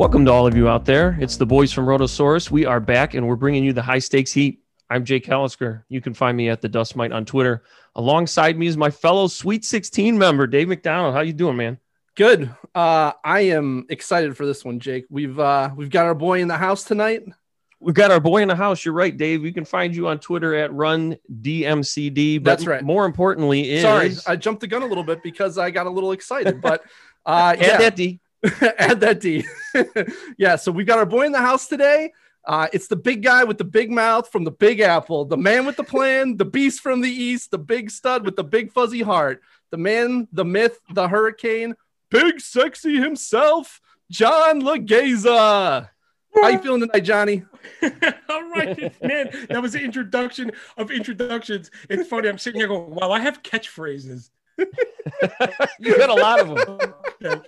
Welcome to all of you out there. It's the boys from Rotosaurus. We are back and we're bringing you the high stakes heat. I'm Jake Hallisker. You can find me at the Dust Mite on Twitter. Alongside me is my fellow Sweet 16 member, Dave McDonald. How you doing, man? Good. Uh, I am excited for this one, Jake. We've uh, we've got our boy in the house tonight. We've got our boy in the house. You're right, Dave. We can find you on Twitter at Run DMCD. That's right. More importantly, is sorry, I jumped the gun a little bit because I got a little excited. But uh, yeah, that D. add that D. yeah. So we've got our boy in the house today. Uh, it's the big guy with the big mouth from the Big Apple, the man with the plan, the beast from the east, the big stud with the big fuzzy heart, the man, the myth, the hurricane, big sexy himself, John Laghezza. How you feeling tonight, Johnny? All right, man. That was the introduction of introductions. It's funny. I'm sitting here going, "Wow, I have catchphrases." you got a lot of them.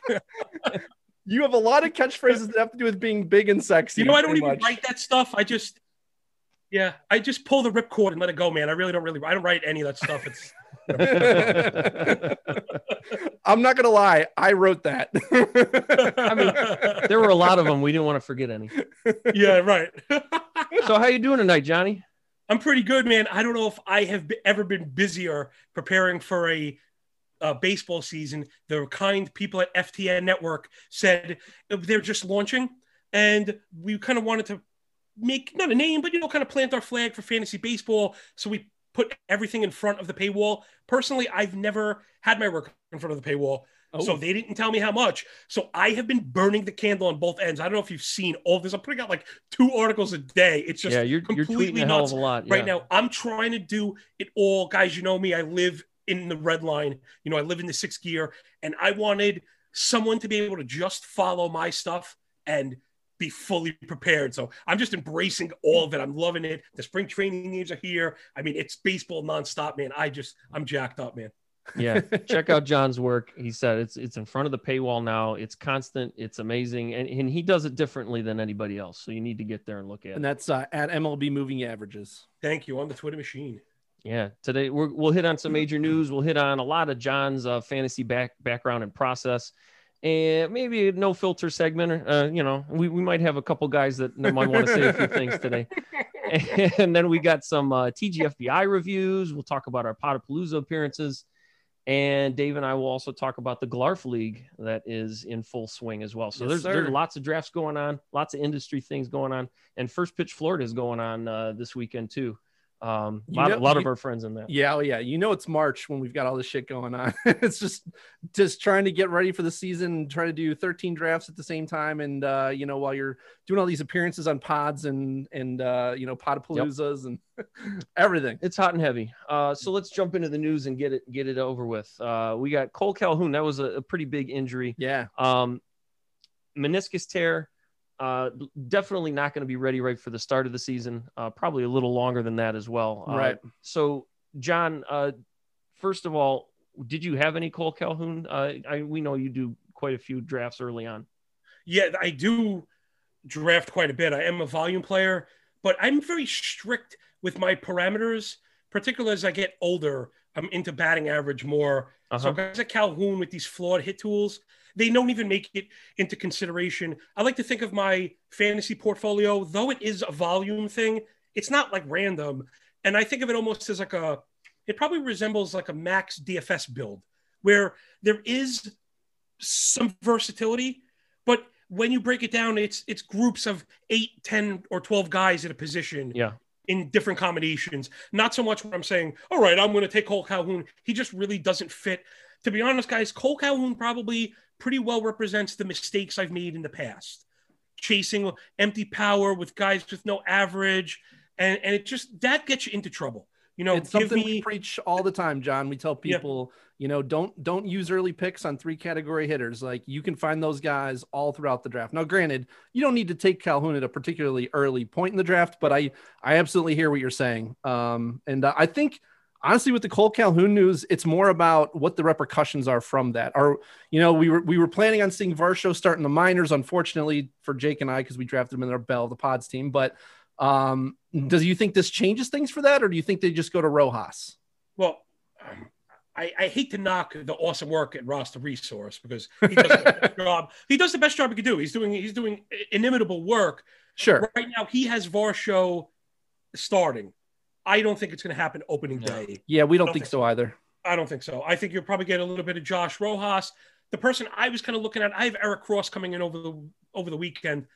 you have a lot of catchphrases that have to do with being big and sexy. You know, I don't even much. write that stuff. I just, yeah, I just pull the ripcord and let it go, man. I really don't really, I don't write any of that stuff. It's. I'm not gonna lie, I wrote that. I mean, there were a lot of them. We didn't want to forget any. Yeah, right. so, how you doing tonight, Johnny? I'm pretty good, man. I don't know if I have ever been busier preparing for a uh, baseball season. The kind people at FTN Network said they're just launching, and we kind of wanted to make not a name, but you know, kind of plant our flag for fantasy baseball. So we put everything in front of the paywall. Personally, I've never had my work in front of the paywall. Oh. So they didn't tell me how much. So I have been burning the candle on both ends. I don't know if you've seen all this. I'm putting out like two articles a day. It's just yeah, you're, completely you're nuts a lot yeah. right now. I'm trying to do it all, guys. You know me. I live in the red line. You know, I live in the sixth gear, and I wanted someone to be able to just follow my stuff and be fully prepared. So I'm just embracing all of it. I'm loving it. The spring training games are here. I mean, it's baseball nonstop, man. I just I'm jacked up, man. yeah, check out John's work. He said it's it's in front of the paywall now. It's constant. It's amazing, and and he does it differently than anybody else. So you need to get there and look at. And that's uh, at MLB Moving Averages. Thank you on the Twitter machine. Yeah, today we will hit on some major news. We'll hit on a lot of John's uh, fantasy back background and process, and maybe a no filter segment. Uh, you know, we, we might have a couple guys that might want to say a few things today. And then we got some uh, TGFBI reviews. We'll talk about our Potapalooza appearances, and Dave and I will also talk about the Glarf League that is in full swing as well. So yes, there's there's lots of drafts going on, lots of industry things going on, and First Pitch Florida is going on uh, this weekend too. Um, a lot, know, a lot you, of our friends in that. Yeah, oh yeah. You know it's March when we've got all this shit going on. it's just just trying to get ready for the season, try to do 13 drafts at the same time, and uh, you know while you're doing all these appearances on pods and and uh, you know podapaloozas yep. and everything. It's hot and heavy. Uh, so let's jump into the news and get it get it over with. Uh, we got Cole Calhoun. That was a, a pretty big injury. Yeah. Um, meniscus tear uh, definitely not going to be ready right for the start of the season. Uh, probably a little longer than that as well. Uh, right. So, John, uh, first of all, did you have any Cole Calhoun? Uh, I, we know you do quite a few drafts early on. Yeah, I do draft quite a bit. I am a volume player, but I'm very strict with my parameters, particularly as I get older. I'm into batting average more. Uh-huh. So guys like Calhoun with these flawed hit tools, they don't even make it into consideration. I like to think of my fantasy portfolio, though it is a volume thing, it's not like random. And I think of it almost as like a, it probably resembles like a max DFS build where there is some versatility, but when you break it down, it's it's groups of eight, 10, or 12 guys at a position. Yeah. In different combinations. Not so much where I'm saying, all right, I'm going to take Cole Calhoun. He just really doesn't fit. To be honest, guys, Cole Calhoun probably pretty well represents the mistakes I've made in the past. Chasing empty power with guys with no average. And, and it just that gets you into trouble. You know, it's something me... we preach all the time, John. We tell people, yeah. you know, don't don't use early picks on three category hitters. Like you can find those guys all throughout the draft. Now, granted, you don't need to take Calhoun at a particularly early point in the draft, but I I absolutely hear what you're saying. Um, and uh, I think honestly with the Cole Calhoun news, it's more about what the repercussions are from that. Or, you know, we were we were planning on seeing Varsho start in the minors, unfortunately for Jake and I, because we drafted him in our Bell, the pods team. But um, does you think this changes things for that, or do you think they just go to Rojas? Well, um, I, I, hate to knock the awesome work at Roster Resource because he does the best job. He does the best job he could do. He's doing he's doing inimitable work. Sure. Right now he has Varsho starting. I don't think it's going to happen opening day. Yeah, we don't, don't think, think, so either. I don't think so. I think you'll probably get a little bit of Josh Rojas. The person I was kind of looking at, I have Eric Cross coming in over the over the weekend.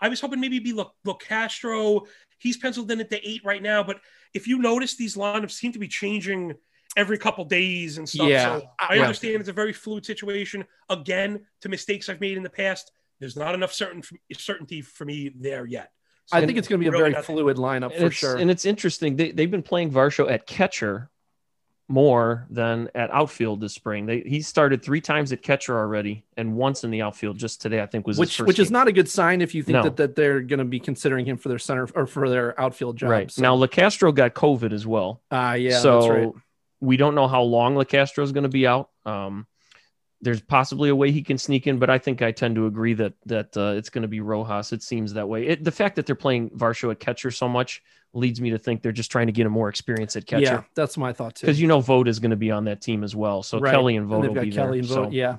I was hoping maybe be look Locastro. He's penciled in at the eight right now, but if you notice, these lineups seem to be changing every couple days and stuff. Yeah, so I understand it's a very fluid situation. Again, to mistakes I've made in the past, there's not enough certain certainty for me there yet. I think it's going to be a really very fluid lineup for sure. And it's interesting. They, they've been playing Varsho at catcher more than at outfield this spring. They, he started three times at catcher already and once in the outfield just today, I think was which, which game. is not a good sign if you think no. that, that they're going to be considering him for their center or for their outfield job. Right. So. Now, Locastro got COVID as well. Ah, uh, yeah. So right. we don't know how long Locastro is going to be out. Um, there's possibly a way he can sneak in, but I think I tend to agree that that uh, it's going to be Rojas. It seems that way. It, the fact that they're playing Varsho at catcher so much leads me to think they're just trying to get him more experience at catcher. Yeah, that's my thought too. Because you know Vogt is going to be on that team as well, so right. Kelly and Vogt will be Kelly there. And Vogt, so, yeah,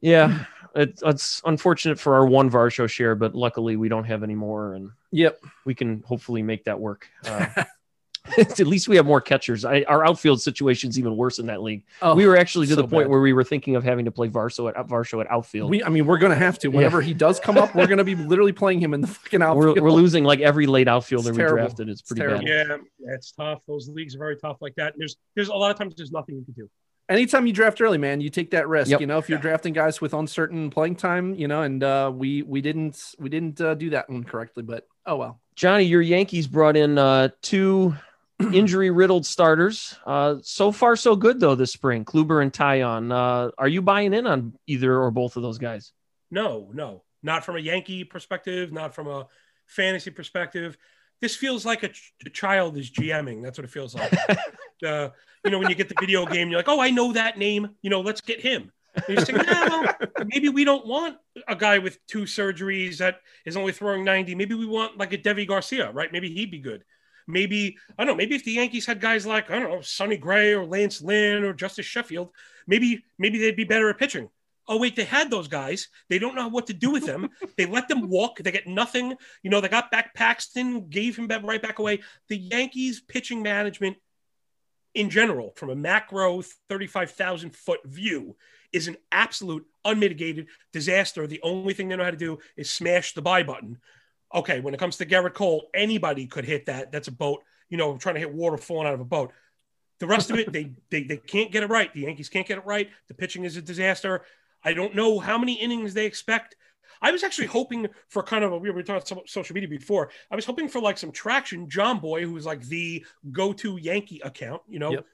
yeah. It, it's unfortunate for our one Varsho share, but luckily we don't have any more, and yep, we can hopefully make that work. Uh, at least we have more catchers. I, our outfield situation is even worse in that league. Oh, we were actually to so the point bad. where we were thinking of having to play Varsho at Varsho at outfield. We, I mean, we're going to have to. Whenever yeah. he does come up, we're going to be literally playing him in the fucking outfield. We're, we're losing like every late outfielder it's we terrible. drafted. It's pretty it's bad. Yeah, it's tough. Those leagues are very tough like that. And there's there's a lot of times there's nothing you can do. Anytime you draft early, man, you take that risk. Yep. You know, if you're yeah. drafting guys with uncertain playing time, you know, and uh, we we didn't we didn't uh, do that one correctly, but oh well. Johnny, your Yankees brought in uh, two injury riddled starters. Uh, so far, so good though this spring. Kluber and Taillon. Uh, are you buying in on either or both of those guys? No, no, not from a Yankee perspective, not from a fantasy perspective. This feels like a, ch- a child is GMing. That's what it feels like. uh, you know, when you get the video game, you're like, oh, I know that name. You know, let's get him. Saying, maybe we don't want a guy with two surgeries that is only throwing 90. Maybe we want like a Deivi Garcia, right? Maybe he'd be good. Maybe I don't know. Maybe if the Yankees had guys like I don't know Sonny Gray or Lance Lynn or Justus Sheffield, maybe maybe they'd be better at pitching. Oh wait, they had those guys. They don't know what to do with them. they let them walk. They get nothing. You know, they got back Paxton, gave him right back away. The Yankees pitching management in general, from a macro 35,000 foot view, is an absolute unmitigated disaster. The only thing they know how to do is smash the buy button okay, when it comes to Gerrit Cole, anybody could hit that. That's a boat, you know, trying to hit water falling out of a boat. The rest of it, they, they they can't get it right. The Yankees can't get it right. The pitching is a disaster. I don't know how many innings they expect. I was actually hoping for kind of a we were talking about social media before. I was hoping for like some traction. Jomboy, who's like the go-to Yankee account, you know, yep.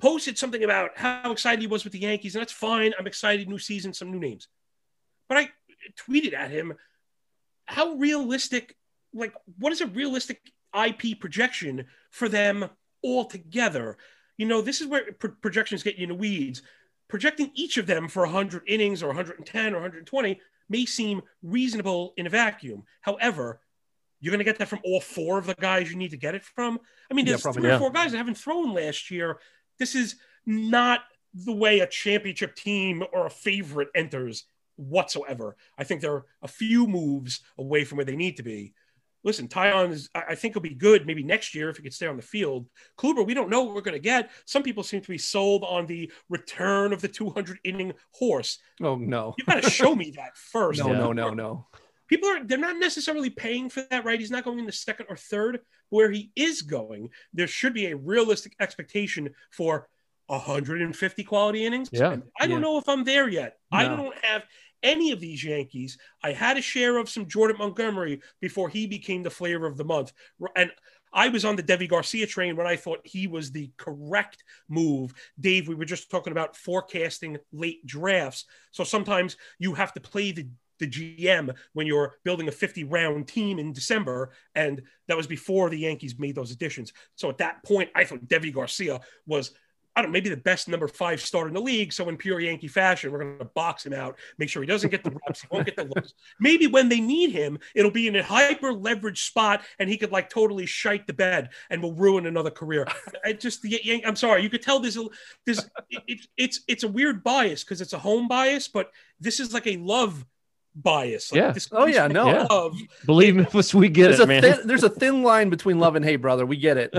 posted something about how excited he was with the Yankees, and that's fine. I'm excited, new season, some new names. But I tweeted at him how realistic, like, what is a realistic IP projection for them all together? You know, this is where pro- projections get you in the weeds. Projecting each of them for 100 innings or 110 or 120 may seem reasonable in a vacuum. However, you're going to get that from all four of the guys you need to get it from. I mean, there's yeah, three or four guys that haven't thrown last year. This is not the way a championship team or a favorite enters whatsoever. I think they're a few moves away from where they need to be. Listen, Taillon is, I think he'll be good maybe next year if he could stay on the field. Kluber, we don't know what we're going to get. Some people seem to be sold on the return of the 200 inning horse. Oh, no. You got to show me that first. no, yeah. no, no, no. People are, they're not necessarily paying for that, right? He's not going in the second or third. Where he is going, there should be a realistic expectation for 150 quality innings. Yeah. I don't yeah. know if I'm there yet. No. I don't have any of these Yankees. I had a share of some Jordan Montgomery before he became the flavor of the month. And I was on the Deivi Garcia train when I thought he was the correct move. Dave, we were just talking about forecasting late drafts. So sometimes you have to play the the GM when you're building a 50 round team in December. And that was before the Yankees made those additions. So at that point, I thought Deivi Garcia was I don't know, maybe the best number five starter in the league. So in pure Yankee fashion, we're going to box him out, make sure he doesn't get the reps, he won't get the looks. Maybe when they need him, it'll be in a hyper leveraged spot, and he could like totally shite the bed and will ruin another career. I just the I'm sorry, you could tell there's a there's it, it's it's a weird bias because it's a home bias, but this is like a love bias. Like Yeah. This Oh, yeah, no. Yeah. Love. Believe me, we get There's it, a man. thin, there's a thin line between love and hate, brother. We get it.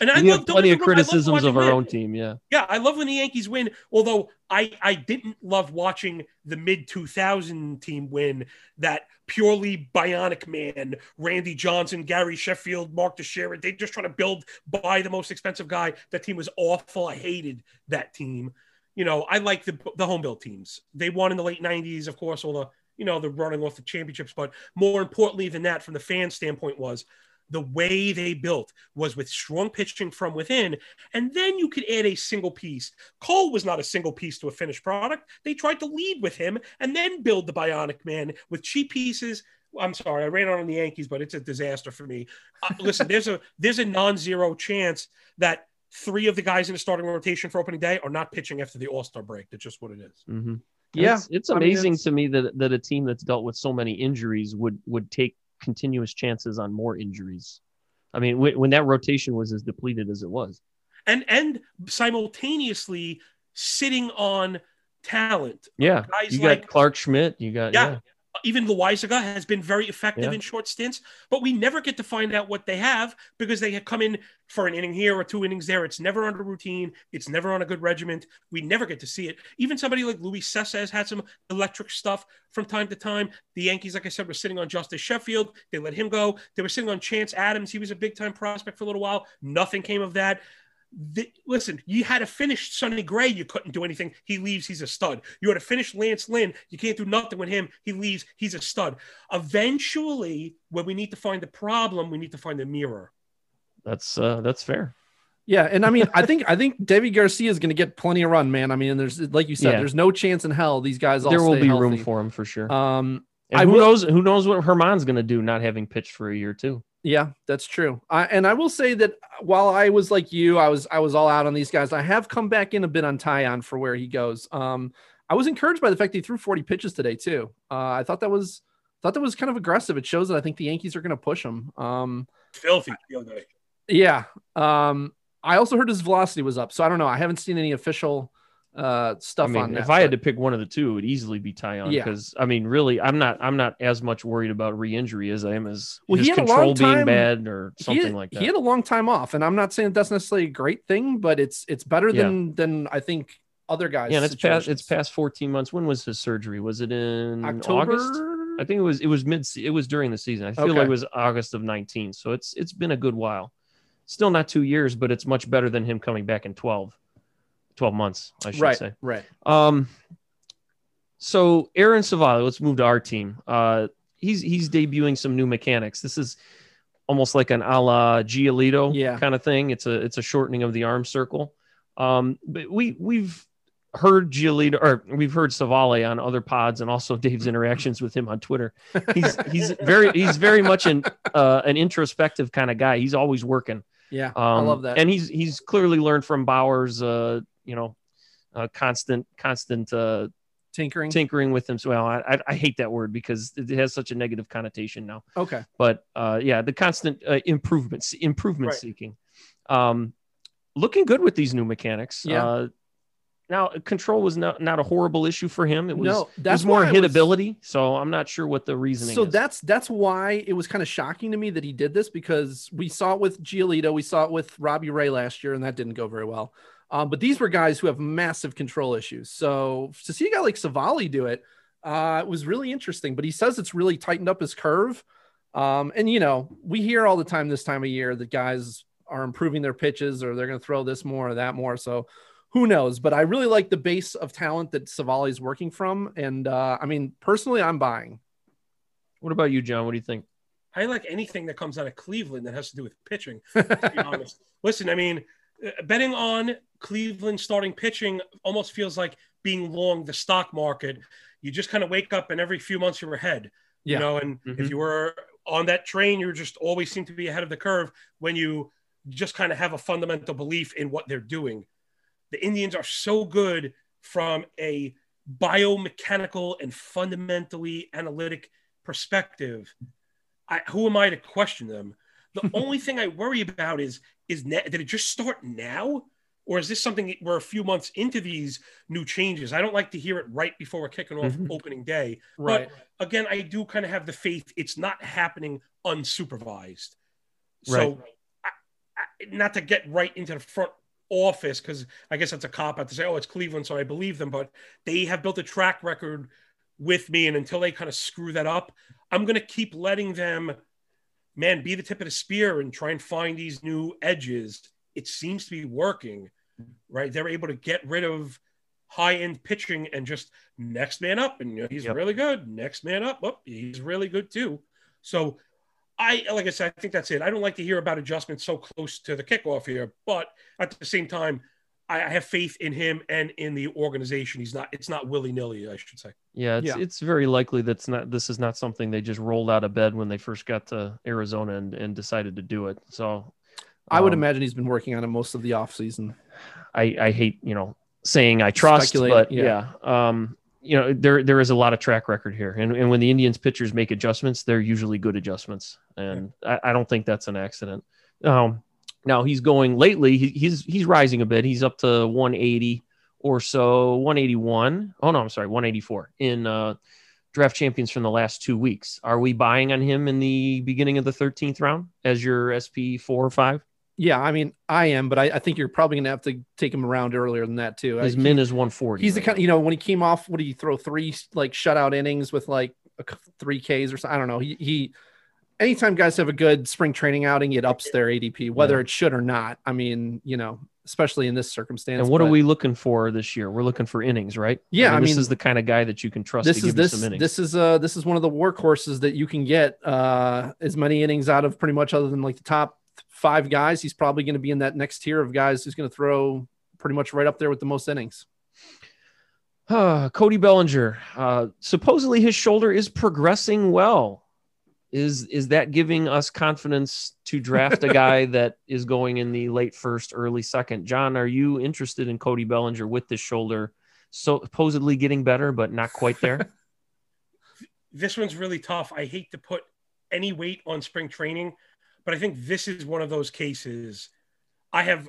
And I we love have plenty of me wrong, I love criticisms of our win. own team. Yeah. Yeah, I love when the Yankees win. Although I I didn't love watching the mid 2000 team win that purely bionic man, Randy Johnson, Gary Sheffield, Mark Teixeira. They just trying to build buy the most expensive guy. That team was awful. I hated that team. You know, I like the the home built teams. They won in the late 90s, of course, all the you know the running off the championships. But more importantly than that, from the fan standpoint, was the way they built was with strong pitching from within and then you could add a single piece. Cole was not a single piece to a finished product. They tried to lead with him and then build the Bionic Man with cheap pieces. I'm sorry, I ran on the Yankees, but it's a disaster for me. Uh, listen, there's a there's a non-zero chance that three of the guys in the starting rotation for opening day are not pitching after the All Star break. That's just what it is. hmm Yeah, It's, it's I mean, amazing it's- to me that that a team that's dealt with so many injuries would would take continuous chances on more injuries. I mean, when, when that rotation was as depleted as it was. And and simultaneously sitting on talent. Yeah. Guys You got like Clarke Schmidt. You got Yeah. yeah. Even Loáisiga has been very effective Yeah. in short stints, but we never get to find out what they have because they come in for an inning here or two innings there. It's never under routine. It's never on a good regiment. We never get to see it. Even somebody like Luis Cessa has had some electric stuff from time to time. The Yankees, like I said, were sitting on Justus Sheffield. They let him go. They were sitting on Chance Adams. He was a big time prospect for a little while. Nothing came of that. The, listen, you had a finished Sonny Gray, you couldn't do anything. He leaves, he's a stud. You had a finished Lance Lynn, you can't do nothing with him. He leaves, he's a stud. Eventually, when we need to find the problem, we need to find the mirror. That's uh that's fair. Yeah, and I mean, I think I think Deivi Garcia is going to get plenty of run, man. I mean, there's like you said, Yeah. there's no chance in hell these guys all there will stay be healthy. room for him for sure. Um, and I who will- knows who knows what Germán's gonna do not having pitched for a year too. Yeah, that's true. I, and I will say that while I was like you, I was I was all out on these guys. I have come back in a bit on Taillon for where he goes. Um, I was encouraged by the fact that he threw 40 pitches today too. Uh, I thought that was thought that was kind of aggressive. It shows that I think the Yankees are going to push him. Um, Filthy the other day. yeah. Um, I also heard his velocity was up, so I don't know. I haven't seen any official uh stuff I mean, on that. if I had to pick one of the two, it would easily be Taillon. Yeah. Because I mean, really, I'm not I'm not as much worried about re-injury as I am as Well, his he had a control being time- bad or something had, like that. He had a long time off, and I'm not saying that's necessarily a great thing, but it's it's better Yeah. than than I think other guys. yeah, and it's past it's past 14 months. When was his surgery? Was it in October. August? I think it was it was mid it was during the season. I feel Okay. like it was August of 19. So it's it's been a good while. Still not 2 years, but it's much better than him coming back in 12 12 months, I should right, say. right. Um so Aaron Civale, let's move to our team. Uh he's he's debuting some new mechanics. This is almost like an a la Giolito Yeah. kind of thing. It's a it's a shortening of the arm circle. Um, but we we've heard Giolito or we've heard Civale on other pods and also Dave's interactions with him on Twitter. He's he's very he's very much an uh, an introspective kind of guy. He's always working. Yeah, Um, I love that. And he's he's clearly learned from Bauer's uh, you know, uh, constant constant uh, Tinkering. tinkering with them. So well, I, I hate that word because it has such a negative connotation now okay. but uh, yeah, the constant uh, improvements, improvement Right. seeking. Um, looking good with these new mechanics. Yeah. Uh, now, control was not, not a horrible issue for him. It was, no, it was more I was- hitability. So I'm not sure what the reasoning So is. that's that's why it was kind of shocking to me that he did this because we saw it with Giolito, we saw it with Robbie Ray last year, and that didn't go very well. Um, but these were guys who have massive control issues. So to see a guy like Civale do it, uh, it was really interesting. But he says it's really tightened up his curve. Um, and you know, we hear all the time this time of year that guys are improving their pitches or they're going to throw this more or that more. So who knows? But I really like the base of talent that Civale's working from. And uh, I mean, personally, I'm buying. what about you, John? What do you think? I like anything that comes out of Cleveland that has to do with pitching. To be honest, listen. I mean, betting on Cleveland starting pitching almost feels like being long the stock market. You just kind of wake up, and every few months you're ahead. Yeah. You know, and if Mhm. you were on that train, you just always seem to be ahead of the curve when you just kind of have a fundamental belief in what they're doing. the Indians are so good from a biomechanical and fundamentally analytic perspective. I, who am I to question them? The only thing I worry about is is did it just start now, or is this something we're a few months into these new changes? I don't like to hear it right before we're kicking off Mhm. opening day. Right. But again, I do kind of have the faith it's not happening unsupervised. Right. So, I, I, not to get right into the front office, because I guess that's a cop out to say, oh, it's Cleveland, so I believe them. But they have built a track record with me, and until they kind of screw that up, I'm going to keep letting them, man, be the tip of the spear and try and find these new edges. It seems to be working, right? They're able to get rid of high end pitching and just next man up, and you know, he's Yep. really good. Next man up, oh, he's really good too. So I like I said, I think that's it. I don't like to hear about adjustments so close to the kickoff here, but at the same time, I I have faith in him and in the organization. He's not it's not willy nilly, I should say. Yeah, it's Yeah. it's very likely that's not this is not something they just rolled out of bed when they first got to Arizona and, and decided to do it. So I would um, imagine he's been working on it most of the offseason. I, I hate, you know, saying I trust, Speculate, but yeah. yeah. Um, you know, there there is a lot of track record here. And, and when the Indians pitchers make adjustments, they're usually good adjustments. And I, I don't think that's an accident. Um, now he's going lately, he, he's he's rising a bit. He's up to 180 or so, 181. Oh no, I'm sorry, 184 in uh draft champions from the last two weeks. Are we buying on him in the beginning of the 13th round as your SP four or five? Yeah, I mean, I am, but I, I think you're probably gonna have to take him around earlier than that too. His I- min is 140. he's the right kind, you know, when he came off, what did he throw three like shutout innings with like three Ks or something? I don't know. He, he, anytime guys have a good spring training outing, it ups their ADP, whether Yeah. it should or not. I mean, you know, especially in this circumstance. And what are we looking for this year? We're looking for innings, right? Yeah, I this mean, this is the kind of guy that you can trust This to is give this some innings. this is uh this is one of the workhorses that you can get uh as many innings out of pretty much other than like the top five guys. He's probably going to be in that next tier of guys who's going to throw pretty much right up there with the most innings. Ah, Cody Bellinger. Uh, supposedly his shoulder is progressing well. Is is that giving us confidence to draft a guy that is going in the late first, early second? John, are you interested in Cody Bellinger with this shoulder so supposedly getting better, but not quite there? This one's really tough. I hate to put any weight on spring training, but I think this is one of those cases. I have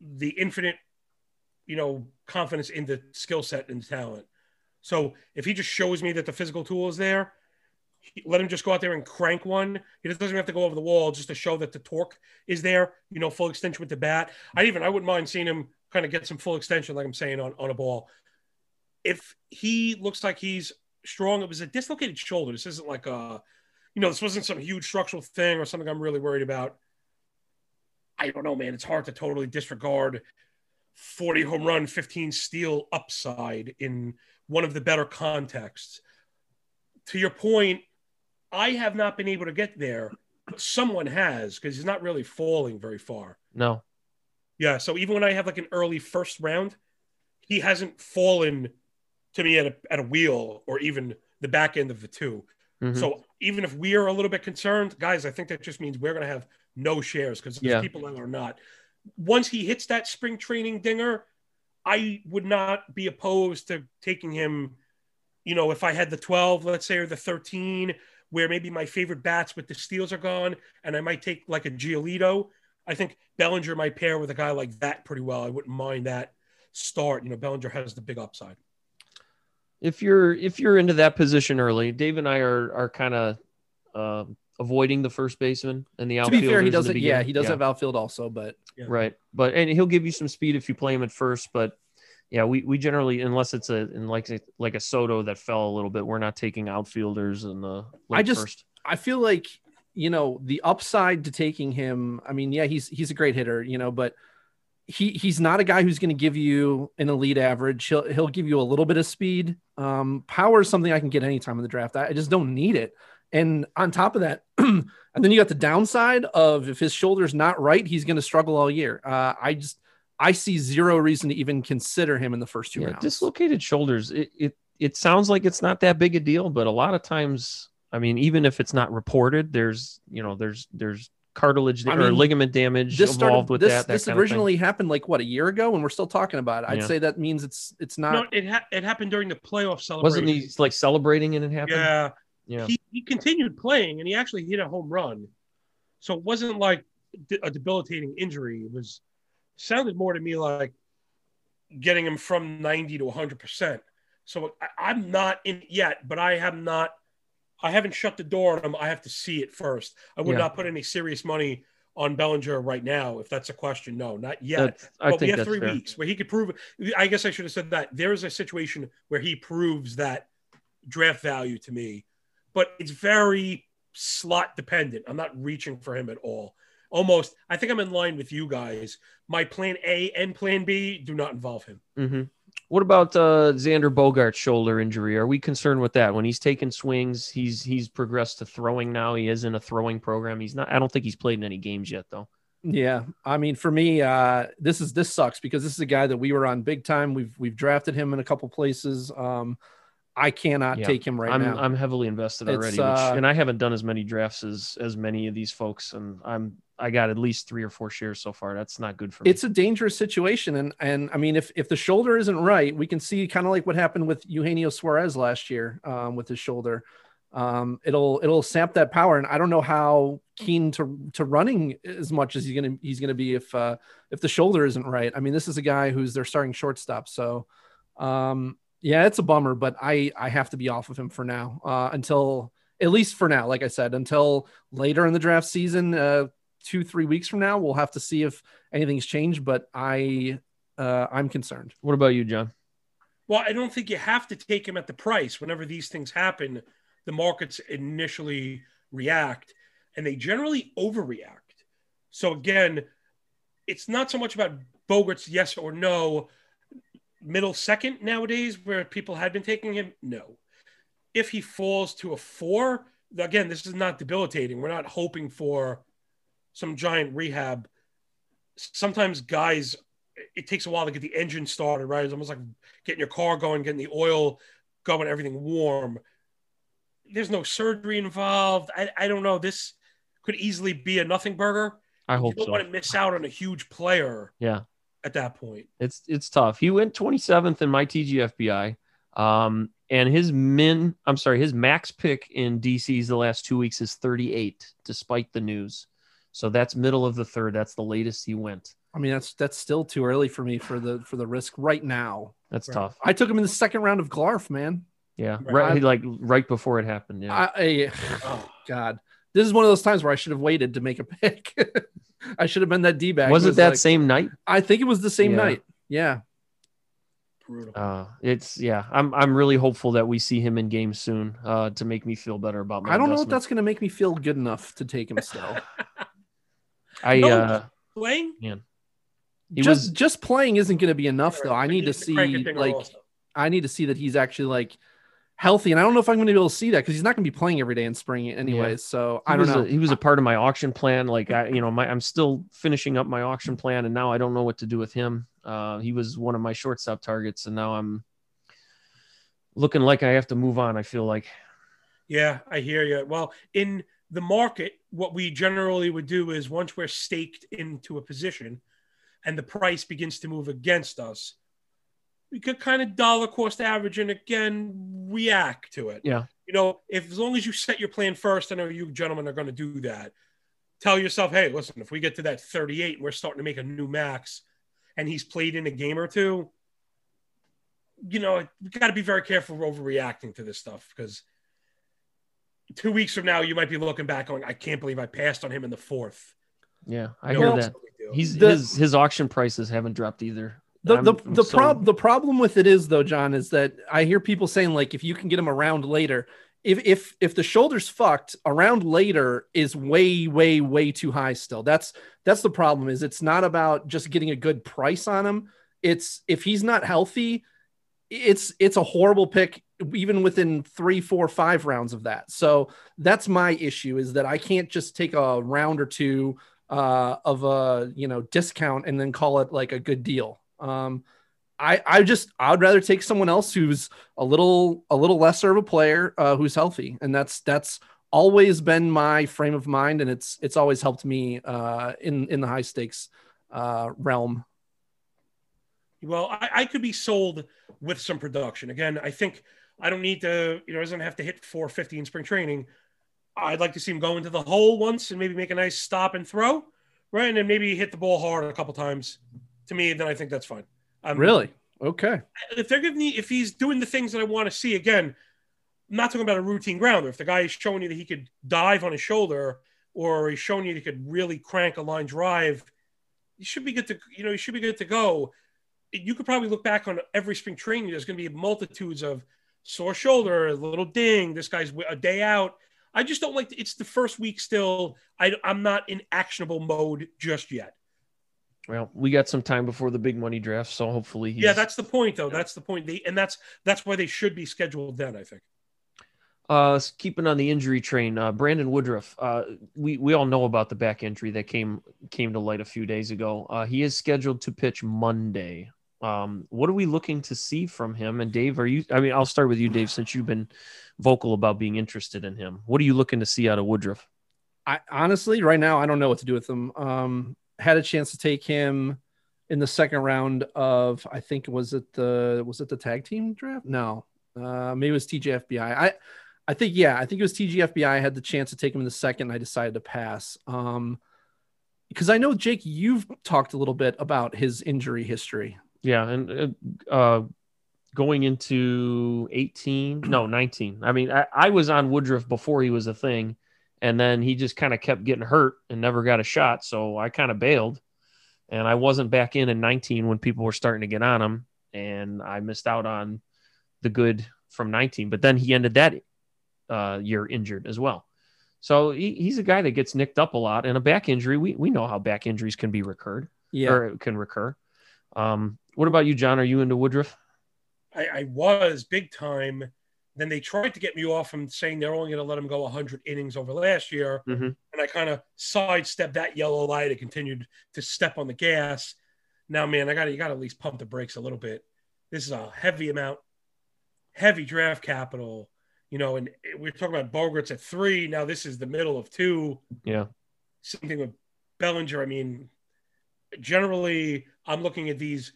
the infinite, you know, confidence in the skill set and talent. So if he just shows me that the physical tool is there, he- let him just go out there and crank one. He doesn't have to go over the wall just to show that the torque is there. You know, full extension with the bat. I even I wouldn't mind seeing him kind of get some full extension, like I'm saying on on a ball. If he looks like he's strong, it was a dislocated shoulder. This isn't like a, you know, this wasn't some huge structural thing or something I'm really worried about. I don't know, man. It's hard to totally disregard 40 home run, 15 steal upside in one of the better contexts. To your point, I have not been able to get there, but someone has because he's not really falling very far. No. Yeah. So even when I have like an early first round, he hasn't fallen to me at a, at a wheel or even the back end of the 2 Mhm. So even if we are a little bit concerned, guys, I think that just means we're going to have no shares because there's Yeah. people that are not. Once he hits that spring training dinger, I would not be opposed to taking him. You know, if I had the 12, let's say, or the 13, where maybe my favorite bats with the steals are gone, and I might take like a Giolito. I think Bellinger might pair with a guy like that pretty well. I wouldn't mind that start. You know, Bellinger has the big upside. if you're if you're into that position early, Dave and I are are kind of uh, avoiding the first baseman and the outfield. To be fair, he doesn't. Yeah, he does have outfield also, but right, but and he'll give you some speed if you play him at first. But yeah, we we generally unless it's a in like like a Soto that fell a little bit, we're not taking outfielders in the I just- first. I feel like you know the upside to taking him. I mean, yeah, he's he's a great hitter, you know, but he he's not a guy who's going to give you an elite average. He'll he'll give you a little bit of speed. Um, power is something I can get anytime in the draft. I, I just don't need it. And on top of that, and then you got the downside of if his shoulder's not right, he's going to struggle all year. Uh, I just I see zero reason to even consider him in the first two Yeah, rounds. dislocated shoulders. It, it it sounds like it's not that big a deal, but a lot of times, I mean, even if it's not reported, there's you know there's there's cartilage I or ligament damage This involved started. with This that. that this kind of thing. originally happened like what a year ago, and we're still talking about it. I'd Yeah. say that means it's it's not. No, it ha- it happened during the playoff celebration. wasn't he like celebrating and it happened. Yeah, Yeah. he, he continued playing and he actually hit a home run. So it wasn't like a debilitating injury. It was sounded more to me like getting him from 90 to 100%. So I, I'm not in yet, but I have not, I haven't shut the door on him. I have to see it first. I would Yeah. not put any serious money on Bellinger right now, if that's a question. No, not yet. That's- I but we have three fair. weeks where he could prove. I guess I should have said that there is a situation where he proves that draft value to me, but it's very slot dependent. I'm not reaching for him at all. Almost, I think I'm in line with you guys. My plan A and plan B do not involve him. hmm What about uh, Xander Bogaerts' shoulder injury? Are we concerned with that? When he's taking swings, he's he's progressed to throwing now. He is in a throwing program. He's not. I don't think he's played in any games yet, though. Yeah, I mean, for me, uh, this is this sucks because this is a guy that we were on big time. We've we've drafted him in a couple places. Um, I cannot Yeah. take him right I'm now. I'm heavily invested It's, already, uh, which, and I haven't done as many drafts as as many of these folks, and I'm I got at least three or four shares so far. That's not good for me. it's a dangerous situation, and and I mean, if if the shoulder isn't right, we can see kind of like what happened with Eugenio Suarez last year um, with his shoulder. Um, it'll it'll sap that power, and I don't know how keen to to running as much as he's gonna he's gonna be if uh, if the shoulder isn't right. I mean, this is a guy who's their starting shortstop, so um, yeah, it's a bummer, but I I have to be off of him for now uh, until at least for now. Like I said, until later in the draft season, uh, two three weeks from now, we'll have to see if anything's changed. But I uh, I'm concerned. what about you, John? Well, I don't think you have to take him at the price. Whenever these things happen, the markets initially react and they generally overreact. So again, it's not so much about Bogaerts yes or no, middle second nowadays where people had been taking him. No. If he falls to a four, again, this is not debilitating. We're not hoping for some giant rehab. Sometimes guys, it takes a while to get the engine started, right? It's almost like getting your car going, getting the oil going, everything warm. There's no surgery involved. I, I don't know. This could easily be a nothing burger. I You hope don't so. want to miss out on a huge player Yeah. At that point. It's it's tough. He went 27th in my TGFBI. Um, and his min, I'm sorry, his max pick in DC's the last two weeks is 38, despite the news. So that's middle of the third. That's the latest he went. I mean, that's that's still too early for me for the for the risk right now. That's Right. tough. I took him in the second round of Glarf, man. Yeah. Right. Like right before it happened. Yeah. I, I Oh, God, this is one of those times where I should have waited to make a pick. I should have been that D bag. was it that same night? I think it was the same Yeah. night. Yeah. brutal. Uh, it's yeah. I'm I'm really hopeful that we see him in game soon. Uh, to make me feel better about my. I don't know if that's going to make me feel good enough to take him still. I No. uh, Playing? he just was just playing isn't going to be enough though. I need to he's the cranking see like also. I need to see that he's actually like healthy, and I don't know if I'm going to be able to see that because he's not going to be playing every day in spring anyways. So he I don't was know. A, he was a part of my auction plan. Like I, you know, my I'm still finishing up my auction plan, and now I don't know what to do with him. Uh, he was one of my shortstop targets, and now I'm looking like I have to move on. I feel like Yeah, I hear you. Well, in the market, what we generally would do is once we're staked into a position and the price begins to move against us, we could kind of dollar cost average and again react to it. Yeah. You know, if as long as you set your plan first, I know you gentlemen are going to do that. Tell yourself, hey, listen, if we get to that 38 and we're starting to make a new max and he's played in a game or two, you know, we got to be very careful overreacting to this stuff because two weeks from now, you might be looking back going, I can't believe I passed on him in the fourth. yeah, I No, hear that. no big deal. He's The- his his auction prices haven't dropped either. The the, I'm the so- prob the problem with it is though, John, is that I hear people saying like if you can get him around later, if if if the shoulder's fucked, around later is way way way too high still. That's that's the problem. Is it's not about just getting a good price on him. It's if he's not healthy, it's it's a horrible pick even within three four five rounds of that so that's my issue is that i can't just take a round or two uh, of a you know discount and then call it like a good deal um i i just i'd rather take someone else who's a little a little lesser of a player uh, who's healthy and that's that's always been my frame of mind, and it's it's always helped me uh, in in the high stakes uh, realm. Well, I, I could be sold with some production. Again, I think I don't need to, you know, doesn't have to hit 450 in spring training. I'd like to see him go into the hole once and maybe make a nice stop and throw, right? And then maybe hit the ball hard a couple times. To me, then I think that's fine. Um, really? Okay. If they're giving me, if he's doing the things that I want to see, again, I'm not talking about a routine grounder. If the guy is showing you that he could dive on his shoulder or he's showing you that he could really crank a line drive, you should be good to, you know, you should be good to go. You could probably look back on every spring training. There's going to be multitudes of sore shoulder, a little ding. This guy's a day out. I just don't like. It's the first week still. I, I'm not in actionable mode just yet. Well, we got some time before the big money draft, so hopefully. Yeah, that's the point, though. That's the point. They and that's that's why they should be scheduled then. I think. Uh, keeping on the injury train, uh, Brandon Woodruff. Uh, we we all know about the back injury that came came to light a few days ago. Uh, he is scheduled to pitch Monday. Um, what are we looking to see from him? And Dave, are you? I mean, I'll start with you, Dave, since you've been vocal about being interested in him. What are you looking to see out of Woodruff? I honestly, right now, I don't know what to do with him. Um, had a chance to take him in the second round of, I think was it the was it the tag team draft? No, uh, maybe it was TGFBI. I I think yeah, I think it was TGFBI. I had the chance to take him in the second. I decided to pass. Um, because I know Jake, you've talked a little bit about his injury history. Yeah, and uh, uh, going into 18, no, 19. I mean, I, I was on Woodruff before he was a thing, and then he just kind of kept getting hurt and never got a shot. So I kind of bailed, and I wasn't back in in 19 when people were starting to get on him, and I missed out on the good from 19. But then he ended that uh, year injured as well. So he, he's a guy that gets nicked up a lot, and a back injury. We we know how back injuries can be recurred, yeah, or can recur. Um, what about you, John? Are you into Woodruff? I, I was big time. Then they tried to get me off from saying they're only going to let him go 100 innings over last year. Mm-hmm. And I kind of sidestepped that yellow light. and continued to step on the gas. Now, man, I got to, you got to at least pump the brakes a little bit. This is a heavy amount, heavy draft capital, you know, and we're talking about Bogaerts at three. Now this is the middle of two. Yeah. Same thing with Bellinger. I mean, generally, I'm looking at these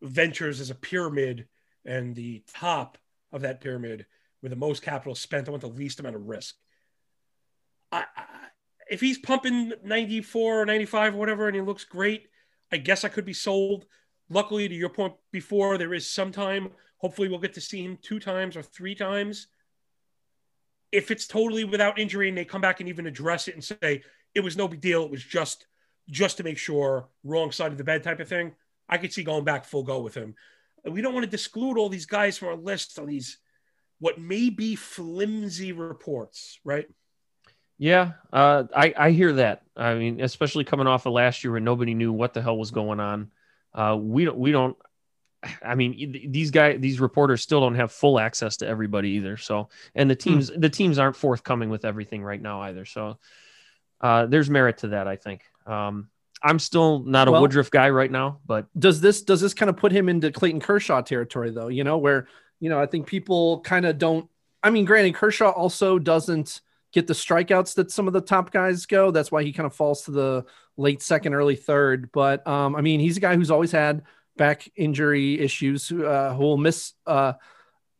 ventures as a pyramid, and the top of that pyramid, with the most capital spent, I want the least amount of risk. I, I, if he's pumping 94 or 95 or whatever, and he looks great, I guess I could be sold. Luckily, to your point before, there is some time. Hopefully, we'll get to see him two times or three times. If it's totally without injury and they come back and even address it and say it was no big deal, it was just just to make sure, wrong side of the bed type of thing. I could see going back full go with him. We don't want to disclude all these guys from our list on these what may be flimsy reports, right? Yeah, uh, I I hear that. I mean, especially coming off of last year when nobody knew what the hell was going on. Uh, we don't we don't. I mean, these guys, these reporters still don't have full access to everybody either. So, and the hmm. teams, the teams aren't forthcoming with everything right now either. So, uh, there's merit to that, I think. Um, I'm still not a well, Woodruff guy right now, but does this does this kind of put him into Clayton Kershaw territory though? You know, where you know I think people kind of don't. I mean, granted, Kershaw also doesn't get the strikeouts that some of the top guys go. That's why he kind of falls to the late second, early third. But um, I mean, he's a guy who's always had back injury issues, uh, who will miss, uh,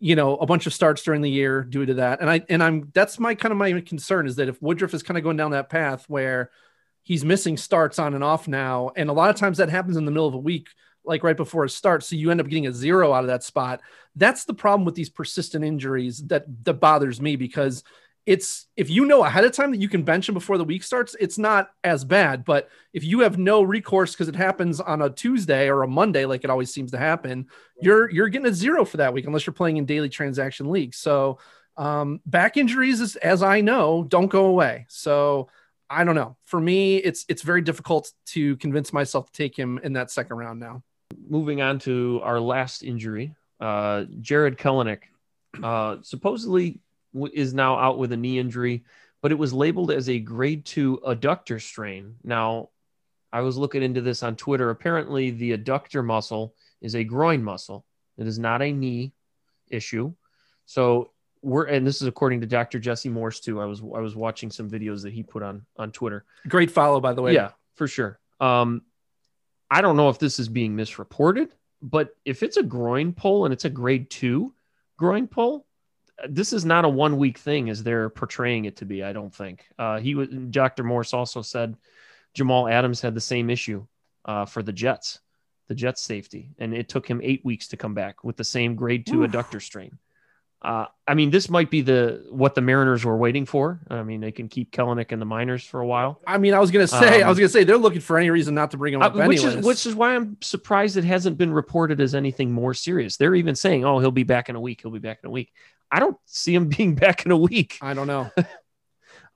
you know, a bunch of starts during the year due to that. And I and I'm that's my kind of my concern is that if Woodruff is kind of going down that path where he's missing starts on and off now. And a lot of times that happens in the middle of a week, like right before a start. So you end up getting a zero out of that spot. That's the problem with these persistent injuries that that bothers me because it's if you know ahead of time that you can bench him before the week starts, it's not as bad. But if you have no recourse because it happens on a Tuesday or a Monday, like it always seems to happen, you're you're getting a zero for that week unless you're playing in daily transaction leagues. So um, back injuries, is, as I know, don't go away. So I don't know. For me, it's it's very difficult to convince myself to take him in that second round now. Moving on to our last injury, uh, Jarred Kelenic uh, supposedly w- is now out with a knee injury, but it was labeled as a grade two adductor strain. Now, I was looking into this on Twitter. Apparently, the adductor muscle is a groin muscle. It is not a knee issue. So we're and this is according to Dr. Jesse Morse too. I was I was watching some videos that he put on on Twitter. Great follow, by the way. Yeah, for sure. Um, I don't know if this is being misreported, but if it's a groin pull and it's a grade two groin pull, this is not a one week thing as they're portraying it to be. I don't think. Uh, he was Dr. Morse also said Jamal Adams had the same issue uh, for the Jets, the Jets safety, and it took him eight weeks to come back with the same grade two Oof. adductor strain. Uh, I mean, this might be the what the Mariners were waiting for. I mean, they can keep Kelenic in the minors for a while. I mean, I was gonna say, I Um, was gonna say they're looking for any reason not to bring him Uh, up, which anyways. is which is why I'm surprised it hasn't been reported as anything more serious. They're even saying, "Oh, he'll be back in a week. He'll be back in a week." I don't see him being back in a week. I don't know.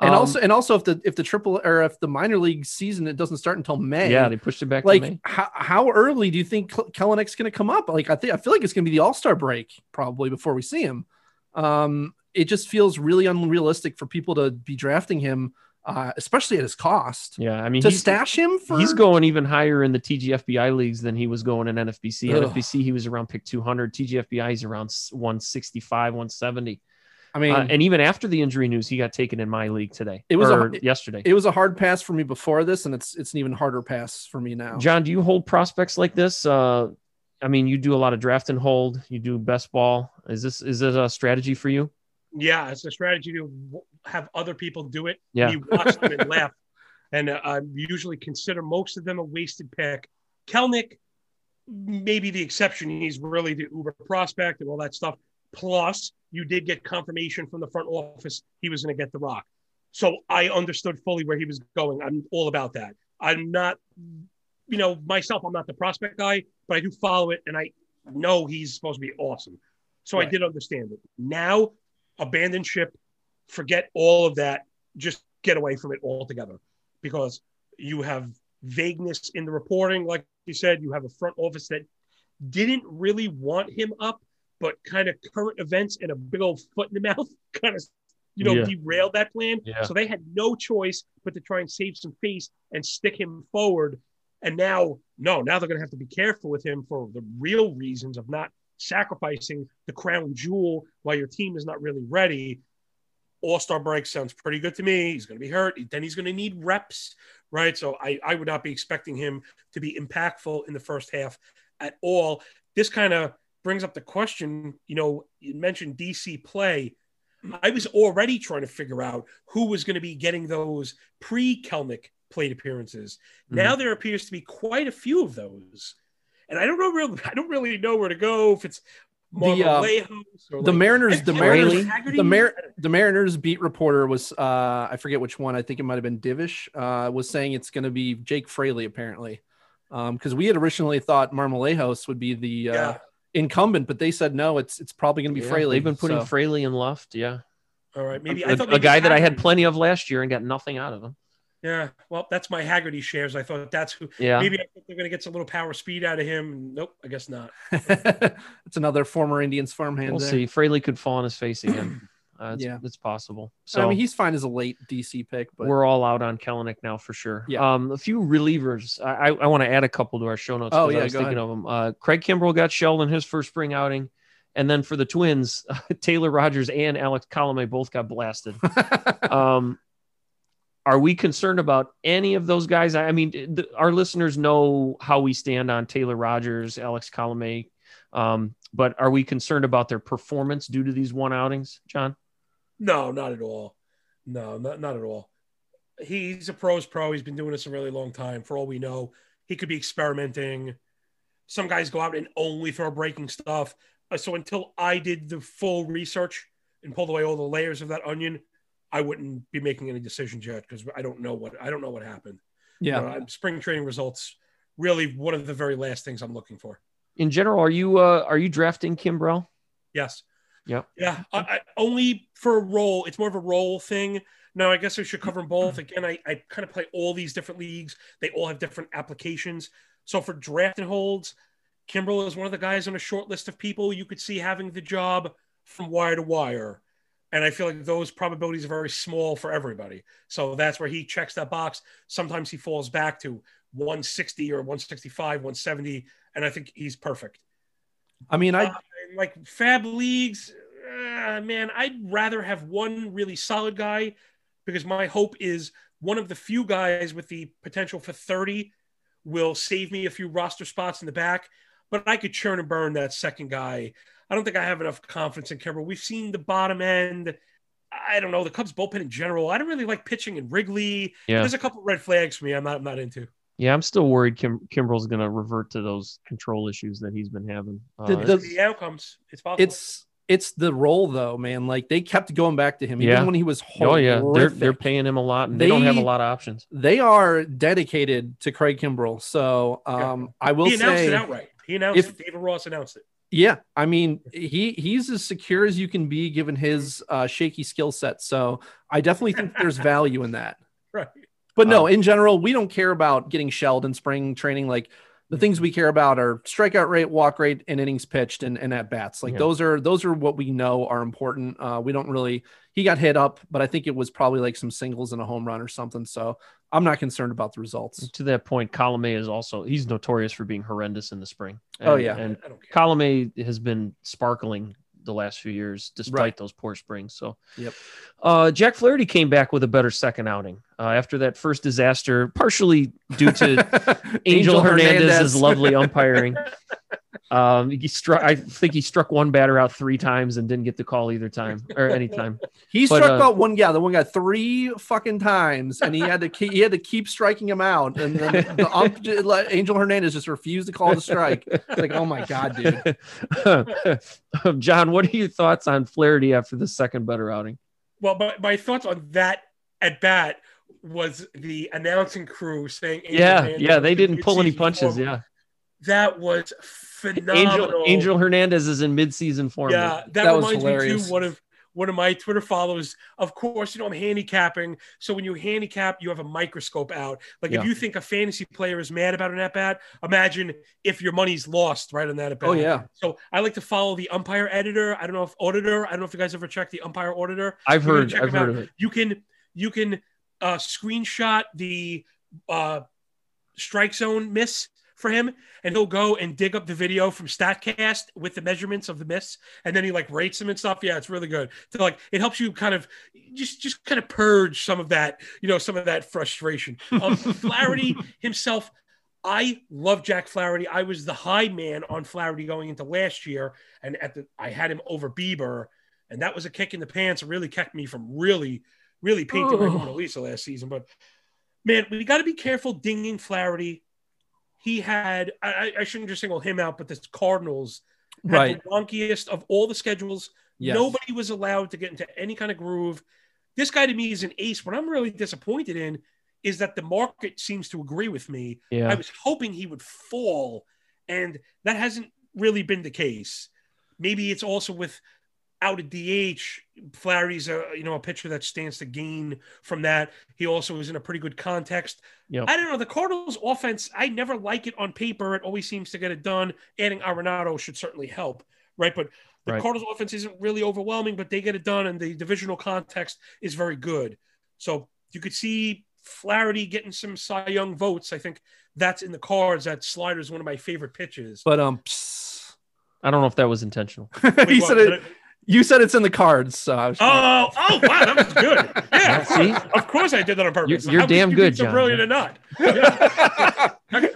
And Um, also, and also, if the if the triple or if the minor league season it doesn't start until May, yeah, they pushed it back. to like May. how, how early do you think Kel- Kelenic's going to come up? Like I think I feel like it's going to be the All Star break probably before we see him. Um, it just feels really unrealistic for people to be drafting him, uh, especially at his cost. yeah, I mean, to stash him for he's going even higher in the TGFBI leagues than he was going in NFBC. Ugh. NFBC he was around pick 200. TGFBI he's around 165, 170. I mean, Uh, and even after the injury news, he got taken in my league today. It was a- yesterday. it was a hard pass for me before this, and it's it's an even harder pass for me now. John, do you hold prospects like this? Uh, I mean, you do a lot of draft and hold. You do best ball. Is this is it a strategy for you? Yeah, it's a strategy to have other people do it. Yeah. You watch them and laugh. And uh, I usually consider most of them a wasted pick. Kelenic, maybe the exception. He's really the uber prospect and all that stuff. Plus, you did get confirmation from the front office he was going to get the rock. So I understood fully where he was going. I'm all about that. I'm not, you know, myself, I'm not the prospect guy, but I do follow it and I know he's supposed to be awesome. So Right. I did understand it. Now, abandon ship, forget all of that, just get away from it altogether because you have vagueness in the reporting. Like you said, you have a front office that didn't really want him up, but kind of current events and a big old foot in the mouth kind of, you know, Yeah. derailed that plan. Yeah. So they had no choice but to try and save some face and stick him forward. And now, no, now they're going to have to be careful with him for the real reasons of not sacrificing the crown jewel while your team is not really ready. All star break sounds pretty good to me. He's going to be hurt. Then he's going to need reps, right? So I, I would not be expecting him to be impactful in the first half at all. This kind of brings up the question you know, you mentioned DC play. I was already trying to figure out who was going to be getting those pre Kelenic plate appearances. Now there appears to be quite a few of those. And I don't know really I don't really know where to go if it's The, uh, or the like- Mariners, the Mariners, the Mar- the Mariners beat reporter was uh I forget which one. I think it might have been Divish. Uh, was saying it's going to be Jake Fraley apparently, um because we had originally thought Marmolejos would be the uh, Yeah. incumbent, but they said no. It's it's probably going to be Yeah, Fraley. They've been putting so- Fraley in left. Yeah, All right, maybe a, I thought a maybe guy that I had plenty of last year and got nothing out of him. Yeah, well, that's my Haggerty shares. I thought that's who. Yeah, Maybe I think they're going to get some little power speed out of him. Nope, I guess not. it's another former Indians farmhand. we'll there. see. Fraley could fall on his face again. Uh, it's, Yeah. it's possible. So So I mean, he's fine as a late DC pick, but we're all out on Kelenic now for sure. Yeah. Um, a few relievers. I, I, I want to add a couple to our show notes. Oh, 'cause I yeah, was go thinking ahead. of them. Uh, Craig Kimbrel got shelled in his first spring outing, and then for the Twins, Taylor Rogers and Alex Colomé both got blasted. um, are we concerned about any of those guys? I mean, our listeners know how we stand on Taylor Rogers, Alex Colomé, um, but are we concerned about their performance due to these one outings, John? No, not at all. No, not, not at all. He's a pro's pro. He's been doing this a really long time. For all we know, he could be experimenting. Some guys go out and only throw breaking stuff. Uh, So until I did the full research and pulled away all the layers of that onion, I wouldn't be making any decisions yet because I don't know what I don't know what happened. yeah. Uh, spring training results really one of the very last things I'm looking for. In general, are you uh, are you drafting Kimbrel? Yes. Yep. Yeah. I, I, only for a role. It's more of a role thing. Now, I guess I should cover them both. Again, I, I kind of play all these different leagues. They all have different applications. So for draft and holds, Kimbrel is one of the guys on a short list of people you could see having the job from wire to wire. And I feel like those probabilities are very small for everybody. So that's where he checks that box. Sometimes he falls back to 160 or 165, 170. And I think he's perfect. I mean, I Uh, like fab leagues, uh, man, I'd rather have one really solid guy because my hope is one of the few guys with the potential for 30 will save me a few roster spots in the back. But I could churn and burn that second guy. I don't think I have enough confidence in Kimbrel. We've seen the bottom end. I don't know the Cubs bullpen in general. I don't really like pitching in Wrigley. Yeah. There's a couple red flags for me. I'm not. I'm not into. Yeah, I'm still worried Kim, Kimbrel's going to revert to those control issues that he's been having. Uh, The- The, the- outcomes. It's possible. It's it's the role though, man. Like they kept going back to him Yeah. even when he was oh yeah, they're they're paying him a lot, and they, don't have a lot of options. they are dedicated to Craig Kimbrel. So um, I will he announced say, it outright. He announced if- it. David Ross announced it. Yeah, I mean he he's as secure as you can be given his uh, shaky skill set. So I definitely think there's value in that. Right. But no, Um, in general, we don't care about getting shelled in spring training. Like the things we care about are strikeout rate, walk rate, and innings pitched, and, and at bats. Like Yeah. those are those are what we know are important. Uh, we don't really. He got hit up, but I think it was probably like some singles and a home run or something. So I'm not concerned about the results. To that point, Colome is also he's notorious for being horrendous in the spring. Oh, yeah. and. Colome has been sparkling the last few years, despite Right. those poor springs. So, Yep. Uh, Jack Flaherty came back with a better second outing uh, after that first disaster, partially due to Angel, Hernandez's lovely umpiring. Um, he struck. I think he struck one batter out three times and didn't get the call either time or any time. He But, struck uh, out one guy. The one guy three fucking times, and he had to keep, he had to keep striking him out. And then the ump, Angel Hernandez just refused to call the strike. It's like, oh my god, dude. John, what are your thoughts on Flaherty after the second better outing? Well, my, my thoughts on that at bat was the announcing crew saying, Angel Yeah, Hernandez yeah, they didn't pull any punches. form. Yeah, that was phenomenal. Angel Angel Hernandez is in midseason form. Yeah, that, That reminds me too. One of one of my Twitter followers. Of course, you know I'm handicapping. So when you handicap, you have a microscope out. Like Yeah. if you think a fantasy player is mad about an at bat, imagine if your money's lost right on that at bat. Oh yeah, So I like to follow the umpire editor. I don't know if auditor. I don't know if you guys ever checked the umpire auditor. I've You heard. I've heard out. of it. You can you can uh, screenshot the uh, strike zone miss for him, and he'll go and dig up the video from Statcast with the measurements of the miss, and then he like rates them and stuff. Yeah, it's really good. So like it helps you kind of just just kind of purge some of that, you know, some of that frustration. Um, Flaherty himself. I love Jack Flaherty. I was the high man on Flaherty going into last year, and at the I had him over Bieber, and that was a kick in the pants. It really kept me from really, really my Ugh. Mona Lisa last season. But man, we got to be careful dinging Flaherty. He had I, I- shouldn't just single him out, but the Cardinals had right. the wonkiest of all the schedules. Yes. Nobody was allowed to get into any kind of groove. This guy to me is an ace. What I'm really disappointed in is that the market seems to agree with me. I was hoping he would fall, and that hasn't really been the case. Maybe it's also with out of DH. Flaherty's a you know a pitcher that stands to gain from that. He also is in a pretty good context. Yep. I don't know the Cardinals' offense. I never like it on paper. It always seems to get it done. Adding Arenado should certainly help, right? But the Right. Cardinals' offense isn't really overwhelming, but they get it done, and the divisional context is very good. So you could see Flaherty getting some Cy Young votes. I think that's in the cards. That slider is one of my favorite pitches. But um, psst. I don't know if that was intentional. he Wait, said what? it. You said it's in the cards. So I was Oh, oh, wow, that was good. Yeah, of course, of course I did that on purpose. You're- you're How could damn you good, be so John. brilliant or not? Yeah. Okay.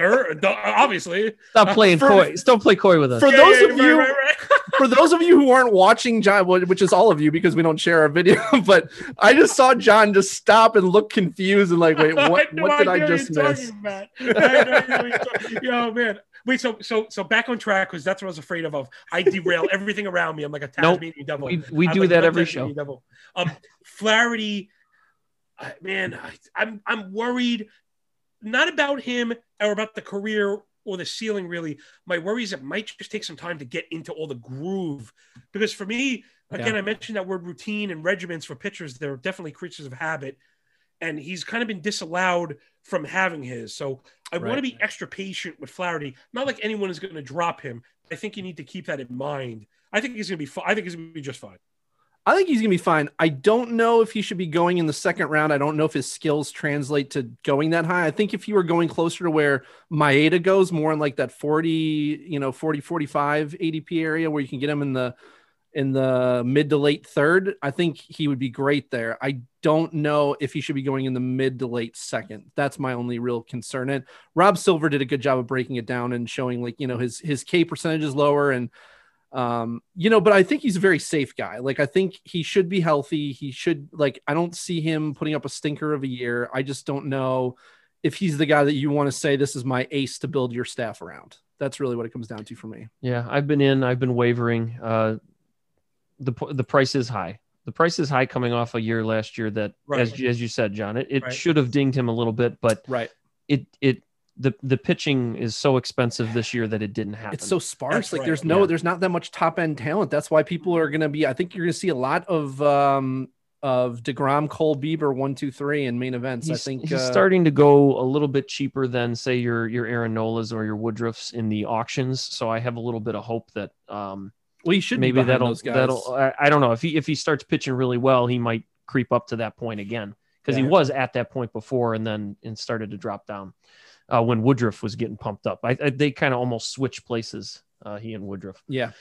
Er, obviously. Stop playing For- coy. Don't play coy with us. For Yeah, those yeah, of right, you- right, right. for those of you who aren't watching John, which is all of you because we don't share our video, but I just saw John just stop and look confused and like, wait, what, had what did I idea what just miss? about. I had no idea what you're talking- Yo, man. Wait, so so so back on track because that's what I was afraid of. Of I derail everything around me. I'm like a Nope. Tasmanian devil. We, we do like that every show. Devil. Um, Flaherty, I- man, I, I'm I'm worried not about him or about the career or the ceiling. Really, my worry is it might just take some time to get into all the groove. Because for me, again, I mentioned that word routine and regiments for pitchers. They're definitely creatures of habit, and he's kind of been disallowed from having his. So I want to be extra patient with Flaherty. Not like anyone is going to drop him. I think you need to keep that in mind. I think he's going to be. Fi- I think he's going to be just fine. I think he's gonna be fine. I don't know if he should be going in the second round. I don't know if his skills translate to going that high. I think if you were going closer to where Maeda goes, more in like that 40, you know, 40, 45 ADP area where you can get him in the in the mid to late third, I think he would be great there. I don't know if he should be going in the mid to late second. That's my only real concern. And Rob Silver did a good job of breaking it down and showing like, you know, his his K percentage is lower and um you know but i think he's a very safe guy like i think he should be healthy he should like i don't see him putting up a stinker of a year i just don't know if he's the guy that you want to say this is my ace to build your staff around that's really what it comes down to for me Yeah, I've been in. I've been wavering. Uh, the the price is high. The price is high coming off a year last year that, Right. as as you said, John, it, it Right. should have dinged him a little bit, but right it it the the pitching is so expensive this year that it didn't happen. it's so sparse That's like right, there's no yeah. there's not that much top end talent that's why people are going to be i think you're going to see a lot of um of DeGrom, Cole Bieber, one, two, three in main events. he's, I think he's uh, starting to go a little bit cheaper than say your your Aaron Nolas or your Woodruffs in the auctions. So I have a little bit of hope that um, Well, he should maybe be that'll that'll I, I don't know if he if he starts pitching really well, he might creep up to that point again because he was at that point before and then and started to drop down uh, when Woodruff was getting pumped up. I, I they kind of almost switched places, uh, he and Woodruff. yeah.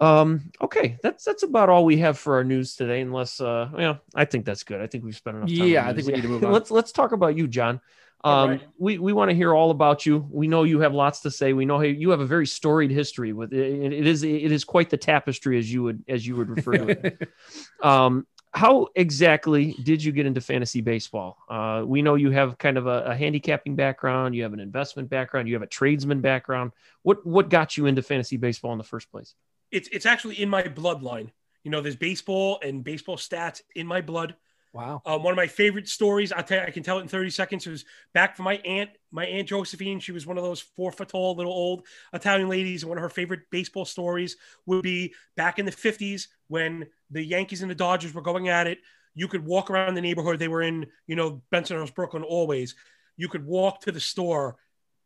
Um, okay, that's that's about all we have for our news today. Unless, uh, yeah, I think that's good. I think we've spent enough time. Yeah, I think we need to move on. let's let's talk about you, John. Um, right. we we want to hear all about you. We know you have lots to say. We know you have a very storied history with it. It is it is quite the tapestry, as you would as you would refer to it. um, how exactly did you get into fantasy baseball? Uh, we know you have kind of a, a handicapping background. You have an investment background. You have a tradesman background. What what got you into fantasy baseball in the first place? It's it's actually in my bloodline. You know, there's baseball and baseball stats in my blood. Wow. Um, one of my favorite stories, I'll tell you, I can tell it in 30 seconds. It was back from my aunt, my aunt Josephine. She was one of those four foot tall, little old Italian ladies. And one of her favorite baseball stories would be back in the 50s when the Yankees and the Dodgers were going at it. You could walk around the neighborhood. They were in, you know, Bensonhurst, Brooklyn, always. You could walk to the store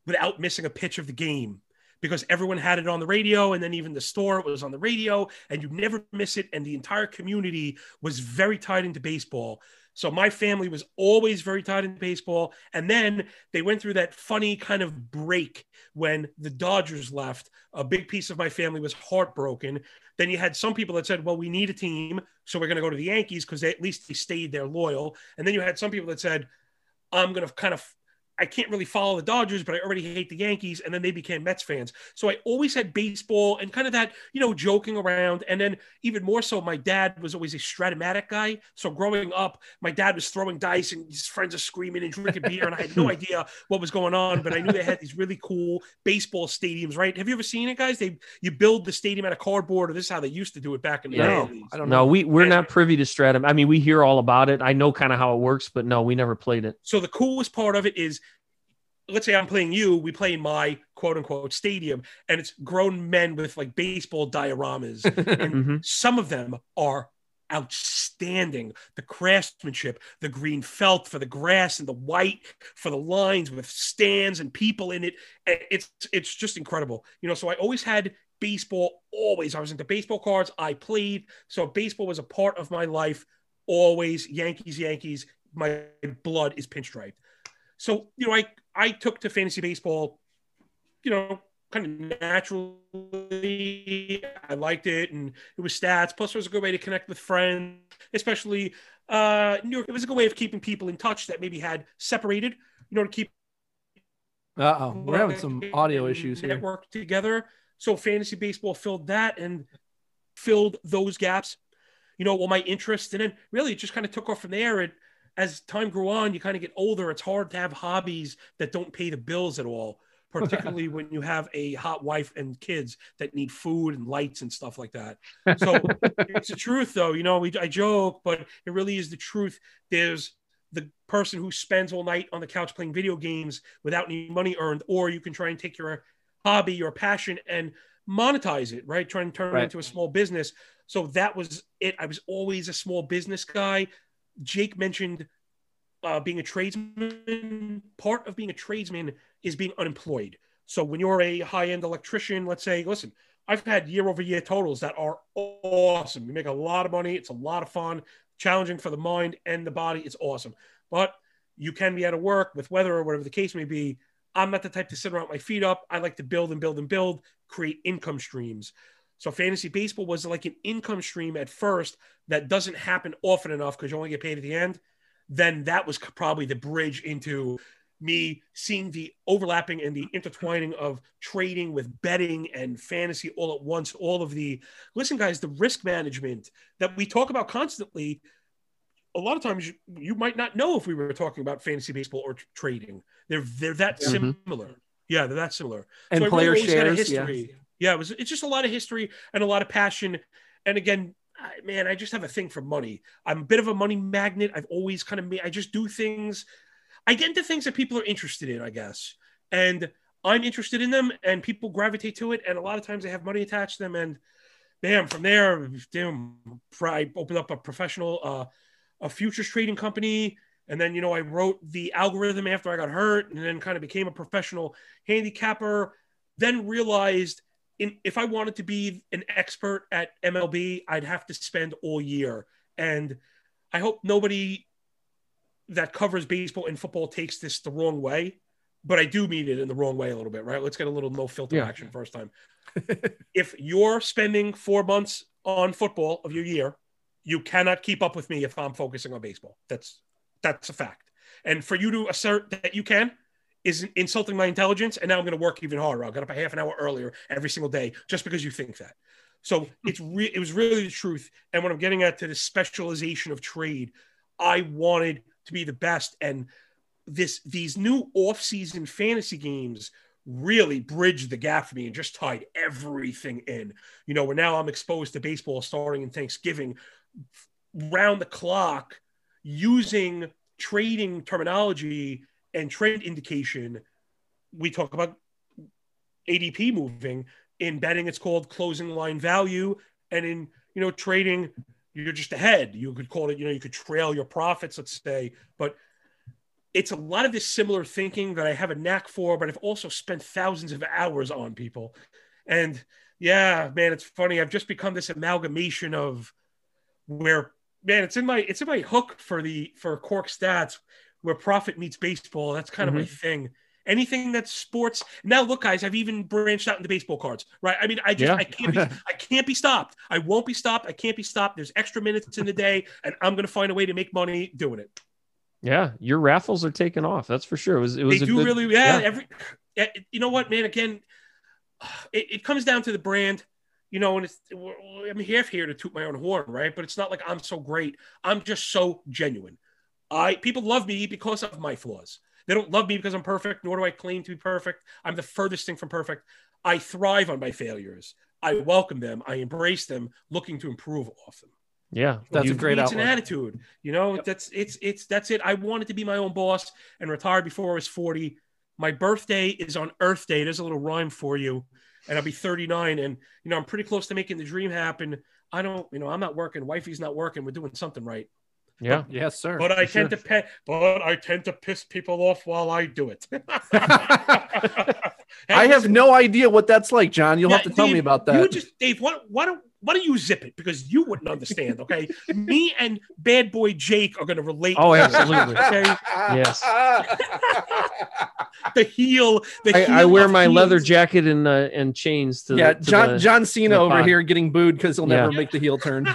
without missing a pitch of the game because everyone had it on the radio and then even the store was on the radio and you'd never miss it and the entire community was very tied into baseball. So my family was always very tied into baseball and then they went through that funny kind of break when the dodgers left. A big piece of my family was heartbroken. Then you had some people that said well we need a team so we're going to go to the yankees because at least they stayed there loyal. And then you had some people that said i'm going to kind of I can't really follow the Dodgers, but I already hate the Yankees. And then they became Mets fans. So I always had baseball and kind of that, you know, joking around. And then even more so, my dad was always a Strat-O-Matic guy. So growing up, my dad was throwing dice and his friends are screaming and drinking beer. And I had no idea what was going on, but I knew they had these really cool baseball stadiums, right? Have you ever seen it, guys? They you build the stadium out of cardboard, or this is how they used to do it back in the No, day. I don't No, know. we we're Yeah. not privy to Stratum. I mean, we hear all about it. I know kind of how it works, but no, we never played it. So the coolest part of it is, let's say I'm playing you, we play in my quote unquote stadium, and it's grown men with like baseball dioramas. and Mhm. some of them are outstanding. The craftsmanship, the green felt for the grass and the white for the lines with stands and people in it. It's it's just incredible. You know, so I always had baseball always. I was into baseball cards. I played. So baseball was a part of my life. Always Yankees, Yankees. My blood is pinstriped. So, you know, I I took to fantasy baseball, you know, kind of naturally. I liked it and it was stats. Plus, it was a good way to connect with friends, especially uh New York. It was a good way of keeping people in touch that maybe had separated, you know, to keep Uh oh, we're having some audio issues here. network together. So fantasy baseball filled that and filled those gaps. You know, well, my interest, and then really it just kind of took off from there. And as time grew on, you kind of get older. It's hard to have hobbies that don't pay the bills at all, particularly when you have a hot wife and kids that need food and lights and stuff like that. So it's the truth, though. You know, we I joke, but it really is the truth. There's the person who spends all night on the couch playing video games without any money earned, or you can try and take your hobby, your passion, and monetize it, right? Try and turn Right. it into a small business. So that was it. I was always a small business guy. Jake mentioned uh, being a tradesman. Part of being a tradesman is being unemployed. So when you're a high end electrician, let's say, listen, I've had year over year totals that are awesome. You make a lot of money. It's a lot of fun, challenging for the mind and the body. It's awesome. But you can be out of work with weather or whatever the case may be. I'm not the type to sit around my feet up. I like to build and build and build, create income streams. So fantasy baseball was like an income stream at first that doesn't happen often enough because you only get paid at the end. Then that was probably the bridge into me seeing the overlapping and the intertwining of trading with betting and fantasy all at once. All of the listen, guys, the risk management that we talk about constantly. A lot of times you, you might not know if we were talking about fantasy baseball or t- trading. They're they're that Mm-hmm. similar. Yeah, they're that similar. And So player really had a shares. Yeah. Yeah. it was. It's just a lot of history and a lot of passion. And again, man, I just have a thing for money. I'm a bit of a money magnet. I've always kind of made. I just do things. I get into things that people are interested in, I guess, and I'm interested in them, and people gravitate to it. And a lot of times they have money attached to them, and bam, from there, damn, I opened up a professional, uh, a futures trading company. And then, you know, I wrote the algorithm after I got hurt and then kind of became a professional handicapper. Then realized in, if I wanted to be an expert at MLB, I'd have to spend all year. And I hope nobody that covers baseball and football takes this the wrong way, but I do mean it in the wrong way a little bit, right? Let's get a little no filter Yeah. action first time. if you're spending four months on football of your year, you cannot keep up with me if I'm focusing on baseball. That's that's a fact. And for you to assert that you can is insulting my intelligence. And now I'm going to work even harder. I'll get up a half an hour earlier every single day just because you think that. So hmm. it's re- it was really the truth. And when I'm getting at to the specialization of trade, I wanted to be the best. And this these new off-season fantasy games really bridged the gap for me and just tied everything in. You know, where now I'm exposed to baseball starting in Thanksgiving, round the clock, using trading terminology and trend indication. We talk about ADP moving. In betting, it's called closing line value, and in you know trading, you're just ahead. You could call it, you know, you could trail your profits, let's say, but it's a lot of this similar thinking that I have a knack for, but I've also spent thousands of hours on people. And yeah, man, it's funny. I've just become this amalgamation of where man, it's in my it's in my hook for the for Cork stats where profit meets baseball. That's kind of my mm-hmm. thing. Anything that's sports. Now look, guys, I've even branched out into baseball cards, right? I mean, I just Yeah. I can't be I can't be stopped. I won't be stopped. I can't be stopped. There's extra minutes in the day, and I'm gonna find a way to make money doing it. Yeah, your raffles are taking off. That's for sure. It was it was they do good- really yeah, yeah. every you know what man again it, it comes down to the brand you know and it's i'm half here to toot my own horn right but it's not like i'm so great i'm just so genuine i people love me because of my flaws they don't love me because i'm perfect nor do i claim to be perfect i'm the furthest thing from perfect i thrive on my failures i welcome them i embrace them looking to improve off them Yeah, That's a great it's an attitude. You know, that's it's it's that's it. I wanted to be my own boss and retire before I was 40. My birthday is on Earth Day. There's a little rhyme for you. And I'll be 39. And you know, I'm pretty close to making the dream happen. I don't, you know, I'm not working, wifey's not working, we're doing something right. Yeah, Yes, sir. But I tend sure. to pay but I tend to piss people off while I do it. I have no idea what that's like, John. You'll Yeah, have to tell me about that. You just Dave, why, why don't why don't you zip it? Because you wouldn't understand, okay? Me and bad boy Jake are gonna relate. Oh, to this, absolutely. Okay. Yes. the heel. The I, heel I wear my heels. leather jacket and uh, and chains to yeah, the, to John the- John Cena over pod. here getting booed because he'll never Yeah. make the heel turn.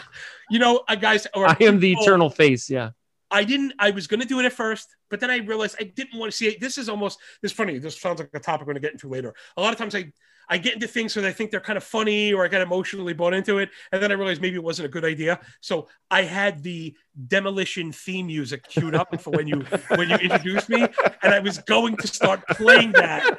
You know, uh, guys. Or, I am the eternal face. Yeah, I didn't. I was going to do it at first, but then I realized I didn't want to see it. This is almost. This is funny. This sounds like a topic we're going to get into later. A lot of times I. I get into things so that I think they're kind of funny or I get emotionally bought into it. And then I realized maybe it wasn't a good idea. So I had the demolition theme music queued up for when you when you introduced me. And I was going to start playing that.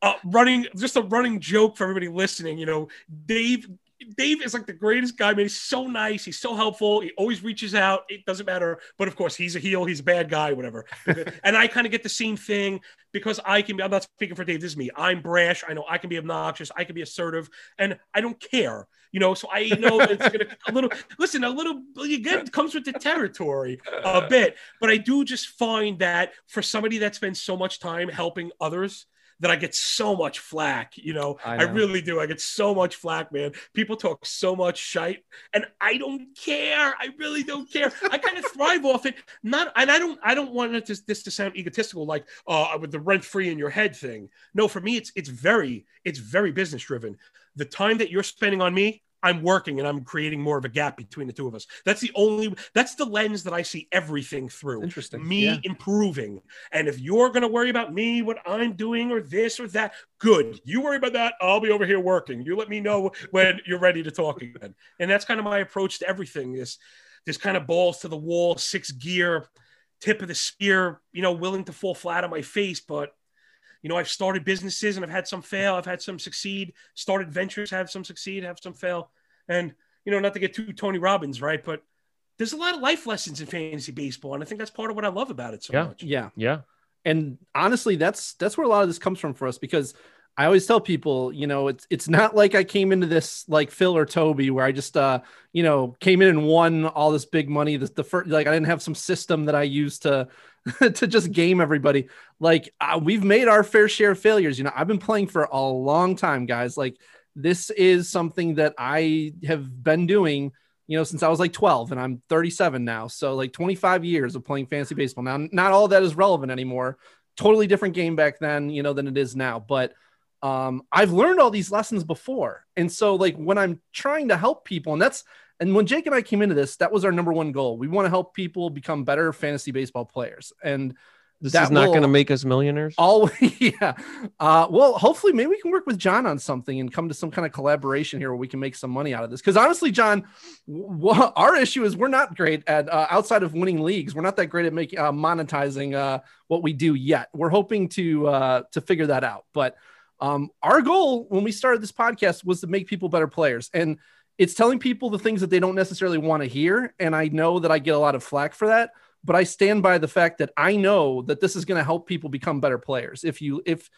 Uh, running just a running joke for everybody listening. You know, Dave Dave is like the greatest guy, man. He's so nice. He's so helpful. He always reaches out. It doesn't matter. But of course, he's a heel. He's a bad guy, whatever. and I kind of get the same thing because I can be, I'm not speaking for Dave. This is me. I'm brash. I know I can be obnoxious. I can be assertive and I don't care, you know, so I know it's going to a little, listen, a little, again, comes with the territory a bit. But I do just find that for somebody that spends so much time helping others, that I get so much flack. You know, I I, really do. I get so much flack, man. People talk so much shite, and I don't care. I really don't care. I kind of thrive off it. Not, and I don't. I don't want it to, this to sound egotistical, like uh, with the rent free in your head thing. No, for me, it's it's very it's very business driven. The time that you're spending on me, I'm working and I'm creating more of a gap between the two of us. That's the only that's the lens that I see everything through. Interesting. Me Yeah. improving. And if you're going to worry about me, what I'm doing, or this or that, good. You worry about that. I'll be over here working. You let me know when you're ready to talk again. And that's kind of my approach to everything. This, this kind of balls to the wall, six gear, tip of the spear. You know, willing to fall flat on my face, but. You know, I've started businesses and I've had some fail. I've had some succeed. Started ventures, have some succeed, have some fail. And you know, not to get too Tony Robbins, right? But there's a lot of life lessons in fantasy baseball, and I think that's part of what I love about it so Yeah. much. Yeah. Yeah. and honestly that's that's where a lot of this comes from for us because i always tell people you know it's it's not like i came into this like phil or toby where i just uh you know came in and won all this big money the, the first like i didn't have some system that i used to to just game everybody like uh, we've made our fair share of failures you know i've been playing for a long time guys like this is something that i have been doing you know, since I was like 12 and I'm 37 now. So like 25 years of playing fantasy baseball. Now, not all that is relevant anymore. Totally different game back then, you know, than it is now. But um, I've learned all these lessons before. And so like when I'm trying to help people, and that's and when Jake and I came into this, that was our number one goal. We want to help people become better fantasy baseball players. And This That is not going to make us millionaires. all yeah. Uh, well, hopefully, maybe we can work with John on something and come to some kind of collaboration here where we can make some money out of this. Because honestly, John, w- our issue is we're not great at uh, outside of winning leagues. We're not that great at making uh, monetizing uh, what we do yet. We're hoping to uh, to figure that out. But um, our goal when we started this podcast was to make people better players, and it's telling people the things that they don't necessarily want to hear. And I know that I get a lot of flack for that but I stand by the fact that I know that this is going to help people become better players. If you if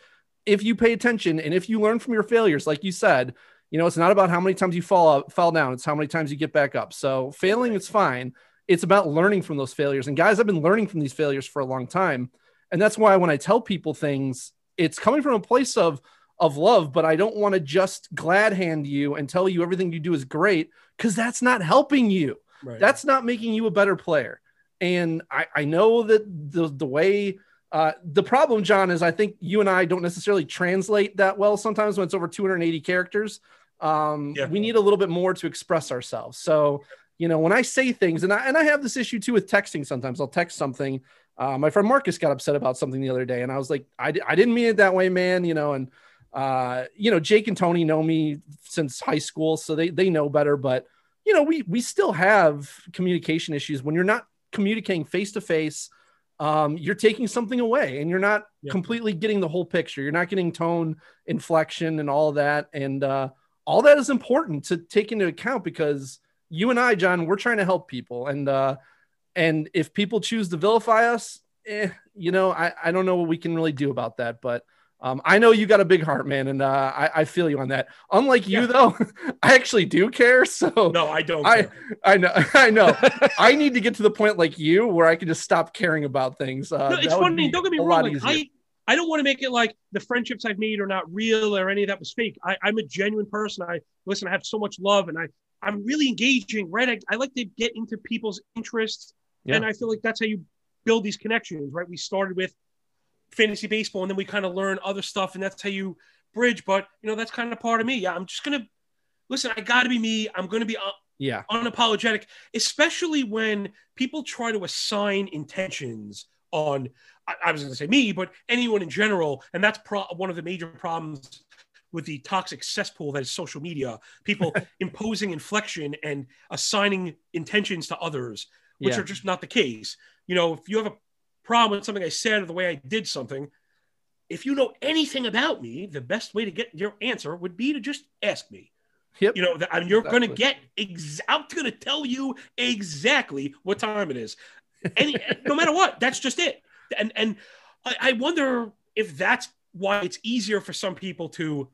if you pay attention and if you learn from your failures, like you said, you know, it's not about how many times you fall up, fall down. It's how many times you get back up. So failing is fine. It's about learning from those failures. And guys, I've been learning from these failures for a long time. And that's why when I tell people things, it's coming from a place of of love, but I don't want to just glad hand you and tell you everything you do is great because that's not helping you. Right. That's not making you a better player. And I, I know that the the way uh, the problem, John, is I think you and I don't necessarily translate that well sometimes when it's over 280 characters. Um, Yeah. We need a little bit more to express ourselves. So, you know, when I say things, and I, and I have this issue too with texting sometimes, I'll text something. Uh, my friend Marcus got upset about something the other day, and I was like, I, I didn't mean it that way, man, you know, and uh, you know, Jake and Tony know me since high school, so they they know better. But you know, we we still have communication issues when you're not communicating face to face. Um, you're taking something away, and you're not Yeah. completely getting the whole picture. You're not getting tone, inflection, and all that, and uh, all that is important to take into account because you and I, John, we're trying to help people, and uh, and if people choose to vilify us, eh, you know, I I don't know what we can really do about that, but. Um, I know you got a big heart, man, and uh, I, I feel you on that. Unlike you, Yeah. though, I actually do care. So no, I don't. I-. I know, I know. I need to get to the point like you where I can just stop caring about things. Uh, no, it's funny. Don't get me wrong. Like. I, I don't want to make it like the friendships I've made are not real or any of that was fake. I, I'm a genuine person. I listen. I have so much love, and I I'm really engaging. Right. I, I like to get into people's interests, Yeah. and I feel like that's how you build these connections. Right. We started with fantasy baseball, and then we kind of learn other stuff, and that's how you bridge. But you know, that's kind of part of me. Yeah, I'm just gonna listen. I got to be me. I'm gonna be uh, yeah, unapologetic, especially when people try to assign intentions on. I, I was going to say me, but anyone in general, and that's pro- one of the major problems with the toxic cesspool that is social media. People imposing inflection and assigning intentions to others, which Yeah. are just not the case. You know, if you have a problem with something I said or the way I did something. If you know anything about me, the best way to get your answer would be to just ask me yep. you know, that, and you're going to get. Ex- I'm going to tell you exactly what time it is, and no matter what, that's just it. And and I, I wonder if that's why it's easier for some people to.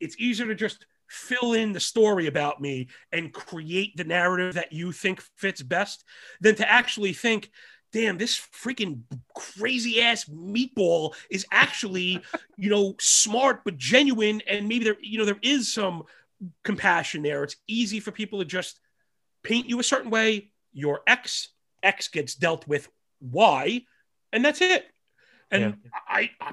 It's easier to just fill in the story about me and create the narrative that you think fits best than to actually think damn, this freaking crazy ass meatball is actually, you know, smart but genuine, and maybe there, you know, there is some compassion there. It's easy for people to just paint you a certain way. Your X X gets dealt with Y, and that's it. And yeah. I, I,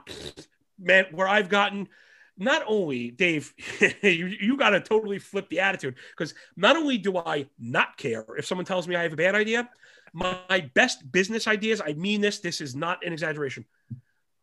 man, where I've gotten not only Dave, you, you got to totally flip the attitude because not only do I not care if someone tells me I have a bad idea, my best business ideas, I mean this, this is not an exaggeration.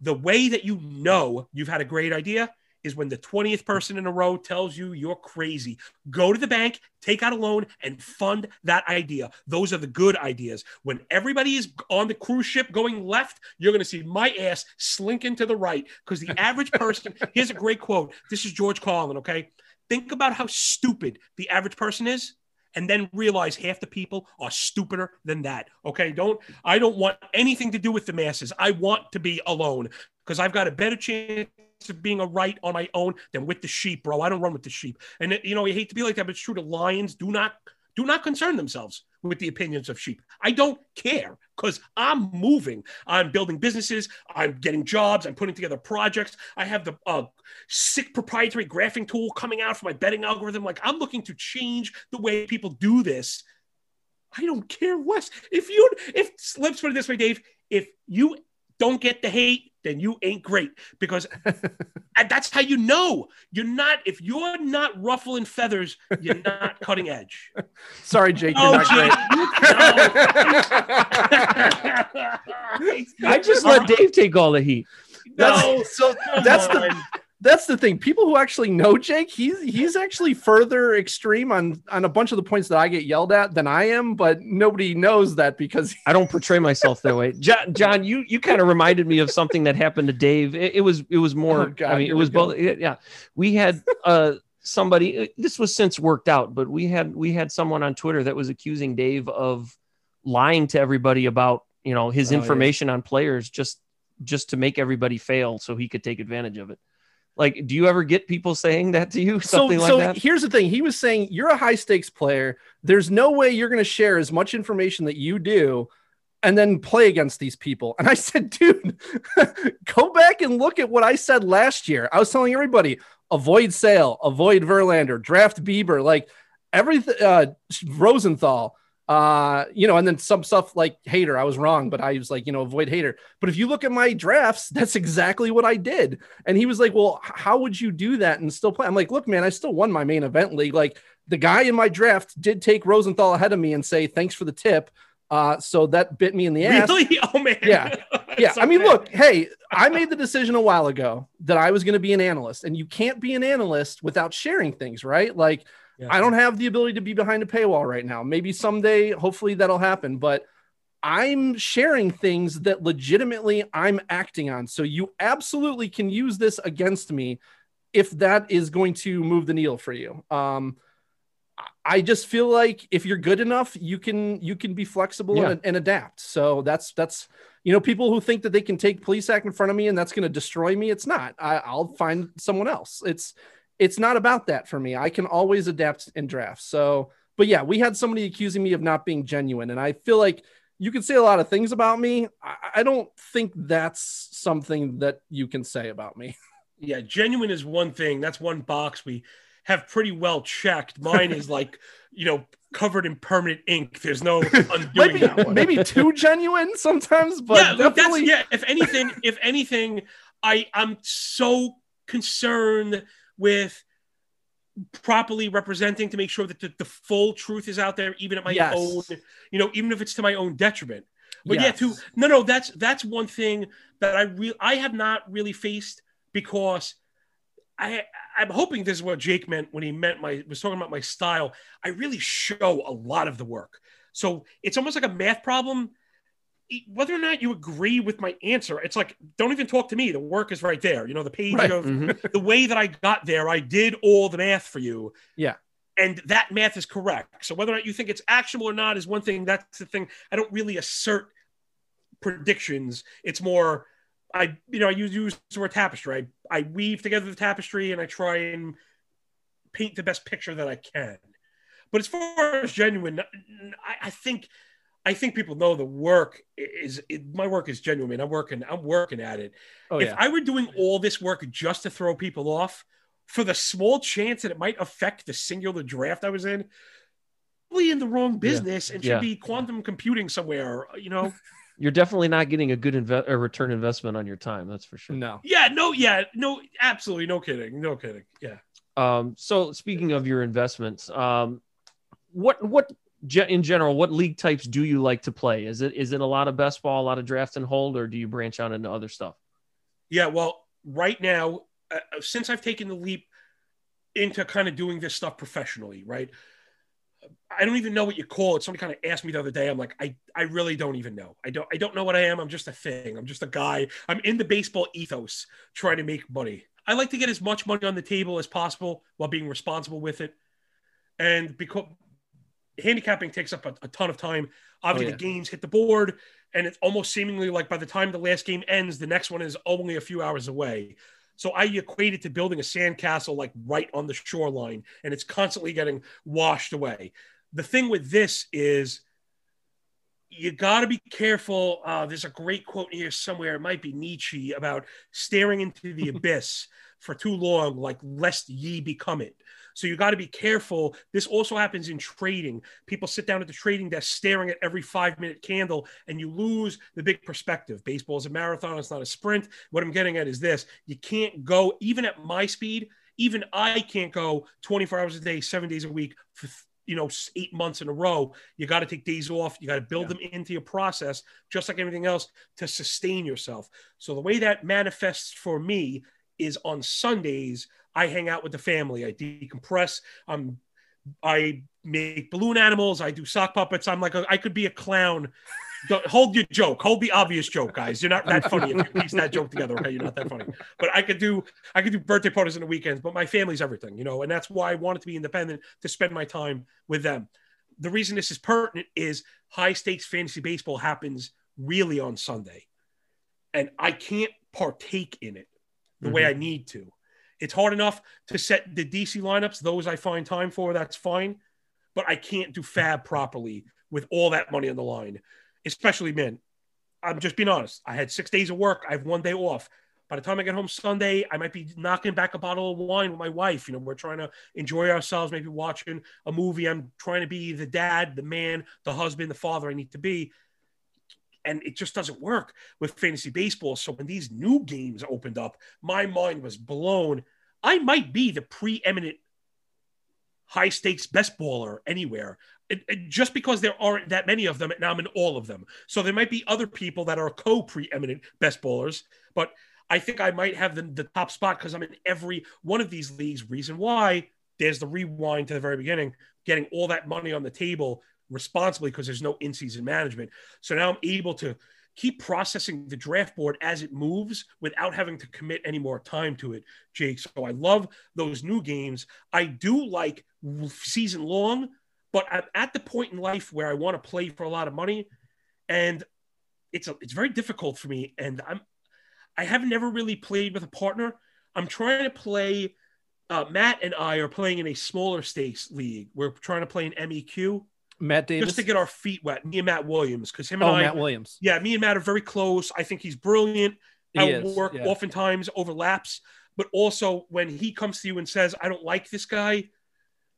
The way that you know you've had a great idea is when the 20th person in a row tells you you're crazy. Go to the bank, take out a loan, and fund that idea. Those are the good ideas. When everybody is on the cruise ship going left, you're going to see my ass slinking to the right because the average person, here's a great quote. This is George Carlin, okay? Think about how stupid the average person is and then realize half the people are stupider than that. Okay. Don't, I don't want anything to do with the masses. I want to be alone because I've got a better chance of being a right on my own than with the sheep, bro. I don't run with the sheep. And, you know, you hate to be like that, but it's true. The lions do not, do not concern themselves with the opinions of sheep. I don't care because I'm moving. I'm building businesses. I'm getting jobs. I'm putting together projects. I have the uh, sick proprietary graphing tool coming out for my betting algorithm. Like I'm looking to change the way people do this. I don't care, Wes. If you, if let's put it this way, Dave, if you don't get the hate, then you ain't great because that's how you know you're not. If you're not ruffling feathers, you're not cutting edge. Sorry, Jake, you're oh, not Jake, great. I just let Dave take all the heat. No, so that's on. the that's the thing. People who actually know Jake, he's he's actually further extreme on on a bunch of the points that I get yelled at than I am, but nobody knows that because I don't portray myself that way. John, John you you kind of reminded me of something that happened to Dave. It, it was it was more. Oh, God, I mean, it was both. Yeah, we had uh somebody. Uh, this was since worked out, but we had we had someone on Twitter that was accusing Dave of lying to everybody about you know his oh, information yeah. on players just just to make everybody fail so he could take advantage of it. Like, do you ever get people saying that to you? Something so, like so that? here's the thing. He was saying you're a high stakes player. There's no way you're going to share as much information that you do and then play against these people. And I said, dude, go back and look at what I said last year. I was telling everybody, avoid Sale, avoid Verlander, draft Bieber, like everything, uh, Rosenthal, uh, you know, and then some stuff like Hader. I was wrong, but I was like, you know, avoid Hader. But if you look at my drafts, that's exactly what I did. And he was like, well, how would you do that and still play? I'm like, look, man, I still won my main event league. Like the guy in my draft did take Rosenthal ahead of me and say, thanks for the tip. Uh, so that bit me in the ass. Really? Oh man. Yeah. Yeah. so I mean, bad. look, hey, I made the decision a while ago that I was going to be an analyst, and you can't be an analyst without sharing things, right? Like yeah. I don't have the ability to be behind a paywall right now. Maybe someday, hopefully that'll happen, but I'm sharing things that legitimately I'm acting on. So you absolutely can use this against me if that is going to move the needle for you. Um, I just feel like if you're good enough, you can you can be flexible yeah. and, and, adapt. So that's that's you know people who think that they can take police act in front of me and that's going to destroy me. It's not. I, I'll find someone else. It's it's not about that for me. I can always adapt in drafts. So, but yeah, we had somebody accusing me of not being genuine, and I feel like you can say a lot of things about me. I, I don't think that's something that you can say about me. Yeah, genuine is one thing. That's one box we have pretty well checked. Mine is like, you know, covered in permanent ink. There's no undoing maybe, that one. maybe too genuine sometimes, but yeah, definitely... yeah. If anything, if anything, I I'm so concerned with properly representing to make sure that the, the full truth is out there, even at my yes. own, you know, even if it's to my own detriment. But yes. yeah, to no, no, that's that's one thing that I real I have not really faced because I I'm hoping this is what Jake meant when he meant my was talking about my style. I really show a lot of the work. So it's almost like a math problem whether or not you agree with my answer, it's like don't even talk to me. The work is right there. You know, the page right. of mm-hmm. the way that I got there, I did all the math for you. Yeah. And that math is correct. So whether or not you think it's actionable or not is one thing. That's the thing. I don't really assert predictions. It's more I you know, I use, use the word tapestry. I, I weave together the tapestry and I try and paint the best picture that I can. But as far as genuine, I, I think I think people know the work is it, my work is genuine. I'm working. I'm working at it. Oh, if yeah. I were doing all this work just to throw people off, for the small chance that it might affect the singular draft I was in, probably in the wrong business and should Yeah. be quantum computing somewhere. You know? You're definitely not getting a good inve- a return investment on your time. That's for sure. No. yeah. No. Yeah. No. Absolutely. No kidding. No kidding. Yeah. Um, so speaking of your investments, um, what what ge- in general, what league types do you like to play? Is it is it a lot of best ball, a lot of draft and hold, or do you branch out into other stuff? Yeah, well, right now, uh, since I've taken the leap into kind of doing this stuff professionally, right? I don't even know what you call it. Somebody kind of asked me the other day. I'm like, I, I really don't even know. I don't, I don't know what I am. I'm just a thing. I'm just a guy. I'm in the baseball ethos, trying to make money. I like to get as much money on the table as possible while being responsible with it. And because handicapping takes up a, a ton of time, obviously yeah. the games hit the board, and it's almost seemingly like by the time the last game ends, the next one is only a few hours away. So I equate it to building a sandcastle like right on the shoreline, and it's constantly getting washed away. The thing with this is you got to be careful. Uh, there's a great quote here somewhere. It might be Nietzsche about staring into the abyss for too long, like lest ye become it. So you got to be careful. This also happens in trading. People sit down at the trading desk staring at every five minute candle, and you lose the big perspective. Baseball is a marathon, it's not a sprint. What I'm getting at is this you can't go, even at my speed, even I can't go 24 hours a day, seven days a week for you know eight months in a row you got to take days off you got to build them into your process just like everything else to sustain yourself so the way that manifests for me is on sundays i hang out with the family. I decompress. I'm i make balloon animals. I do sock puppets. I'm like a, i could be a clown. Don't, hold your joke. Hold the obvious joke guys. You're not that funny if you piece that joke together okay? You're not that funny. But i could do i could do birthday parties on the weekends but my family's everything you know? And that's why i wanted to be independent to spend my time with them. The reason this is pertinent is high stakes fantasy baseball happens really on sunday. And i can't partake in it the way mm-hmm. i need to. It's hard enough to set the dc lineups. Those i find time for that's fine. But i can't do fab properly with all that money on the line especially men. I'm just being honest. I had six days of work. I have one day off. By the time I get home Sunday, I might be knocking back a bottle of wine with my wife. You know, we're trying to enjoy ourselves, maybe watching a movie. I'm trying to be the dad, the man, the husband, the father I need to be. And it just doesn't work with fantasy baseball. So when these new games opened up, my mind was blown. I might be the preeminent high stakes best baller anywhere. It, it- just because there aren't that many of them, now I'm in all of them. So there might be other people that are co preeminent best ballers, but I think I might have the, the top spot because I'm in every one of these leagues. Reason why there's the rewind to the very beginning, getting all that money on the table responsibly because there's no in season management. So now I'm able to keep processing the draft board as it moves without having to commit any more time to it, Jake. So I love those new games. I do like season long, but I'm at the point in life where I want to play for a lot of money, and it's a, it's very difficult for me. And I'm I have never really played with a partner. I'm trying to play. Uh, Matt and I are playing in a smaller stakes league. We're trying to play an MEQ Matt Davis. just to get our feet wet. Me and Matt Williams, because him and oh, I, Matt Williams. yeah, me and Matt are very close. I think he's brilliant. He Our is, work yeah. oftentimes overlaps, but also when he comes to you and says, "I don't like this guy,"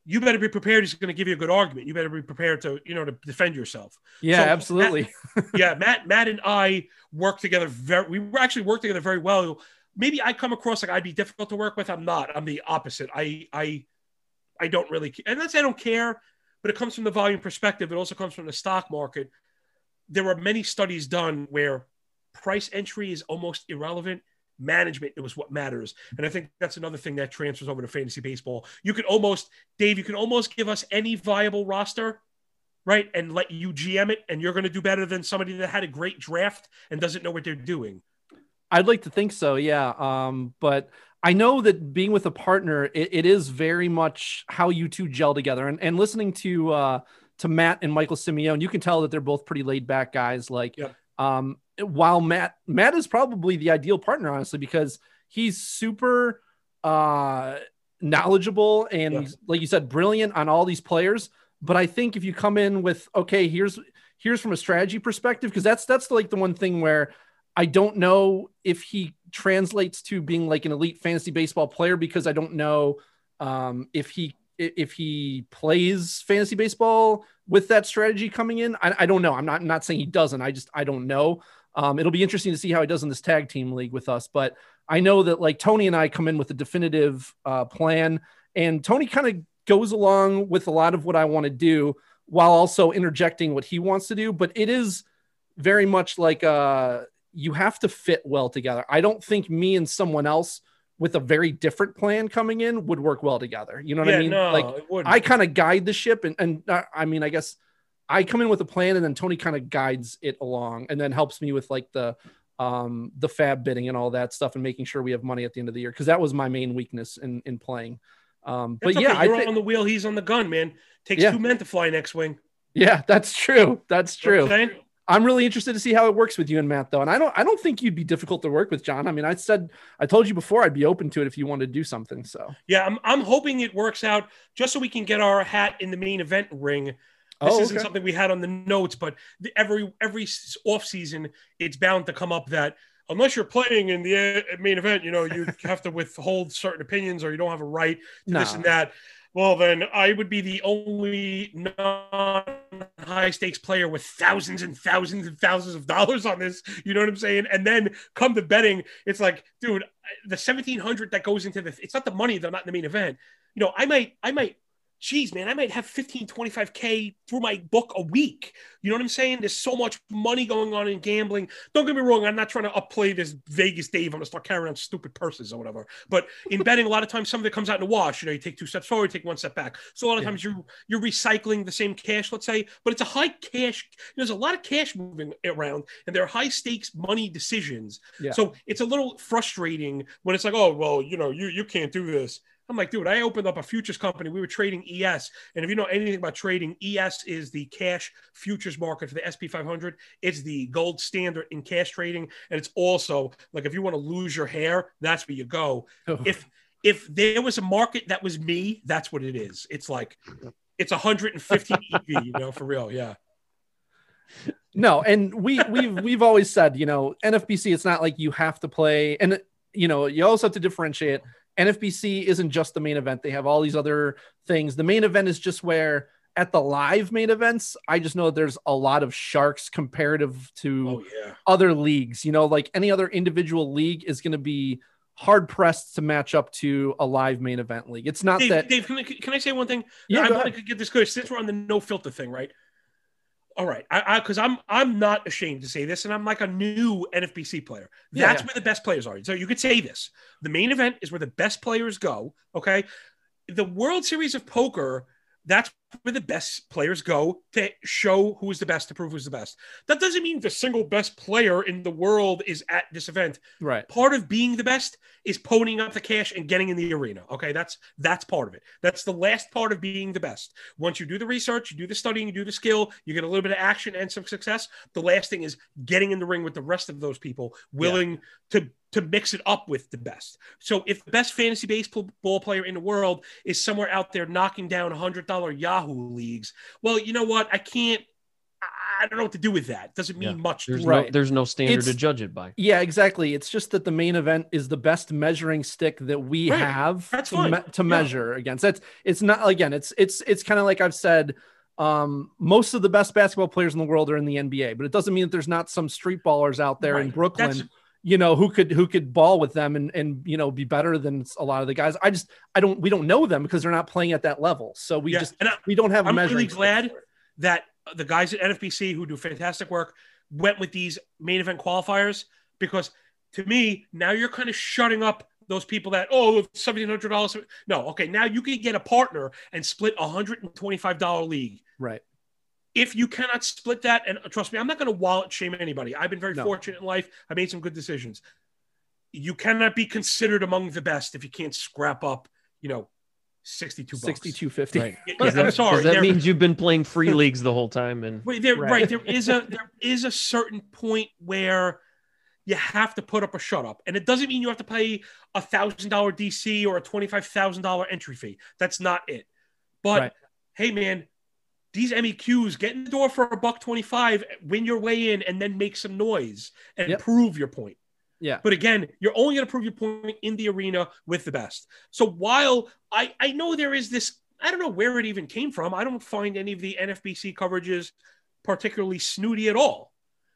you better be prepared. He's going to give you a good argument. You better be prepared to, you know, to defend yourself. Yeah, So, absolutely. yeah, Matt, Matt and I work together very. We actually work together very well. Maybe I come across like I'd be difficult to work with. I'm not. I'm the opposite. I I I don't really, and that's I don't care. But it comes from the volume perspective. It also comes from the stock market. There are many studies done where price entry is almost irrelevant. Management it was what matters, and I think that's another thing that transfers over to fantasy baseball. You could almost, Dave, you can almost give us any viable roster right? And let you GM it, and you're going to do better than somebody that had a great draft and doesn't know what they're doing. I'd like to think so, yeah. Um, but I know that being with a partner, it, it is very much how you two gel together. And and listening to uh to Matt and Michael Simeone, you can tell that they're both pretty laid back guys. Like, um, while Matt Matt is probably the ideal partner, honestly, because he's super uh knowledgeable and Yeah. like you said, brilliant on all these players. But I think if you come in with okay, here's here's from a strategy perspective because that's that's like the one thing where I don't know if he translates to being like an elite fantasy baseball player because I don't know um, if he if he plays fantasy baseball with that strategy coming in. I, I don't know. I'm not I'm not saying he doesn't. I just I don't know. Um, it'll be interesting to see how he does in this tag team league with us. But I know that like Tony and I come in with a definitive uh, plan, and Tony kind of goes along with a lot of what I want to do while also interjecting what he wants to do. But it is very much like uh, you have to fit well together. I don't think me and someone else with a very different plan coming in would work well together. You know what Yeah, I mean? no, like. I kind of guide the ship and, and uh, I mean, I guess I come in with a plan and then Tony kind of guides it along and then helps me with like the, um, the fab bidding and all that stuff and making sure we have money at the end of the year. Cause that was my main weakness in, in playing. Um, but yeah, okay. You're think, on the wheel. He's on the gun, man. Takes Yeah. two men to fly an X-wing. yeah, that's true. That's You know true. I'm really interested to see how it works with you and Matt, though. And I don't, I don't think you'd be difficult to work with, John. I mean, I said, I told you before, I'd be open to it if you wanted to do something. So, Yeah, I'm, I'm hoping it works out just so we can get our hat in the main event ring. This Oh, isn't okay. something we had on the notes, but the, every every off season, it's bound to come up that unless you're playing in the uh, main event, you know, you have to withhold certain opinions or you don't have a right to this and that. Well, then I would be the only non high stakes player with thousands and thousands and thousands of dollars on this. You know what I'm saying? And then come to betting, it's like, dude, the 1700 that goes into the, it's not the money I'm not in the main event. You know, I might, I might, geez, man, I might have 15, 25K through my book a week. You know what I'm saying? There's so much money going on in gambling. Don't get me wrong. I'm not trying to upplay this Vegas Dave. I'm going to start carrying on stupid purses or whatever. But in betting, a lot of times some of it comes out in the wash. You know, you take two steps forward, take one step back. So a lot of Yeah. times you're you're recycling the same cash, let's say, but it's a high cash. There's a lot of cash moving around, and there are high stakes money decisions. Yeah. So it's a little frustrating when it's like, oh well, you know, you you can't do this. I'm like, dude, I opened up a futures company. We were trading ES. And if you know anything about trading, ES is the cash futures market for the SP 500. It's the gold standard in cash trading. And it's also like if you want to lose your hair, that's where you go. Oh. If if there was a market that was me, that's what it is. It's like it's 150 EV, you know, for real. Yeah. no, and we we've we've always said, you know, NFBC, it's not like you have to play, and you know, you also have to differentiate. NFBC isn't just the main event; they have all these other things. The main event is just where at the live main events, I just know that there's a lot of sharks comparative to Oh yeah. other leagues. You know, like any other individual league is going to be hard pressed to match up to a live main event league. It's not Dave, that. Dave can, I, can I say one thing? Yeah, I go want to get this good since we're on the no filter thing, right? All right, I because I'm I'm not ashamed to say this, and I'm like a new NFBC player. Yeah, That's yeah. where the best players are. So you could say this: the main event is where the best players go. Okay, the World Series of Poker. That's where the best players go to show who is the best, to prove who's the best. That doesn't mean the single best player in the world is at this event. Right. part of being the best is ponying up the cash and getting in the arena okay? That's that's part of it. That's the last part of being the best. Once you do the research you do the studying you do the skill you get a little bit of action and some success the last thing is getting in the ring with the rest of those people willing to to mix it up with the best so if the best fantasy baseball player in the world is somewhere out there knocking down $100 yahoo leagues well you know what i can't I- I don't know what to do with that. Doesn't mean Yeah. much. There's. Right. no there's no standard It's- to judge it by. Yeah, exactly. It's just that the main event is the best measuring stick that we Right. have That's to, me- to Yeah. measure against. That's it's not again. It's it's it's kind of like I've said. Um, most of the best basketball players in the world are in the NBA, but it doesn't mean that there's not some street ballers out there in Brooklyn. That's- you know who could who could ball with them and and you know be better than a lot of the guys. I just I don't we don't know them because they're not playing at that level. So we Yeah. just and I, we don't have a I'm really glad that the guys at NFBC who do fantastic work went with these main event qualifiers because to me, now you're kind of shutting up those people that, oh, $1,700. No, okay, now you can get a partner and split a $125 league. right. If you cannot split that, and uh, trust me, I'm not going to wallet shame anybody. I've been very No. fortunate in life. I made some good decisions. You cannot be considered among the best if you can't scrap up, you know, 62 bucks. Sixty two fifty. Right. Yeah, I'm that, that there- means you've been playing free leagues the whole time, and Wait, there, Right. right. There is a there is a certain point where you have to put up a shut up, and it doesn't mean you have to pay a thousand dollar DC or a twenty five thousand dollar entry fee. That's not it. But Right. hey, man, these MEQs get in the door for a buck 25, win your way in, and then make some noise and Yep. prove your point. Yeah. But again, you're only going to prove your point in the arena with the best. So while I, I know there is this, I don't know where it even came from. I don't find any of the NFBC coverages particularly snooty at all.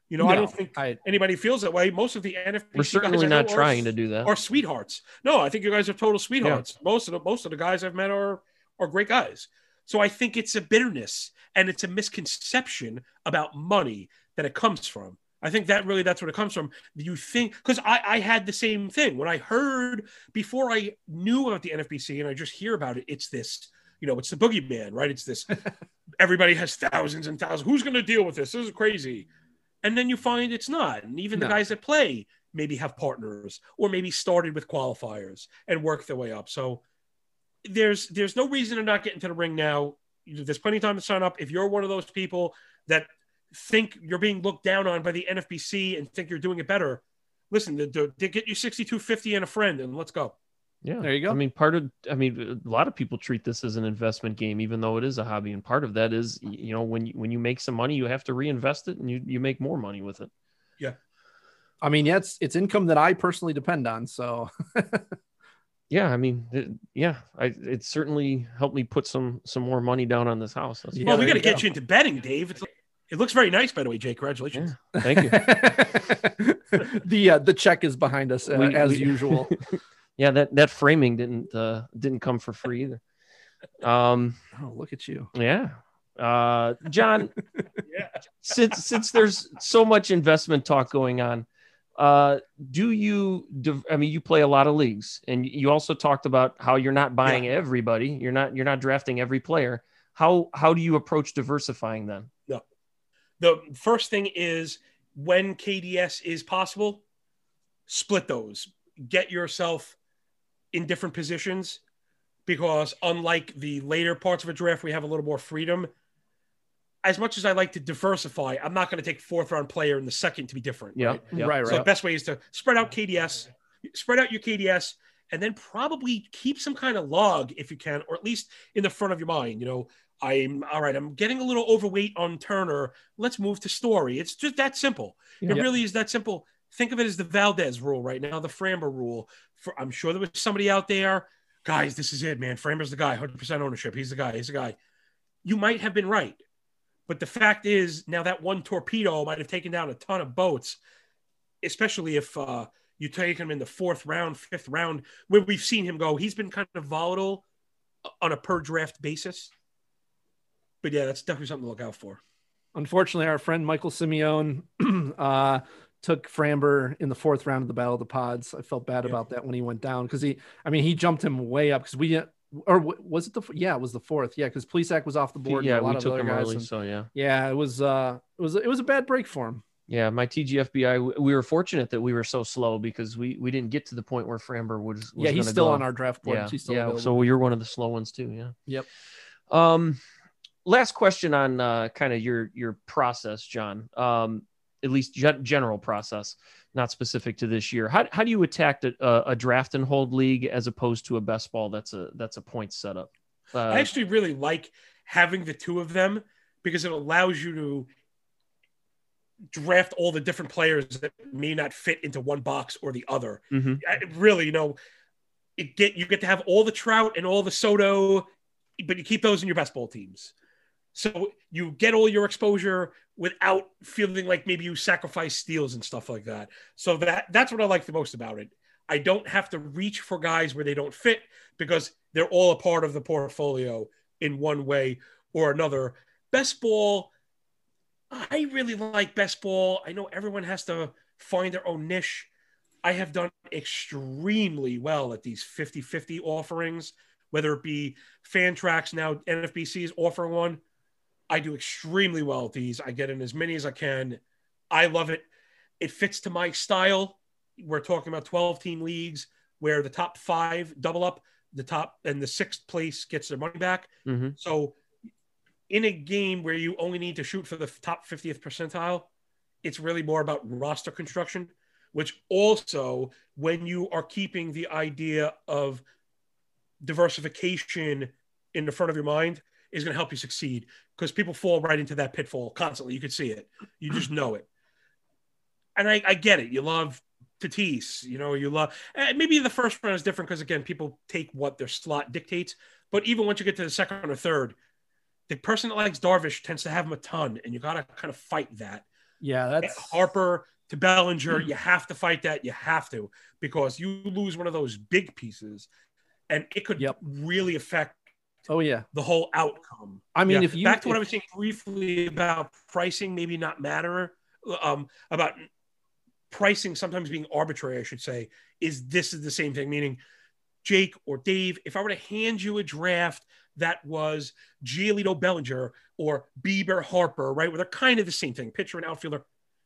You know, I don't think I, anybody feels that way. Most of the NFBC We're certainly not are- trying to do that. are sweethearts. No, I think you guys are total sweethearts. Most of the most of the guys I've met are are great guys. So I think it's a bitterness and it's a misconception about money that it comes from. I think that really that's what it comes from. You think because I, I had the same thing when I heard before I knew about the NFBC and I just hear about it. It's this, you know, it's the boogeyman, right? It's this. everybody has thousands and thousands. Who's going to deal with this? This is crazy. And then you find it's not. And even the guys that play maybe have partners or maybe started with qualifiers and work their way up. So there's there's no reason to not get into the ring now. There's plenty of time to sign up. If you're one of those people that think you're being looked down on by the NFBC and think you're doing it better, listen, to, to, to get you 6250 and a friend and let's go. Yeah. There you go. I mean, part of, I mean, a lot of people treat this as an investment game, even though it is a hobby. And part of that is, you know, when you, when you make some money, you have to reinvest it and you, you make more money with it. Yeah. I mean, yeah, it's, it's income that I personally depend on. So Yeah. I mean, it, yeah, I, it certainly helped me put some, some more money down on this house. That's Yeah, well, we there got to get go. you into betting, Dave. It's, it looks very nice, by the way, Jay. Congratulations. Yeah. Thank you. the uh, the check is behind us uh, We- as we- usual. yeah. That, that framing didn't, uh, didn't come for free either. Um, Oh, look at you. yeah. Uh, John, Yeah. since since there's so much investment talk going on uh do you i mean you play a lot of leagues and you also talked about how you're not buying everybody. You're not you're not drafting every player. How how do you approach diversifying them then The first thing is when KDS is possible, split those. Get yourself in different positions because unlike the later parts of a draft, we have a little more freedom. As much as I like to diversify, I'm not going to take fourth round player in the second to be different. yeah right? yeah Right, So right. the best way is to spread out KDS, spread out your KDS, and then probably keep some kind of log if you can, or at least in the front of your mind. You know, I'm all right. I'm getting a little overweight on Turner. Let's move to Story. It's just that simple. It Yeah. really is that simple. Think of it as the Valdez rule right now, the Framber rule. For I'm sure there was somebody out there, guys. This is it, man. Framber's the guy. 100 percent ownership. He's the guy. He's the guy. You might have been right, but the fact is now that one torpedo might have taken down a ton of boats, especially if uh, you take him in the fourth round, fifth round, where we've seen him go. He's been kind of volatile on a per draft basis. But yeah, that's definitely something to look out for. Unfortunately, our friend Michael Simeone uh, took Framber in the fourth round of the Battle of the Pods. I felt bad Yeah. about that when he went down because he, I mean, he jumped him way up because we, didn't- or was it the, yeah, it was the fourth. Yeah, because Plesac was off the board. and yeah a lot we took him early and- so yeah yeah, it was, uh, it was, it was a bad break for him. yeah my tgfbi we- we were fortunate that we were so slow because we we didn't get to the point where framber was, was yeah, he's still go. on our draft board. yeah He's still yeah available. so you're one of the slow ones too yeah Yep. um last question on uh kind of your your process john um at least gen- general process not specific to this year how, how do you attack a, a, a draft and hold league as opposed to a best ball that's a that's a point setup uh, I actually really like having the two of them because it allows you to draft all the different players that may not fit into one box or the other. mhm. I- really, you know, it get you get to have all the Trout and all the Soto, but you keep those in your best ball teams. So you get all your exposure without feeling like maybe you sacrifice steals and stuff like that. So that that's what I like the most about it. I don't have to reach for guys where they don't fit because they're all a part of the portfolio in one way or another. Best ball, I really like best ball. I know everyone has to find their own niche. I have done extremely well at these 50 50 offerings, whether it be Fantrax, now NFBC is offering one. I do extremely well at these. I get in as many as I can. I love it. It fits to my style. We're talking about 12 team leagues where the top five double up, the top and the sixth place gets their money back. Mhm. So, in a game where you only need to shoot for the top 50th percentile, it's really more about roster construction, which also, when you are keeping the idea of diversification in the front of your mind, is going to help you succeed because people fall right into that pitfall constantly. You can see it, you just know it. And I, I get it. You love Tatis, you know, you love eh, maybe the first round is different because again, people take what their slot dictates. But even once you get to the second or third, the person that likes Darvish tends to have him a ton, and you got to kind of fight that. Yeah, that's Harper to Bellinger. You have to fight that. You have to because you lose one of those big pieces, and it could Yep. really affect oh yeah. the whole outcome. I mean, Yeah. if you back to what I was saying briefly about pricing, maybe not matter um, about pricing sometimes being arbitrary. I should say is this is the same thing, meaning Jake or Dave. If I were to hand you a draft that was Giolito Bellinger or Bieber Harper, right, where they're kind of the same thing, pitcher and outfielder,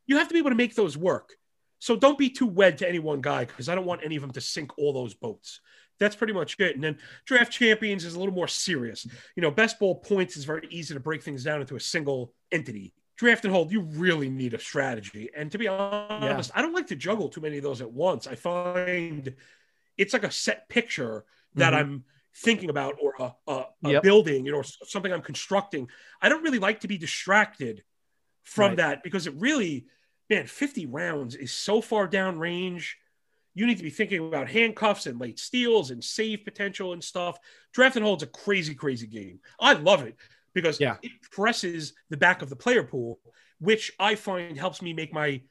you have to be able to make those work. So don't be too wed to any one guy because I don't want any of them to sink all those boats. That's pretty much it. And then draft champions is a little more serious. You know, best ball points is very easy to break things down into a single entity. Draft and hold, you really need a strategy. And to be honest, I don't like to juggle too many of those at once. I find it's like a set picture that Mhm. I'm thinking about or a, a, a Yep. building, you know, or something I'm constructing. I don't really like to be distracted from Right. that because it really, man, 50 rounds is so far down range. You need to be thinking about handcuffs and late steals and save potential and stuff. Draft and hold's a crazy, crazy game. I love it because Yeah. it presses the back of the player pool, which I find helps me make my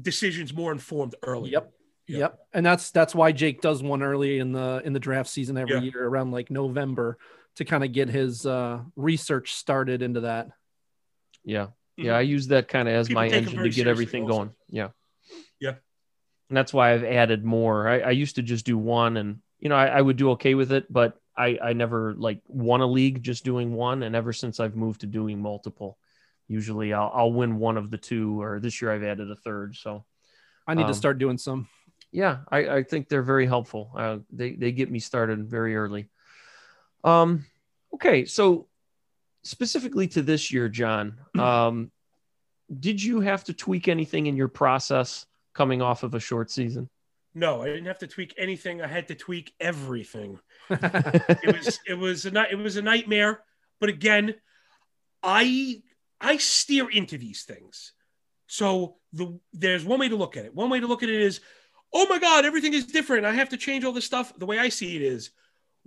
decisions more informed early. Yep. Yep. Yep. And that's that's why Jake does one early in the in the draft season every Yeah. year around like November to kind of get his uh research started into that. Yeah. Mhm. Yeah. I use that kind of as People my engine to get seriously everything also. going. Yeah. Yeah. And that's why I've added more. I, I used to just do one and, you know, I, I would do okay with it, but I, I never like won a league just doing one. And ever since I've moved to doing multiple, usually I'll, I'll win one of the two, or this year I've added a third. So, I need Um, to start doing some. yeah, I, I think they're very helpful. Uh, they they get me started very early. Um, okay, so specifically to this year, John, um, did you have to tweak anything in your process coming off of a short season? No, I didn't have to tweak anything. I had to tweak everything. it was it was a it was a nightmare but again i i steer into these things so the there's one way to look at it one way to look at it is oh my god everything is different i have to change all this stuff the way i see it is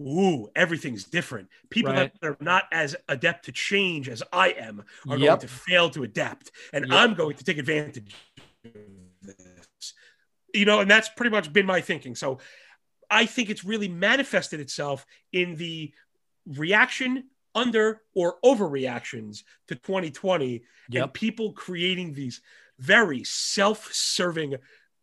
ooh everything's different people Right. that are not as adept to change as i am are going to fail to adapt and Yep. i'm going to take advantage of this you know and that's pretty much been my thinking so I think it's really manifested itself in the reaction under or overreactions to 2020 Yep. and people creating these very self-serving,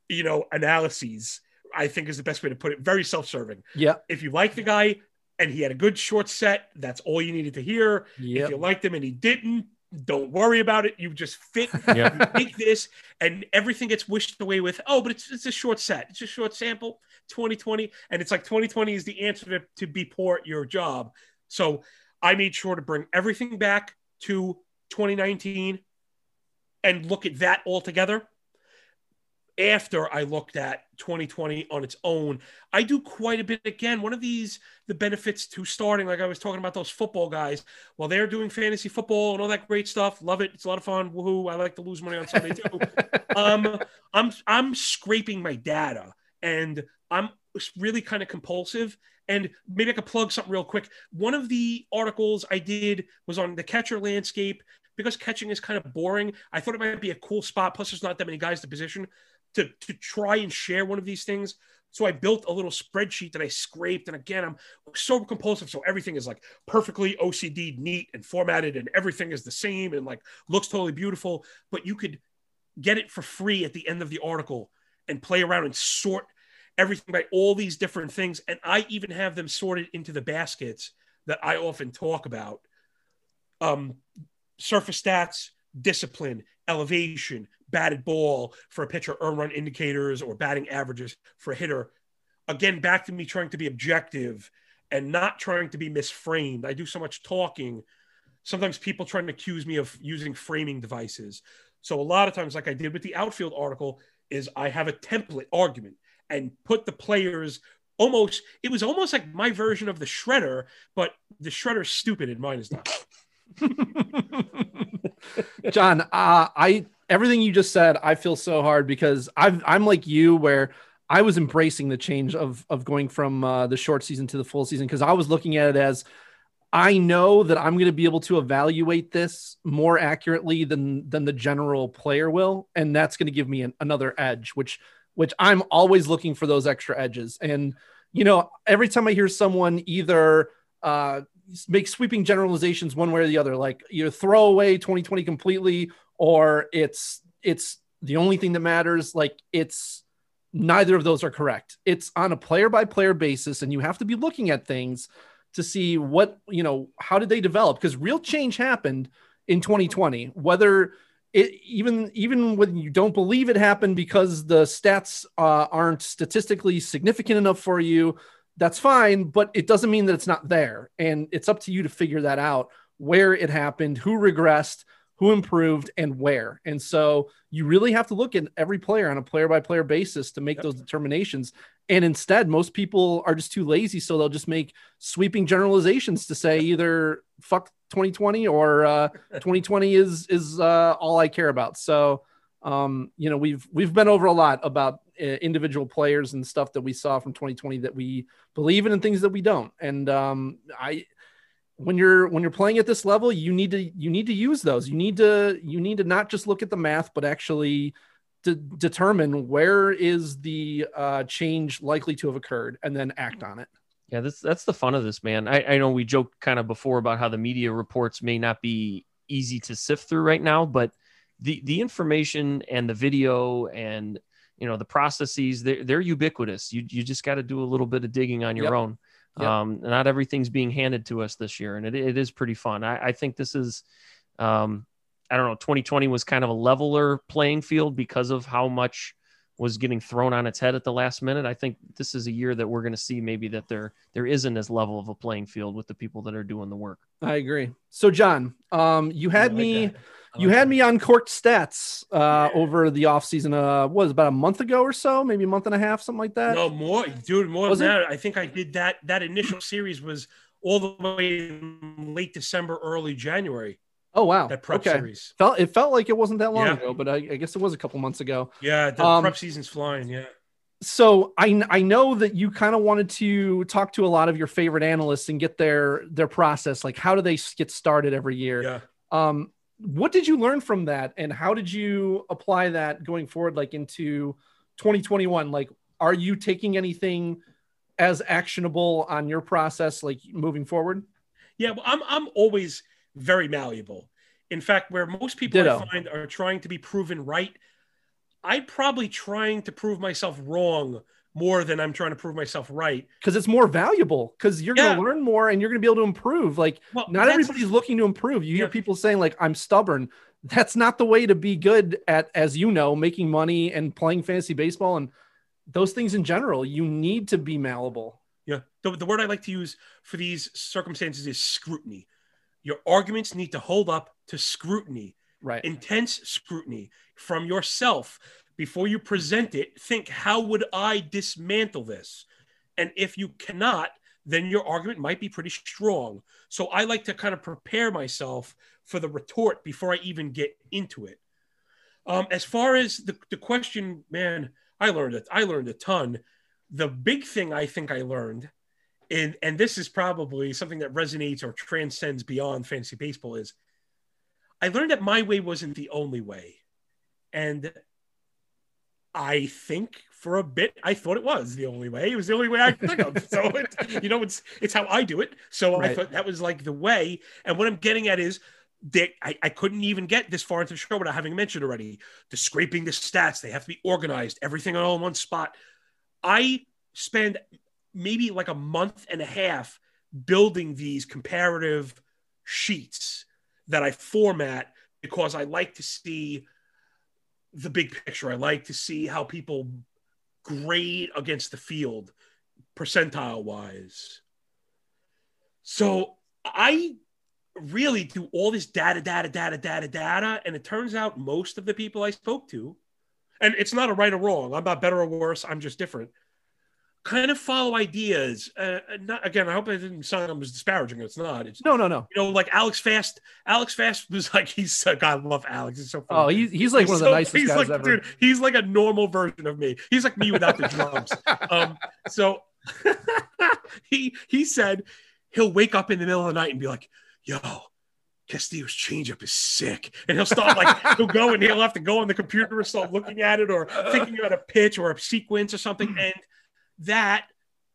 you know, analyses. I think is the best way to put it. Very self-serving. yeah If you like the guy and he had a good short set, that's all you needed to hear. If you liked him and he didn't, don't worry about it. You just fit Yeah. you take this and everything gets wished away with oh but it's, it's a short set it's a short sample 2020 and it's like 2020 is the answer to, to be poor at your job so i made sure to bring everything back to 2019 and look at that all together after i looked at 2020 on its own i do quite a bit again. One of these the benefits to starting like i was talking about those football guys while they're doing fantasy football and all that great stuff love it. It's a lot of fun. Woohoo. I like to lose money on sunday too. Um i'm i'm scraping my data and i'm really kind of compulsive. And maybe i could plug something real quick. One of the articles i did was on the catcher landscape. Because catching is kind of boring i thought it might be a cool spot. Plus there's not that many guys to position to to try and share one of these things so I built a little spreadsheet that I scraped. And again, I'm so compulsive. So everything is like perfectly OCD, neat and formatted, and everything is the same and like looks totally beautiful. But you could get it for free at the end of the article and play around and sort everything by all these different things. And I even have them sorted into the baskets that I often talk about. Um, surface stats, discipline, elevation, batted ball for a pitcher, earn run indicators, or batting averages for a hitter. Again, back to me trying to be objective and not trying to be misframed. I do so much talking. Sometimes people try to accuse me of using framing devices. So a lot of times, like I did with the outfield article, is I have a template argument and put the players almost it was almost like my version of the shredder, but the shredder's stupid and mine is not. John, uh, I everything you just said, I feel so hard because I've I'm like you where I was embracing the change of of going from uh, the short season to the full season because I was looking at it as I know that I'm going to be able to evaluate this more accurately than than the general player will, and that's going to give me an, another edge, which which I'm always looking for those extra edges. And you know, every time I hear someone either uh, make sweeping generalizations one way or the other, like either throw away 2020 completely, or it's it's the only thing that matters. Like it's neither of those are correct. It's on a player by player basis, and you have to be looking at things to see what you know how did they develop because real change happened in 2020 whether it even even when you don't believe it happened because the stats uh, aren't statistically significant enough for you that's fine but it doesn't mean that it's not there and it's up to you to figure that out where it happened who regressed who improved and where and so you really have to look at every player on a player by player basis to make yep. those determinations and instead, most people are just too lazy. So they'll just make sweeping generalizations to say either fuck 2020 or uh, 2020 is is uh, all I care about. So um, you know we've we've been over a lot about individual players and stuff that we saw from 2020 that we believe in and things that we don't. And um, I when you're when you're playing at this level, you need to you need to use those. You need to you need to not just look at the math, but actually to determine where is the uh, change likely to have occurred and then act on it. Yeah, that's that's the fun of this, man. I, I know we joked kind of before about how the media reports may not be easy to sift through right now, but the the information and the video and you know the processes they're, they're ubiquitous. You you just got to do a little bit of digging on your yep. own. Yep. Um, not everything's being handed to us this year, and it, it is pretty fun. I, I think this is um, I don't know, 2020 was kind of a leveler playing field because of how much was getting thrown on its head at the last minute. I think this is a year that we're going to see maybe that there there isn't as level of a playing field with the people that are doing the work. I agree. So John, um, you had like me like you had me on Corked Stats uh, over the offseason. Uh, was about a month ago or so, maybe a month and a half, something like that. No more, dude. More was than it? that. I think I did that. That initial series was all the way in late December, early January. Oh wow, that prep okay. series felt it felt like it wasn't that long yeah. ago, but I, I, guess it was a couple months ago. Yeah, the um, prep season's flying. Yeah. So I I know that you kind of wanted to talk to a lot of your favorite analysts and get their their process, like how do they get started every year? Yeah. Um, what did you learn from that, and how did you apply that going forward, like into 2021? Like, are you taking anything as actionable on your process, like moving forward? Yeah, well, I'm I'm always very malleable. In fact, where most people Ditto. I find are trying to be proven right, I'm probably trying to prove myself wrong more than I'm trying to prove myself right. Because it's more valuable. Because you're yeah. going to learn more and you're going to be able to improve. Like, well, not everybody's looking to improve. You hear people saying like, "I'm stubborn." That's not the way to be good at, as you know, making money and playing fantasy baseball and those things in general. You need to be malleable. Yeah, the, the word I like to use for these circumstances is scrutiny. Your arguments need to hold up to scrutiny, right? Intense scrutiny from yourself before you present it. Think, how would I dismantle this? And if you cannot, then your argument might be pretty strong. So I like to kind of prepare myself for the retort before I even get into it. Um, as far as the, the question, man, I learned it. I learned a ton. The big thing I think I learned and and this is probably something that resonates or transcends beyond fantasy baseball is I learned that my way wasn't the only way. And I think for a bit I thought it was the only way. It was the only way I could think of. So it, you know, it's it's how I do it. So right. I thought that was like the way. And what I'm getting at is that I, I couldn't even get this far into the show without having mentioned already. The scraping the stats, they have to be organized, everything all in one spot. I spend maybe like a month and a half building these comparative sheets that I format because I like to see the big picture. I like to see how people grade against the field percentile wise. So I really do all this data, data, data, data, data. And it turns out most of the people I spoke to, and it's not a right or wrong, I'm not better or worse, I'm just different kind of follow ideas. Uh, not, again, I hope I didn't sound I'm disparaging. It's not. It's no, no, no. You know, like Alex Fast. Alex Fast was like he's so God, I love Alex. He's so funny. Oh, he's, he's like He's one of the nicest he's guys like, ever. Dude, he's like a normal version of me. He's like me without the drums. um, so he he said he'll wake up in the middle of the night and be like, "Yo, Castillo's changeup is sick," and he'll start like he'll go and he'll have to go on the computer and start looking at it or thinking about a pitch or a sequence or something, and that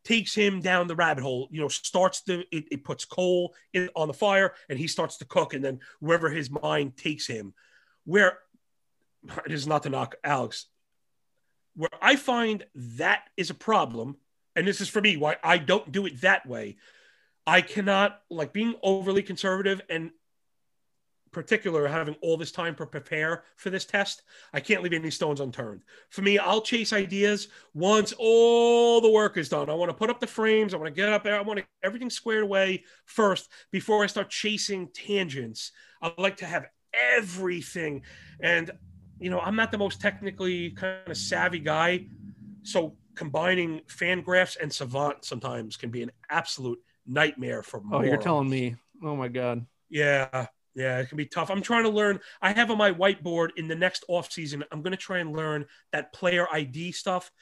takes him down the rabbit hole. You know, starts the it, it puts coal in on the fire and he starts to cook, and then wherever his mind takes him, where it is not to knock Alex, where I find that is a problem, and this is for me why I don't do it that way. I cannot like being overly conservative and particular having all this time to prepare for this test. I can't leave any stones unturned. For me, I'll chase ideas once all the work is done. I want to put up the frames. I want to get up there. I want to everything squared away first before I start chasing tangents. I like to have everything. And you know, I'm not the most technically kind of savvy guy. So combining FanGraphs and savant sometimes can be an absolute nightmare for me. Oh, you're telling me. Oh my god. Yeah, yeah, it can be tough. I'm trying to learn. I have on my whiteboard in the next off season. I'm going to try and learn that player ID stuff.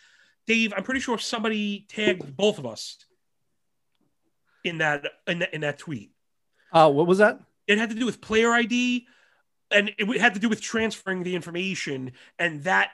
Dave, I'm pretty sure somebody tagged both of us in that in that, in that tweet. Uh, what was that? It had to do with player ID, and it had to do with transferring the information, and that.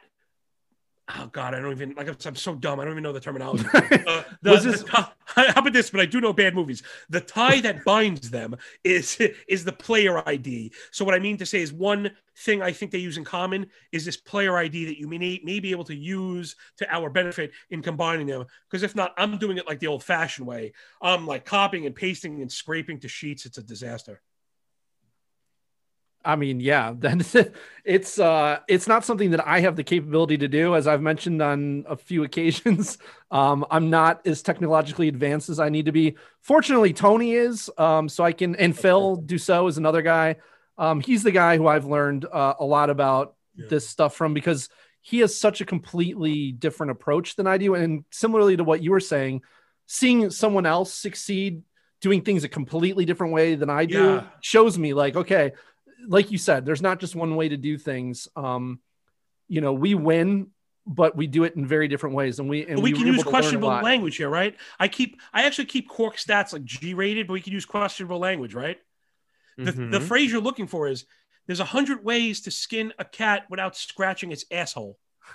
Oh God, I don't even like. I'm, I'm so dumb. I don't even know the terminology. Uh, the, Was this- the how about this? But I do know bad movies. The tie that binds them is is the player ID. So what I mean to say is one thing I think they use in common is this player ID that you may may be able to use to our benefit in combining them. Because if not, I'm doing it like the old fashioned way. I'm like copying and pasting and scraping to sheets. It's a disaster. I mean, yeah, then it's uh it's not something that I have the capability to do, as I've mentioned on a few occasions. Um, I'm not as technologically advanced as I need to be. Fortunately, Tony is, um, so I can, and Phil Dussault is another guy. Um, he's the guy who I've learned uh, a lot about Yeah. this stuff from because he has such a completely different approach than I do. And similarly to what you were saying, seeing someone else succeed doing things a completely different way than I do Yeah. shows me like, okay, like you said, there's not just one way to do things. Um, you know, we win, but we do it in very different ways, and we and But we, were can use to learn a questionable language here, right? I keep I actually keep Cork stats like G rated, but we can use questionable language, right? The, the Mhm. phrase you're looking for is there's a hundred ways to skin a cat without scratching its asshole.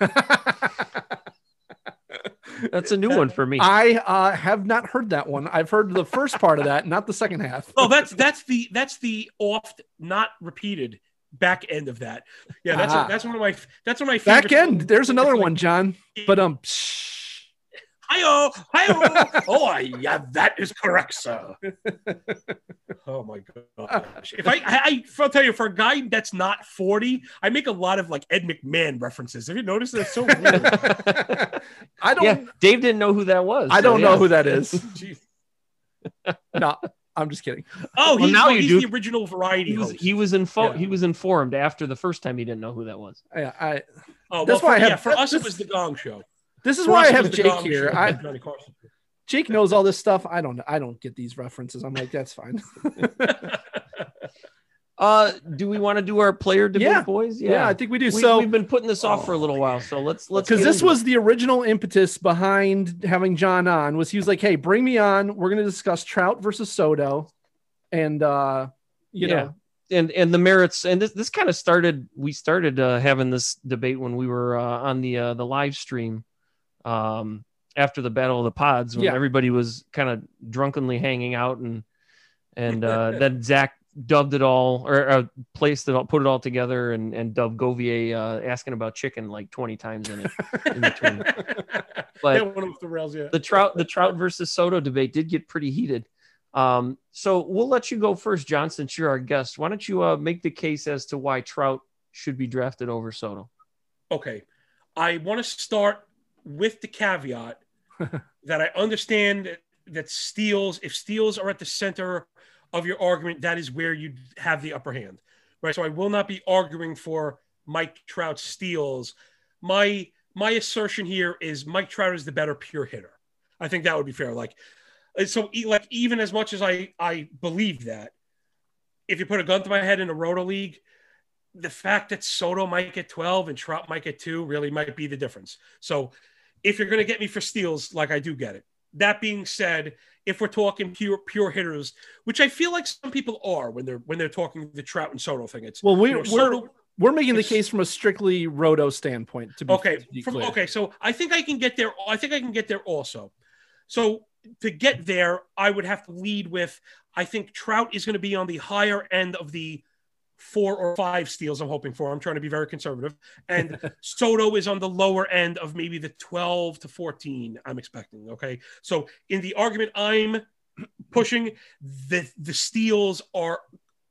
That's a new one for me. I uh, have not heard that one. I've heard the first part of that, not the second half. Oh, that's that's the that's the oft not repeated back end of that. Yeah, that's Ah. a, that's one of my that's one of my Back end. There's another one, John. But um, Hi-yo, hi-yo. oh, yeah, that is correct, sir. oh my gosh! If I, I, I, I'll tell you, for a guy that's not forty, I make a lot of like Ed McMahon references. Have you noticed that? It's so weird. I don't. yeah, Dave didn't know who that was. I so don't yeah. know who that is. No, I'm just kidding. Oh, Well, he's, now no, you he's do. the original variety He was host. he was info Yeah. he was informed after the first time he didn't know who that was. I, I oh, that's well, why I for, have- yeah, for us this- it was the Gong Show. This is why I have Jake here. Show I, with Johnny Carson. Jake knows all this stuff. I don't. I don't get these references. I'm like, that's fine. Uh, do we want to do our player debate, Yeah. boys? yeah. I think we do. We, so we've been putting this off for a little while, so let's let's because this into was the original impetus behind having John on was he was like, "Hey, bring me on. We're going to discuss Trout versus Soto," and uh, you Yeah. know, and and the merits. And this this kind of started. We started uh, having this debate when we were uh, on the uh, the live stream, um, after the Battle of the Pods, when Yeah. everybody was kind of drunkenly hanging out, and and uh, then Zach dubbed it all or uh, placed it all, put it all together, and and dubbed Govier uh, asking about chicken like twenty times in it. in between. But that went off the rails, yeah. the trout the trout versus soto debate did get pretty heated um, so we'll let you go first john since you're our guest why don't you uh, make the case as to why trout should be drafted over soto okay i want to start with the caveat that i understand that, steals if steals are at the center of your argument that is where you have the upper hand right so i will not be arguing for mike trout steals my my assertion here is mike trout is the better pure hitter I think that would be fair. Like, so like even as much as I I believe that, if you put a gun to my head in a roto league, the fact that Soto might get 12 and Trout might get two really might be the difference. So if you're going to get me for steals, like I do get it. That being said, if we're talking pure pure hitters, which I feel like some people are when they're when they're talking the Trout and Soto thing, it's Well, we're you know, we're, Soto- we're making the case from a strictly roto standpoint. To be, okay to be from, okay so i think i can get there i think i can get there also so to get there i would have to lead with i think trout is going to be on the higher end of the four or five steals i'm hoping for i'm trying to be very conservative and soto is on the lower end of maybe the 12 to 14 i'm expecting okay so in the argument i'm pushing the the steals are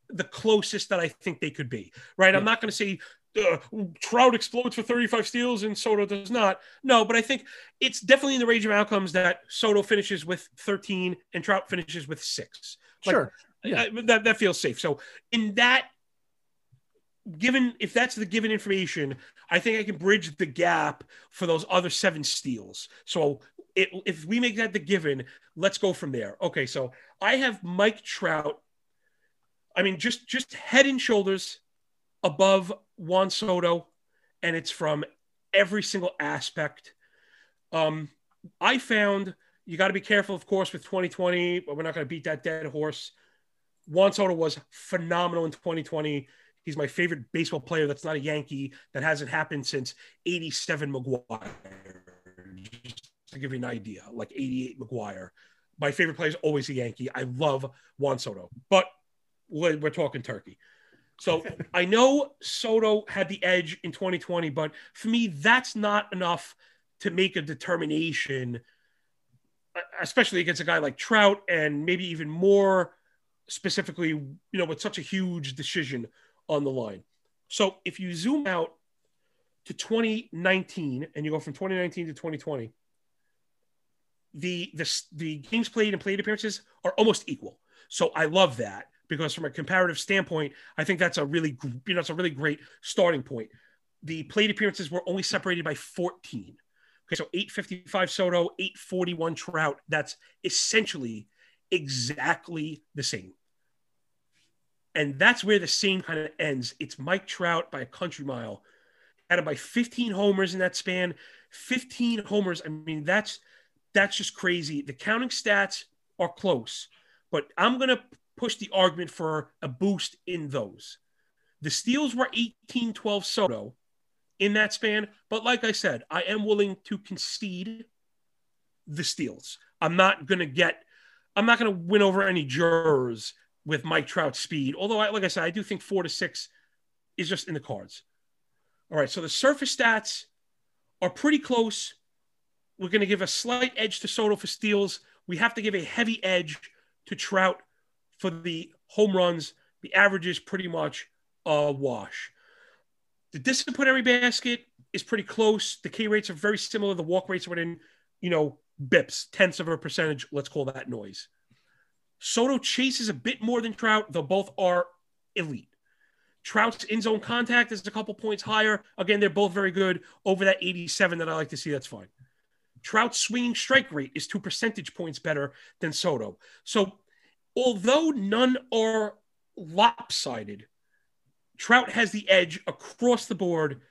the closest that i think they could be right i'm not going to say uh, Trout explodes for 35 steals and Soto does not. No, but I think it's definitely in the range of outcomes that Soto finishes with 13 and Trout finishes with six. Like, sure. Yeah. I- that, that feels safe. So, in that, given if that's the given information, I think I can bridge the gap for those other seven steals. So, it, if we make that the given, let's go from there. Okay, so I have Mike Trout. I mean, just just head and shoulders above Juan Soto, and it's from every single aspect. Um, I found you got to be careful, of course, with 2020, but we're not going to beat that dead horse. Juan Soto was phenomenal in 2020. He's my favorite baseball player that's not a Yankee. That hasn't happened since 87 McGwire. Just to give you an idea, like 88 McGwire. My favorite player is always a Yankee. I love Juan Soto, but we're, we're talking turkey. So I know Soto had the edge in 2020, but for me, that's not enough to make a determination, uh, especially against a guy like Trout, and maybe even more specifically, you know, with such a huge decision on the line. So if you zoom out to 2019 and you go from 2019 to 2020, the the the games played and plate appearances are almost equal. So I love that because from a comparative standpoint, I think that's a really you know it's a really great starting point. The plate appearances were only separated by 14. Okay, so 855 Soto, 841 Trout. That's essentially exactly the same. And that's where the same kind of ends. It's Mike Trout by a country mile. Him by 15 homers in that span. 15 homers. I mean, that's that's just crazy. The counting stats are close, but I'm gonna push the argument for a boost in those. The steals were 18 12 Soto in that span, but like I said, I am willing to concede the steals. I'm not to get, I'm not to win over any jurors with Mike Trout's speed. Although, I, like I said, I do think four to six is just in the cards. All right, so the surface stats are pretty close. We're going to give a slight edge to Soto for steals. We have to give a heavy edge to Trout for the home runs. The average is pretty much a wash. The disciplinary basket is pretty close. The K rates are very similar. The walk rates are within, you know, bips, tenths of a percentage. Let's call that noise. Soto chases a bit more than Trout, though both are elite. Trout's in zone contact is a couple points higher. Again, they're both very good. Over that 87 that I like to see, that's fine. Trout's swinging strike rate is two percentage points better than Soto. So, although none are lopsided, Trout has the edge across the board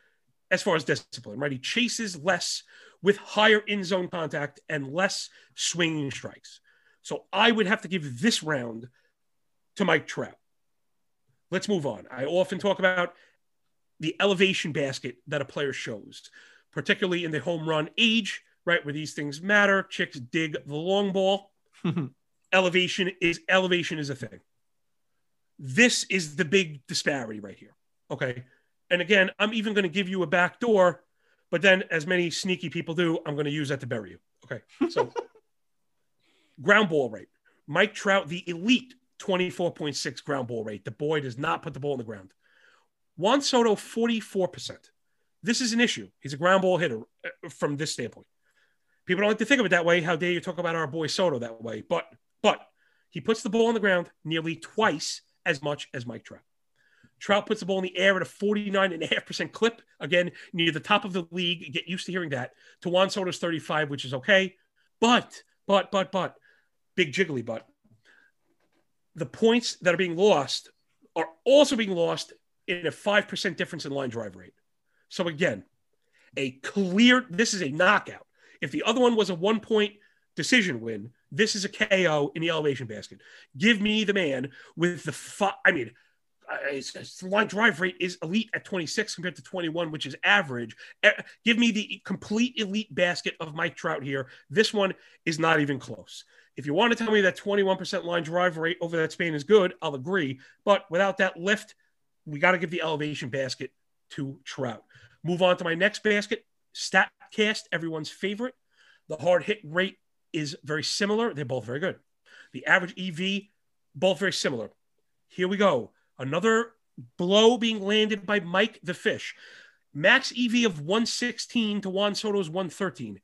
as far as discipline, right? He chases less with higher in zone contact and less swinging strikes. So I would have to give this round to Mike Trout. Let's move on. I often talk about the elevation basket that a player shows, particularly in the home run age, right? Where these things matter. Chicks dig the long ball. elevation is elevation is a thing. This is the big disparity right here. Okay. And again, I'm even going to give you a back door, but then, as many sneaky people do, I'm going to use that to bury you. Okay. So, ground ball rate. Mike Trout, the elite 24.6 ground ball rate. The boy does not put the ball on the ground. Juan Soto, 44%. This is an issue. He's a ground ball hitter uh, from this standpoint. People don't like to think of it that way. How dare you talk about our boy Soto that way? But, but he puts the ball on the ground nearly twice as much as Mike Trout. Trout puts the ball in the air at a 49.5% clip. Again, near the top of the league. Get used to hearing that. To Juan Soto's 35, which is okay. But, but, but, but, big jiggly but, the points that are being lost are also being lost in a 5% difference in line drive rate. So again, a clear, this is a knockout. If the other one was a one point decision win, this is a KO in the elevation basket. Give me the man with the, I mean, uh, the line drive rate is elite at 26 compared to 21, which is average. Give me the complete elite basket of Mike Trout here. This one is not even close. If you want to tell me that 21% line drive rate over that span is good, I'll agree. But without that lift, we got to give the elevation basket to Trout. Move on to my next basket. StatCast, everyone's favorite. The hard hit rate is very similar. They're both very good. The average EV, both very similar. Here we go. Another blow being landed by Mike the Fish. Max EV of 116 to Juan Soto's 113.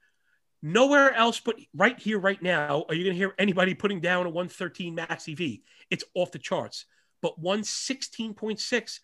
Nowhere else but right here, right now, are you going to hear anybody putting down a 113 max EV. It's off the charts. But 116.6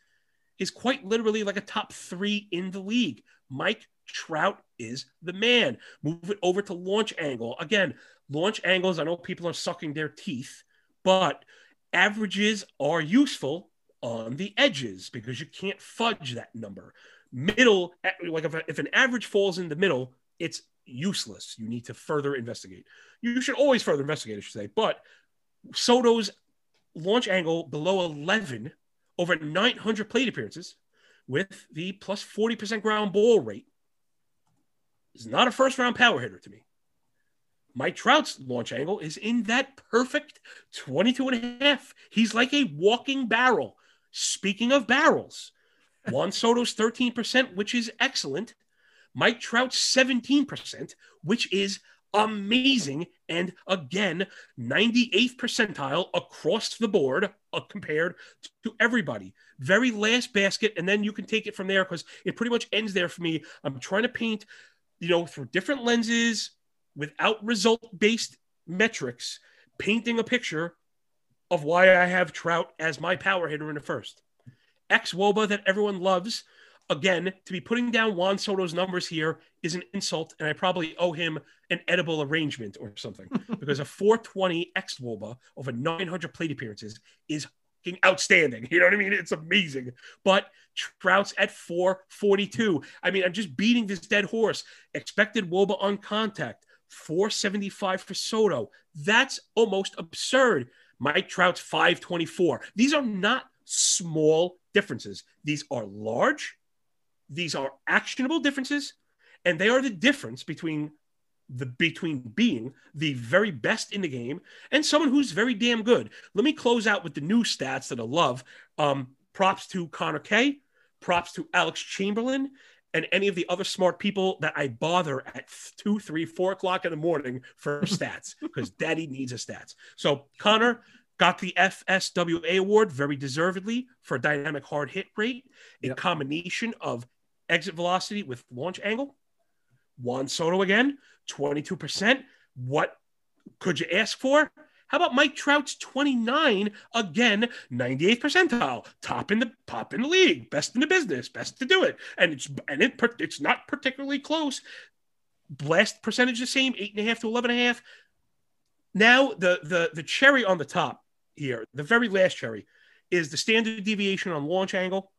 is quite literally like a top three in the league. Mike Trout is the man. Move it over to launch angle. Again, launch angles, I know people are sucking their teeth, but averages are useful on the edges because you can't fudge that number. Middle, like if, if an average falls in the middle, it's useless. You need to further investigate. You should always further investigate, I should say. But Soto's launch angle below 11 over 900 plate appearances with the plus 40% ground ball rate is not a first round power hitter to me. Mike Trout's launch angle is in that perfect 22 and a half. He's like a walking barrel. Speaking of barrels, Juan Soto's 13%, which is excellent. Mike Trout 17%, which is amazing. And again, 98th percentile across the board uh, compared to everybody. Very last basket. And then you can take it from there because it pretty much ends there for me. I'm trying to paint, you know, through different lenses without result based metrics, painting a picture of why I have Trout as my power hitter in the first. xwOBA that everyone loves again, to be putting down Juan Soto's numbers here is an insult, and I probably owe him an edible arrangement or something because a 420 xwOBA over 900 plate appearances is outstanding. You know what I mean? It's amazing. But Trout's at 442. I mean, I'm just beating this dead horse. Expected wOBA on contact, 475 for Soto. That's almost absurd. Mike Trout's 524. These are not small differences. These are large these are actionable differences, and they are the difference between the between being the very best in the game and someone who's very damn good. Let me close out with the new stats that I love. Um, props to Connor K, props to Alex Chamberlain, and any of the other smart people that I bother at two, three, four o'clock in the morning for stats because daddy needs a stats. So Connor got the FSWA award very deservedly for dynamic hard hit rate, a yep. combination of exit velocity with launch angle. Juan Soto again, 22%. What could you ask for? How about Mike Trout's 29 again, 98th percentile, top in the top in the league, best in the business, best to do it, and it's and it it's not particularly close. Blast percentage the same, eight and a half to eleven and a half. Now the the the cherry on the top here, the very last cherry, is the standard deviation on launch angle.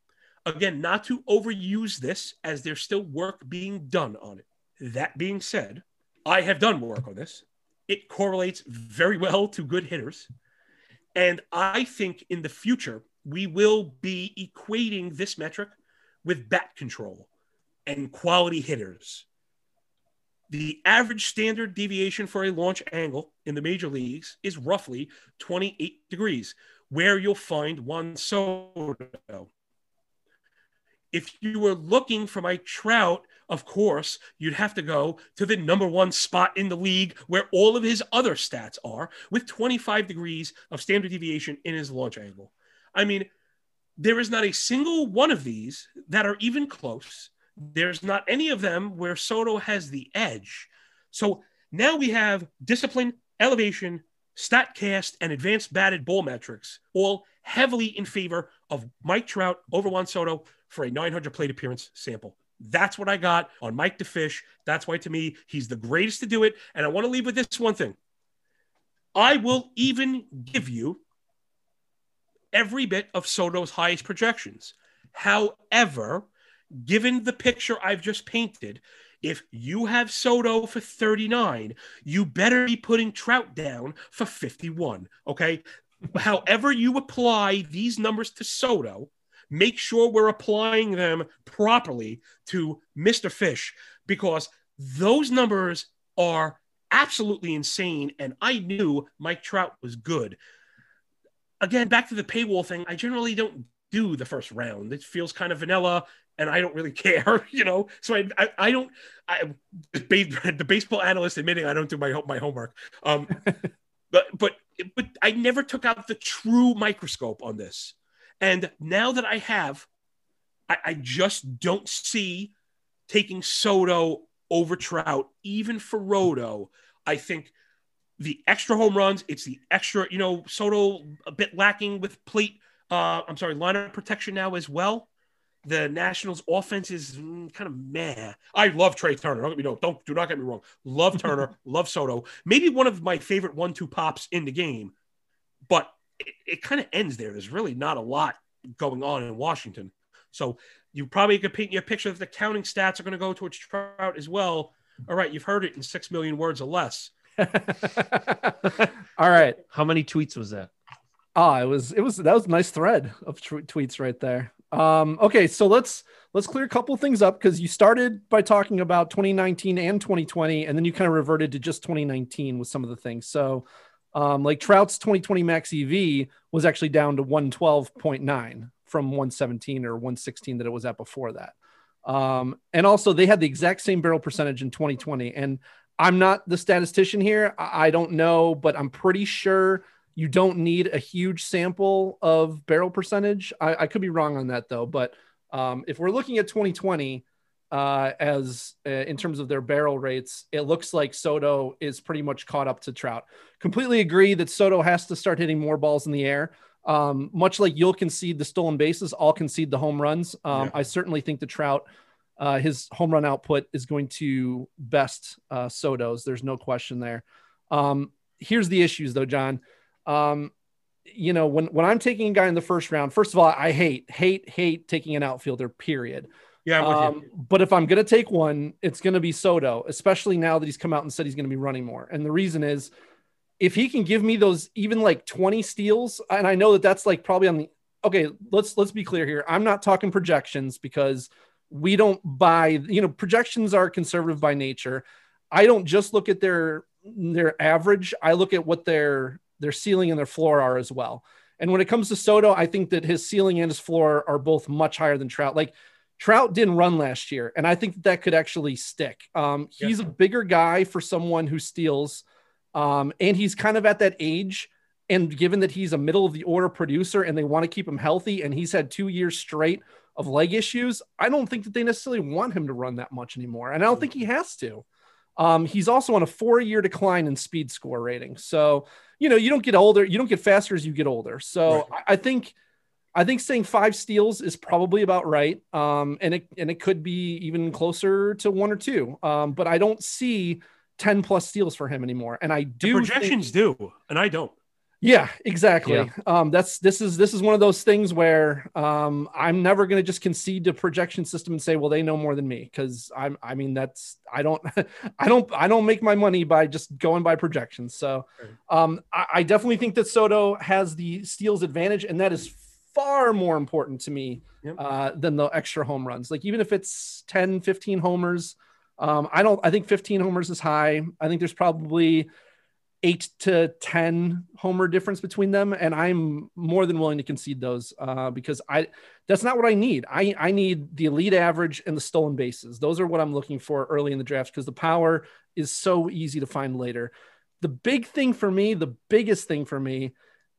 Again, not to overuse this as there's still work being done on it. That being said, I have done work on this. It correlates very well to good hitters. And I think in the future, we will be equating this metric with bat control and quality hitters. The average standard deviation for a launch angle in the major leagues is roughly 28 degrees, where you'll find Juan Soto if you were looking for Mike Trout, of course, you'd have to go to the number one spot in the league where all of his other stats are, with 25 degrees of standard deviation in his launch angle. I mean, there is not a single one of these that are even close. There's not any of them where Soto has the edge. So now we have discipline, elevation, StatCast, and advanced batted ball metrics, all heavily in favor of Mike Trout over Juan Soto for a 900 plate appearance sample. That's what I got on Mike the Fish. That's why to me, he's the greatest to do it. And I want to leave with this one thing. I will even give you every bit of Soto's highest projections. However, given the picture I've just painted, if you have Soto for 39, you better be putting Trout down for 51. Okay. However, you apply these numbers to Soto, make sure we're applying them properly to Mr. Fish because those numbers are absolutely insane. And I knew Mike Trout was good. Again, back to the paywall thing, I generally don't do the first round. It feels kind of vanilla and I don't really care, you know. So I, I, I don't. I the baseball analyst admitting I don't do my my homework. Um, but but but I never took out the true microscope on this, and now that I have, I, I just don't see taking Soto over Trout, even for Roto. I think the extra home runs, it's the extra, you know, Soto a bit lacking with plate. Uh, I'm sorry, lineup protection now as well the Nationals' offense is mm, kind of meh. I love Trea Turner. Don't get me know. Don't do not get me wrong. Love Turner. love Soto. Maybe one of my favorite one-two pops in the game, but it, it kind of ends there. There's really not a lot going on in Washington. So you probably could paint you a picture that the counting stats are going to go towards Trout as well. All right, you've heard it in six million words or less. All right. How many tweets was that? Oh, it was it was that was a nice thread of t- tweets right there. Um, okay, so let's let's clear a couple things up because you started by talking about 2019 and 2020, and then you kind of reverted to just 2019 with some of the things. So, um, like Trout's 2020 max EV was actually down to 112.9 from 117 or 116 that it was at before that. Um, and also they had the exact same barrel percentage in 2020. And I'm not the statistician here. I, I don't know, but I'm pretty sure you don't need a huge sample of barrel percentage. I, I could be wrong on that though, but um, if we're looking at 2020 uh, as uh, in terms of their barrel rates, it looks like Soto is pretty much caught up to Trout. Completely agree that Soto has to start hitting more balls in the air. Um, much like you'll concede the stolen bases, I'll concede the home runs. Um, yeah. I certainly think the Trout, uh, his home run output is going to best uh, Soto's. There's no question there. Um, here's the issues though, John. Um, you know, when when I'm taking a guy in the first round, first of all, I hate, hate, hate taking an outfielder. Period. Yeah. Um, but if I'm going to take one, it's going to be Soto, especially now that he's come out and said he's going to be running more. And the reason is, if he can give me those even like 20 steals, and I know that that's like probably on the okay. Let's let's be clear here. I'm not talking projections because we don't buy. You know, projections are conservative by nature. I don't just look at their their average. I look at what their their ceiling and their floor are as well. And when it comes to Soto, I think that his ceiling and his floor are both much higher than Trout. Like Trout didn't run last year, and I think that, that could actually stick. Um, he's yeah. a bigger guy for someone who steals, um, and he's kind of at that age. And given that he's a middle of the order producer and they want to keep him healthy, and he's had two years straight of leg issues, I don't think that they necessarily want him to run that much anymore. And I don't think he has to. Um, he's also on a four year decline in speed score rating. So you know, you don't get older, you don't get faster as you get older. So right. I, think I think saying five steals is probably about right. Um, and it and it could be even closer to one or two. Um, but I don't see 10 plus steals for him anymore. And I do the projections think, do, and I don't. Yeah, exactly. Yeah. Um, that's this is this is one of those things where um, I'm never going to just concede to projection system and say, well, they know more than me because I'm. I mean, that's I don't, I don't, I don't make my money by just going by projections. So, um, I, I definitely think that Soto has the steals advantage, and that is far more important to me yep. uh, than the extra home runs. Like even if it's 10, 15 homers, um, I don't. I think 15 homers is high. I think there's probably eight to 10 homer difference between them. And I'm more than willing to concede those uh, because I, that's not what I need. I, I need the elite average and the stolen bases. Those are what I'm looking for early in the draft because the power is so easy to find later. The big thing for me, the biggest thing for me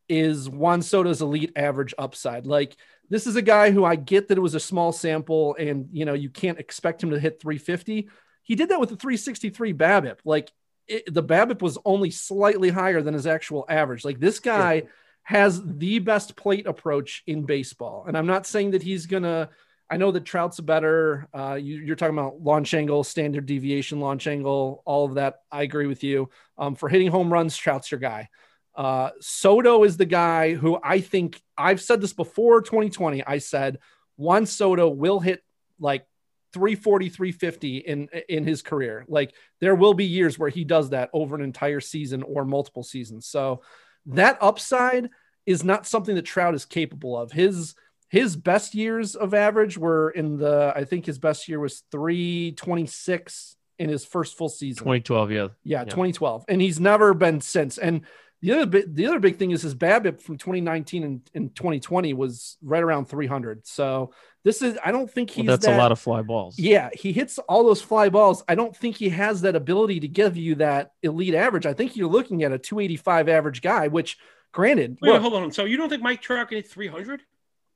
is Juan Soto's elite average upside. Like this is a guy who I get that it was a small sample and, you know, you can't expect him to hit 350. He did that with the 363 BABIP. Like it, the BABIP was only slightly higher than his actual average. Like this guy has the best plate approach in baseball, and I'm not saying that he's gonna I know that Trout's better. Uh, you, are talking about launch angle, standard deviation, launch angle, all of that. I agree with you. Um, for hitting home runs, Trout's your guy. Uh, Soto is the guy who I think I've said this before 2020. I said Juan Soto will hit like 340, 350 in in his career. Like there will be years where he does that over an entire season or multiple seasons. So that upside is not something that Trout is capable of. His his best years of average were in the I think his best year was 326 in his first full season. 2012, yeah. Yeah, yeah. 2012. And he's never been since. And the other bit, the other big thing is his BABIP from 2019 and, and 2020 was right around 300. So this is I don't think he's well, that's that, a lot of fly balls. Yeah, he hits all those fly balls. I don't think he has that ability to give you that elite average. I think you're looking at a 285 average guy, which granted, Wait, look, hold on. So you don't think Mike Trout can hit 300?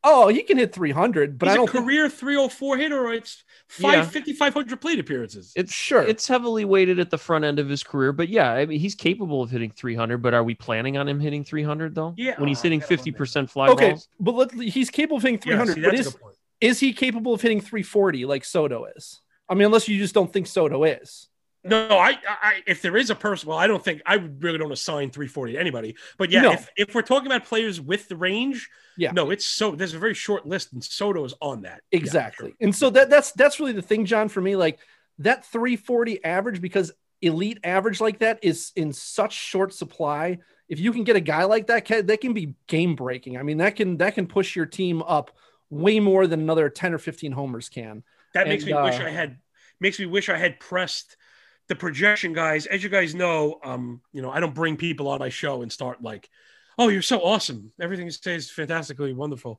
Oh, he can hit 300, but He's I don't a career think... 304 hitter, or it's five yeah. 500 plate appearances. It's sure it's heavily weighted at the front end of his career, but yeah, I mean he's capable of hitting 300. But are we planning on him hitting 300 though? Yeah, when he's hitting 50 percent fly okay, balls. but let, he's capable of hitting 300. Yeah, see, but is, is he capable of hitting 340 like Soto is? I mean, unless you just don't think Soto is. No, I, I, if there is a person, well, I don't think I really don't assign 340 to anybody. But yeah, no. if, if we're talking about players with the range, yeah, no, it's so there's a very short list, and Soto is on that exactly. Yeah, sure. And so that that's that's really the thing, John, for me, like that 340 average because elite average like that is in such short supply. If you can get a guy like that, that can be game breaking. I mean, that can that can push your team up way more than another 10 or 15 homers can. That makes and, me uh, wish I had makes me wish I had pressed the projection guys, as you guys know, um, you know, I don't bring people on my show and start like, oh, you're so awesome. Everything you say is fantastically wonderful.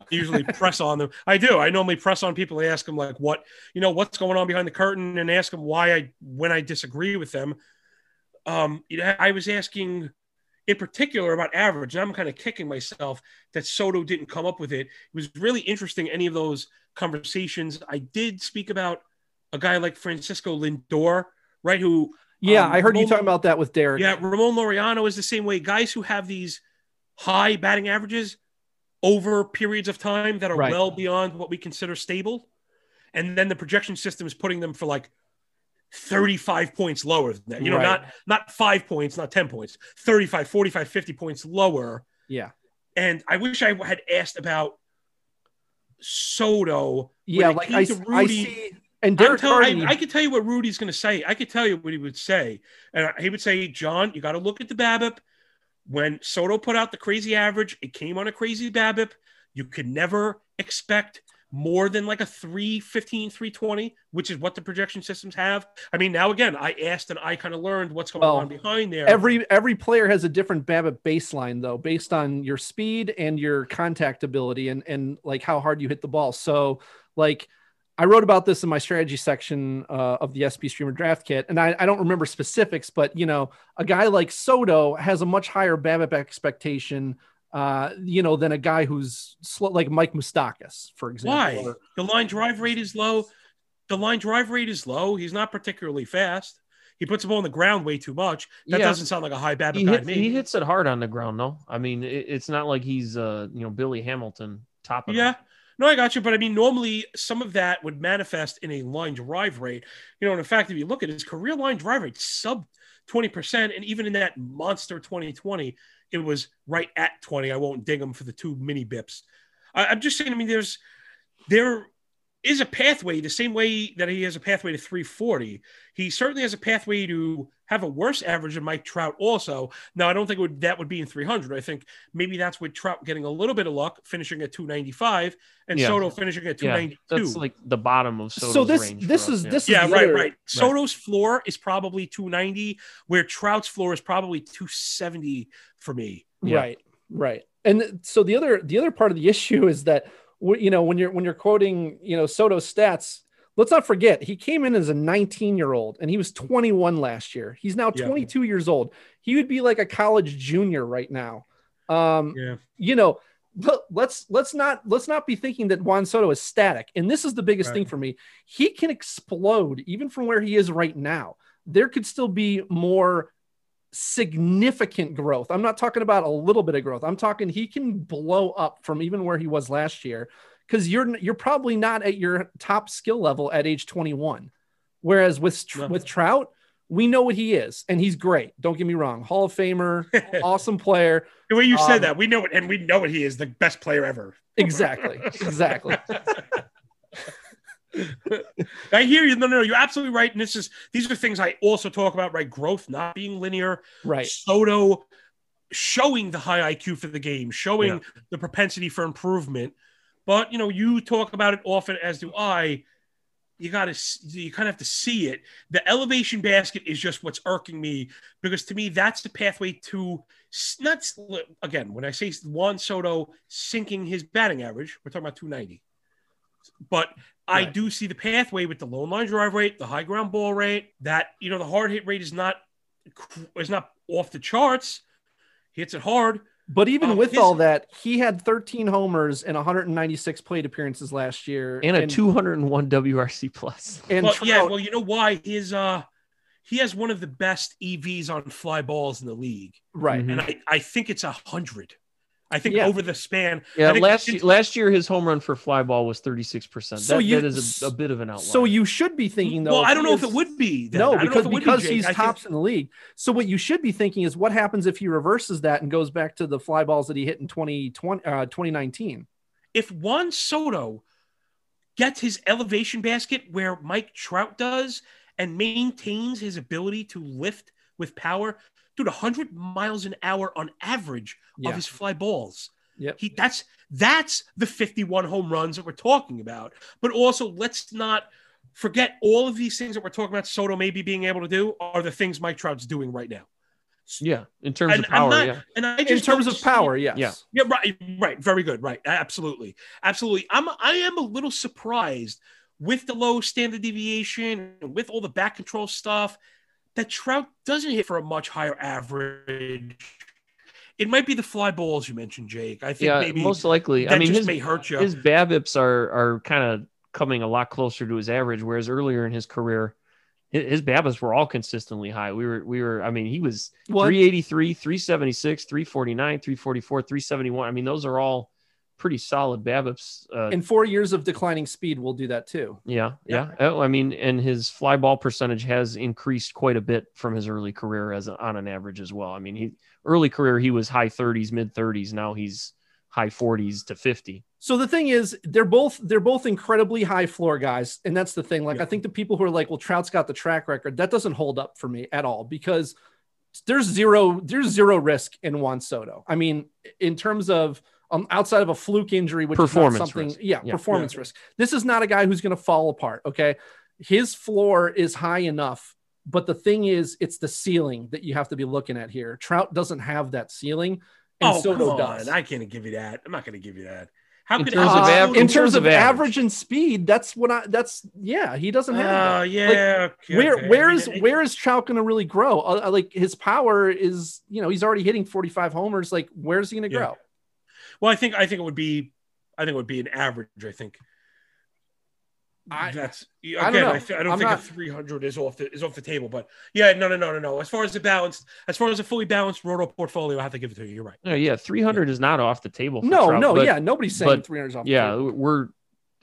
I usually press on them. I do. I normally press on people. I ask them like, what, you know, what's going on behind the curtain, and ask them why I, when I disagree with them. Um, you know, I was asking in particular about average, and I'm kind of kicking myself that Soto didn't come up with it. It was really interesting. Any of those conversations, I did speak about a guy like Francisco Lindor right? Who yeah, um, I heard Ramon, you talking about that with Derek. Yeah, Ramon Laureano is the same way. Guys who have these high batting averages over periods of time that are right. well beyond what we consider stable. And then the projection system is putting them for like 35 points lower than that. You know, right. not not 5 points, not 10 points. 35, 45, 50 points lower. Yeah. And I wish I had asked about Soto. Yeah, like I, Rudy, I see and Derek tell, Hardy, I, I could tell you what Rudy's going to say. I could tell you what he would say, and he would say, "John, you got to look at the BABIP. When Soto put out the crazy average, it came on a crazy BABIP. You could never expect more than like a 315 320 which is what the projection systems have i mean now again i asked and i kind of learned what's going well, on behind there every every player has a different BABIP baseline though based on your speed and your contact ability and and like how hard you hit the ball so like I wrote about this in my strategy section uh, of the SP Streamer Draft Kit, and I, I, don't remember specifics, but you know, a guy like Soto has a much higher BABIP expectation, uh, you know, than a guy who's slow, like Mike Moustakas, for example. Why? Or, the line drive rate is low. The line drive rate is low. He's not particularly fast. He puts the ball on the ground way too much. That yeah. doesn't sound like a high BABIP he guy hits, to me. He hits it hard on the ground, though. I mean, it, it's not like he's, uh, you know, Billy Hamilton top of the yeah. Him. No, I got you. But I mean, normally some of that would manifest in a line drive rate. You know, and in fact, if you look at his career line drive rate, sub 20%. And even in that monster 2020, it was right at 20. I won't ding him for the two mini bips. I, I'm just saying, I mean, there's, there is a pathway the same way that he has a pathway to 340. He certainly has a pathway to have a worse average than Mike Trout also. Now, I don't think would, that would be in 300. I think maybe that's with Trout getting a little bit of luck, finishing at 295, and yeah. Soto finishing at 292. Yeah, that's like the bottom of Soto's so this this is yeah. this is yeah right right. right. Soto's floor is probably 290, where Trout's floor is probably 270 for me. Right, right. And so the other the other part of the issue is that you know when you're when you're quoting you know Soto's stats, let's not forget he came in as a 19 year old and he was 21 last year. He's now 22 yeah. years old. He would be like a college junior right now. Um, yeah. You know, let's let's not let's not be thinking that Juan Soto is static. And this is the biggest right. thing for me. He can explode even from where he is right now. There could still be more significant growth. I'm not talking about a little bit of growth. I'm talking he can blow up from even where he was last year because you're you're probably not at your top skill level at age 21. Whereas with No. with Trout, we know what he is, and he's great. Don't get me wrong, Hall of Famer, awesome player. The way you Um, said that, we know it, and we know what He is the best player ever. Exactly, exactly. I hear you. No, no, no, you're absolutely right. And this is these are things I also talk about. Right, growth not being linear. Right. Soto showing the high IQ for the game, showing the propensity for improvement. But you know, you talk about it often, as do I. You got to, you kind of have to see it. The elevation basket is just what's irking me because to me, that's the pathway to not again. When I say Juan Soto sinking his batting average, we're talking about 290. But I Right. do see the pathway with the low line drive rate, the high ground ball rate. That you know, the hard hit rate is not is not off the charts. He hits it hard. But even Um, with his- all that, he had 13 homers and 196 plate appearances last year, and a 201 WRC plus. And well, yeah, well, you know why? His uh he has one of the best EVs on fly balls in the league. right. And I, I think it's a hundred. I think Yeah. over the span. Yeah, last it's- year, last year his home run for fly ball was 36. percent So That, you- that is a, a bit of an outlier. So you should be thinking though. Well, I don't know if it would be. then. No, I because if it would be, because he's I think- tops in the league. So what you should be thinking is what happens if he reverses that and goes back to the fly balls that he hit in 2020 uh, 2019. if Juan Soto gets his elevation basket where Mike Trout does and maintains his ability to lift with power, dude, 100 miles an hour on average Yeah. of his fly balls. Yep. He that's that's the 51 home runs that we're talking about. But also, let's not forget all of these things that we're talking about. Soto maybe being able to do are the things Mike Trout's doing right now. yeah, in terms And of power, not- yeah. And I In terms of power, yes. Yeah. yeah, right, right, very good, right, absolutely, absolutely. I'm I am a little surprised with the low standard deviation, and with all the back control stuff, that Trout doesn't hit for a much higher average. It might be the fly balls you mentioned, Jake. I think Yeah, maybe most likely. I mean, just his, may hurt you. his BABIPs are are kind of coming a lot closer to his average, whereas earlier in his career, his BABIPs were all consistently high. We were we were. I mean, he was Well, 383, 376, 349, 344, 371. I mean, those are all pretty solid BABIPs. Uh, in four years of declining speed, we'll do that too. yeah, Yeah. yeah. Oh, I mean, and his fly ball percentage has increased quite a bit from his early career as a, on an average as well. I mean, he early career he was high 30s, mid 30s. Now he's high 40s to 50. So the thing is, they're both they're both incredibly high floor guys, and that's the thing. Like Yeah. I think the people who are like, "Well, Trout's got the track record," that doesn't hold up for me at all because there's zero there's zero risk in Juan Soto. I mean, in terms of um, outside of a fluke injury, which Performance is not something, risk. yeah, Yeah. performance risk. This is not a guy who's going to fall apart. Okay, his floor is high enough. But the thing is, it's the ceiling that you have to be looking at here. Trout doesn't have that ceiling, and oh, Soto come does. on. I can't give you that. I'm not going to give you that. How In could terms how of could av- Soto- in terms of average. average. and speed, that's what I. That's yeah. He doesn't have. that. Uh, yeah. okay, where okay. I where mean, is it- where is Trout going to really grow? Uh, uh, like his power is, you know, he's already hitting 45 homers. Like where's he going to Yeah. grow? Well, I think I think it would be, I think it would be an average. I think. I- That's again. I, don't know. th- I don't think not- a 300 is off the is off the table. But yeah, no, no, no, no, no. As far as the balanced, as far as a fully balanced roto portfolio, I have to give it to you. You're right. Yeah, yeah, 300 is not off the table. For No, Trout, no, but- yeah, nobody's saying but, 300 is off. the yeah, table. we're.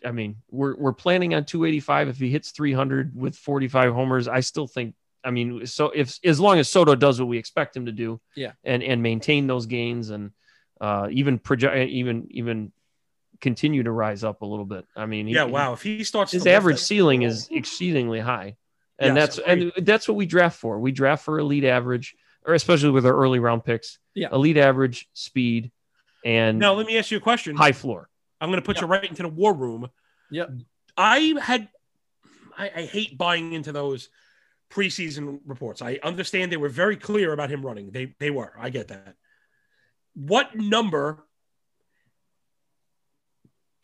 I mean, we're we're planning on 285. If he hits 300 with 45 homers, I still think. I mean, so if as long as Soto does what we expect him to do, Yeah. and and maintain those gains and uh, even project, even even continue to rise up a little bit. I mean, he- Yeah. Wow. If he starts, his average that- ceiling is exceedingly high and Yes, that's and that's what we draft for we draft for elite average or especially with our early round picks Yeah. elite average speed and Now, let me ask you a question. high floor I'm going to put you right into the war room. Yep. I had, I, I hate buying into those preseason reports. I understand they were very clear about him running. They they were. I get that. What number?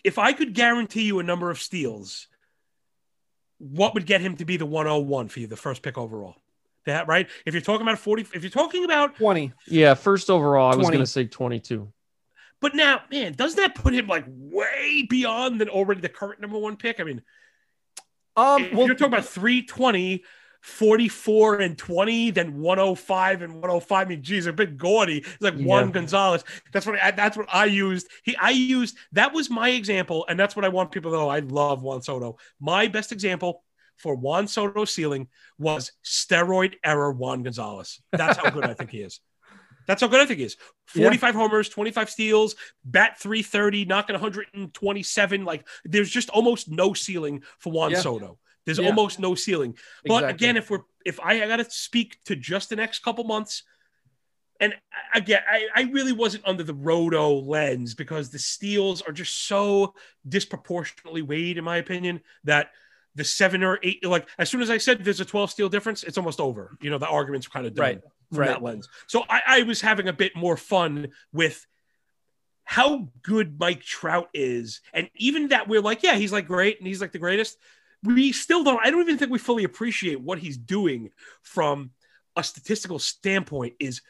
If I could guarantee you a number of steals, what would get him to be the 101 for you, the first pick overall? That right? If you're talking about 40, if you're talking about 20. yeah first overall i was going to say 22 But now, man, doesn't that put him like way beyond than already the current number one pick? I mean, Um, if well, you're talking about 320, 44 and 20, then 105 and 105. I mean, geez, a bit gaudy. It's like Yeah. Juan Gonzalez. That's what I, that's what I used. He I used that was my example, and that's what I want people to know. I love Juan Soto. My best example for Juan Soto ceiling was steroid error Juan Gonzalez. That's how good I think he is. That's how good I think he is. Yeah. 45 homers, 25 steals, bat 330, knocking 127. Like there's just almost no ceiling for Juan Yeah. Soto. There's Yeah. almost no ceiling. But Exactly. again, if we're if I, I got to speak to just the next couple months, and again, I, I really wasn't under the roto lens because the steals are just so disproportionately weighed, in my opinion, that the seven or eight, like as soon as I said there's a 12 steal difference, it's almost over. You know, the argument's kind of done Right. from Right. that lens. So I, I was having a bit more fun with how good Mike Trout is. And even that we're like, yeah, he's like great and he's like the greatest. We still don't, I don't even think we fully appreciate what he's doing from a statistical standpoint is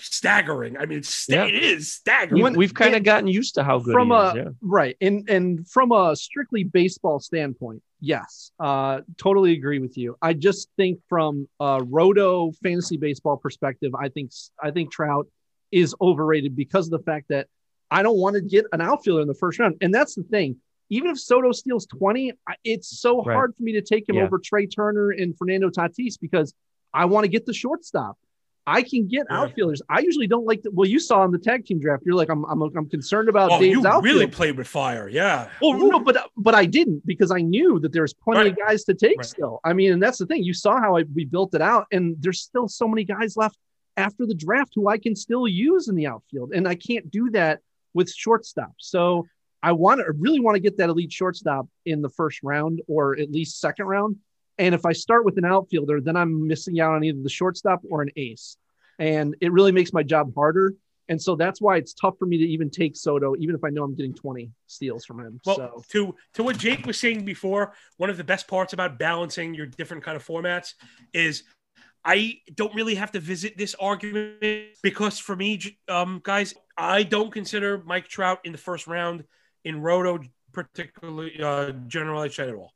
staggering. I mean, it's sta- Yeah. it is staggering. We, we've kind of gotten used to how good from he a is. Yeah. right and and from a strictly baseball standpoint yes uh totally agree with you i just think from a roto fantasy baseball perspective i think i think trout is overrated because of the fact that i don't want to get an outfielder in the first round and that's the thing even if soto steals 20 it's so Right. hard for me to take him Yeah. over trea turner and fernando tatis because i want to get the shortstop I can get Yeah. outfielders. I usually don't like the, well, you saw in the tag team draft. You're like, I'm, I'm, I'm concerned about oh, Dave's you outfield. really played with fire. Yeah. Well, no, but but I didn't because I knew that there was plenty of guys to take Right. still. I mean, and that's the thing. You saw how I, we built it out, and there's still so many guys left after the draft who I can still use in the outfield, and I can't do that with shortstop. So I want to really want to get that elite shortstop in the first round or at least second round. And if I start with an outfielder, then I'm missing out on either the shortstop or an ace, and it really makes my job harder. And so that's why it's tough for me to even take Soto, even if I know I'm getting 20 steals from him. Well, so to to what Jake was saying before, one of the best parts about balancing your different kind of formats is I don't really have to visit this argument because for me, um, guys, I don't consider Mike Trout in the first round in Roto, particularly uh, generalized at all.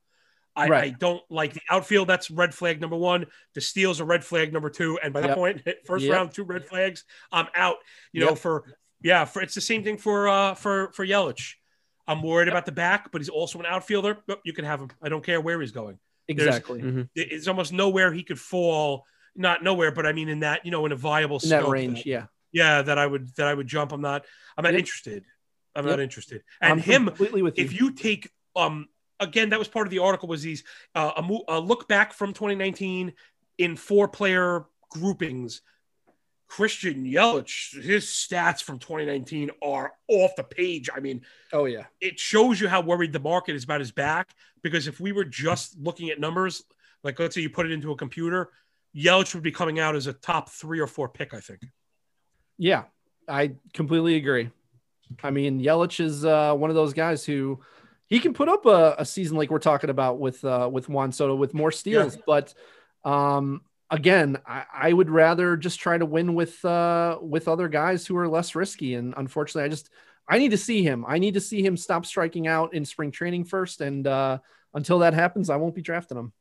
I, Right. I don't like the outfield. That's red flag number one. The steals are red flag number two. And by that Yep. point, first Yep. round, two red flags, I'm out. You know, for yeah, for it's the same thing for uh for for Yelich. I'm worried about the back, but he's also an outfielder. But you can have him. I don't care where he's going. exactly Mhm. It's almost nowhere he could fall. Not nowhere, but I mean in that you know in a viable in that scope range. Yeah. Yeah, that I would that I would jump. I'm not. I'm not Yep. interested. I'm Yep. not interested. And I'm him, completely with you. if you take um again that was part of the article was these uh, a, mo- a look back from 2019 in four player groupings christian yelich his stats from 2019 are off the page i mean oh yeah. it shows you how worried the market is about his back because if we were just looking at numbers like let's say you put it into a computer yelich would be coming out as a top three or four pick i think Yeah. I completely agree. I mean, Yelich is uh, one of those guys who he can put up a, a season like we're talking about with uh, with Juan Soto with more steals, but um, again, I, I would rather just try to win with uh, with other guys who are less risky. And unfortunately, I just I need to see him. I need to see him stop striking out in spring training first. And uh, until that happens, I won't be drafting him.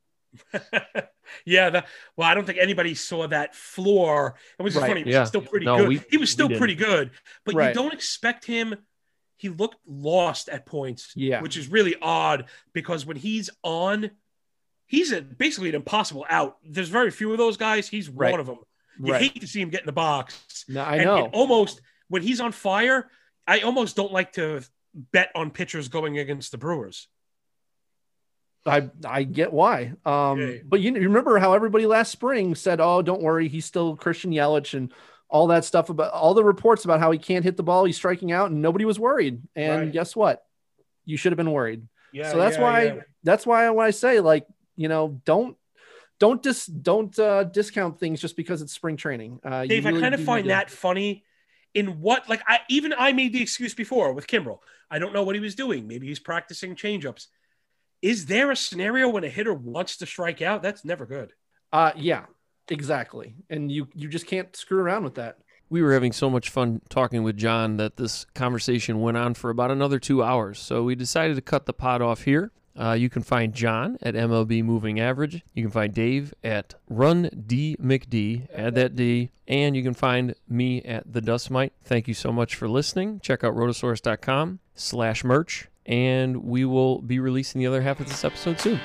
yeah, that, well, I don't think anybody saw that floor. It was Right. funny. He was Yeah. still pretty No, good. we- he was still pretty good, but Right. you don't expect him. He looked lost at points, Yeah. which is really odd because when he's on, he's a, basically an impossible out. There's very few of those guys. He's Right. one of them. You hate to see him get in the box. No, I And know. almost when he's on fire, I almost don't like to bet on pitchers going against the Brewers. I I get why. Um, Yeah. but you, you remember how everybody last spring said, "Oh, don't worry, he's still Christian Yelich," and all that stuff about all the reports about how he can't hit the ball, he's striking out, and nobody was worried. And Right. guess what? You should have been worried. Yeah, so that's yeah, why yeah. that's why when I say like you know don't don't dis don't uh, discount things just because it's spring training. Uh, Dave, really I kind of find that funny. In what, like, I even I made the excuse before with Kimbrel. I don't know what he was doing. Maybe he's practicing changeups is there a scenario when a hitter wants to strike out? That's never good. Uh, yeah, exactly. And you you just can't screw around with that. We were having so much fun talking with John that this conversation went on for about another two hours. So we decided to cut the pot off here. Uh, you can find John at MLB Moving Average. You can find Dave at Run D McD. Add that D. And you can find me at The Dust Mite. Thank you so much for listening. Check out rotosaurus.com slash merch and we will be releasing the other half of this episode soon.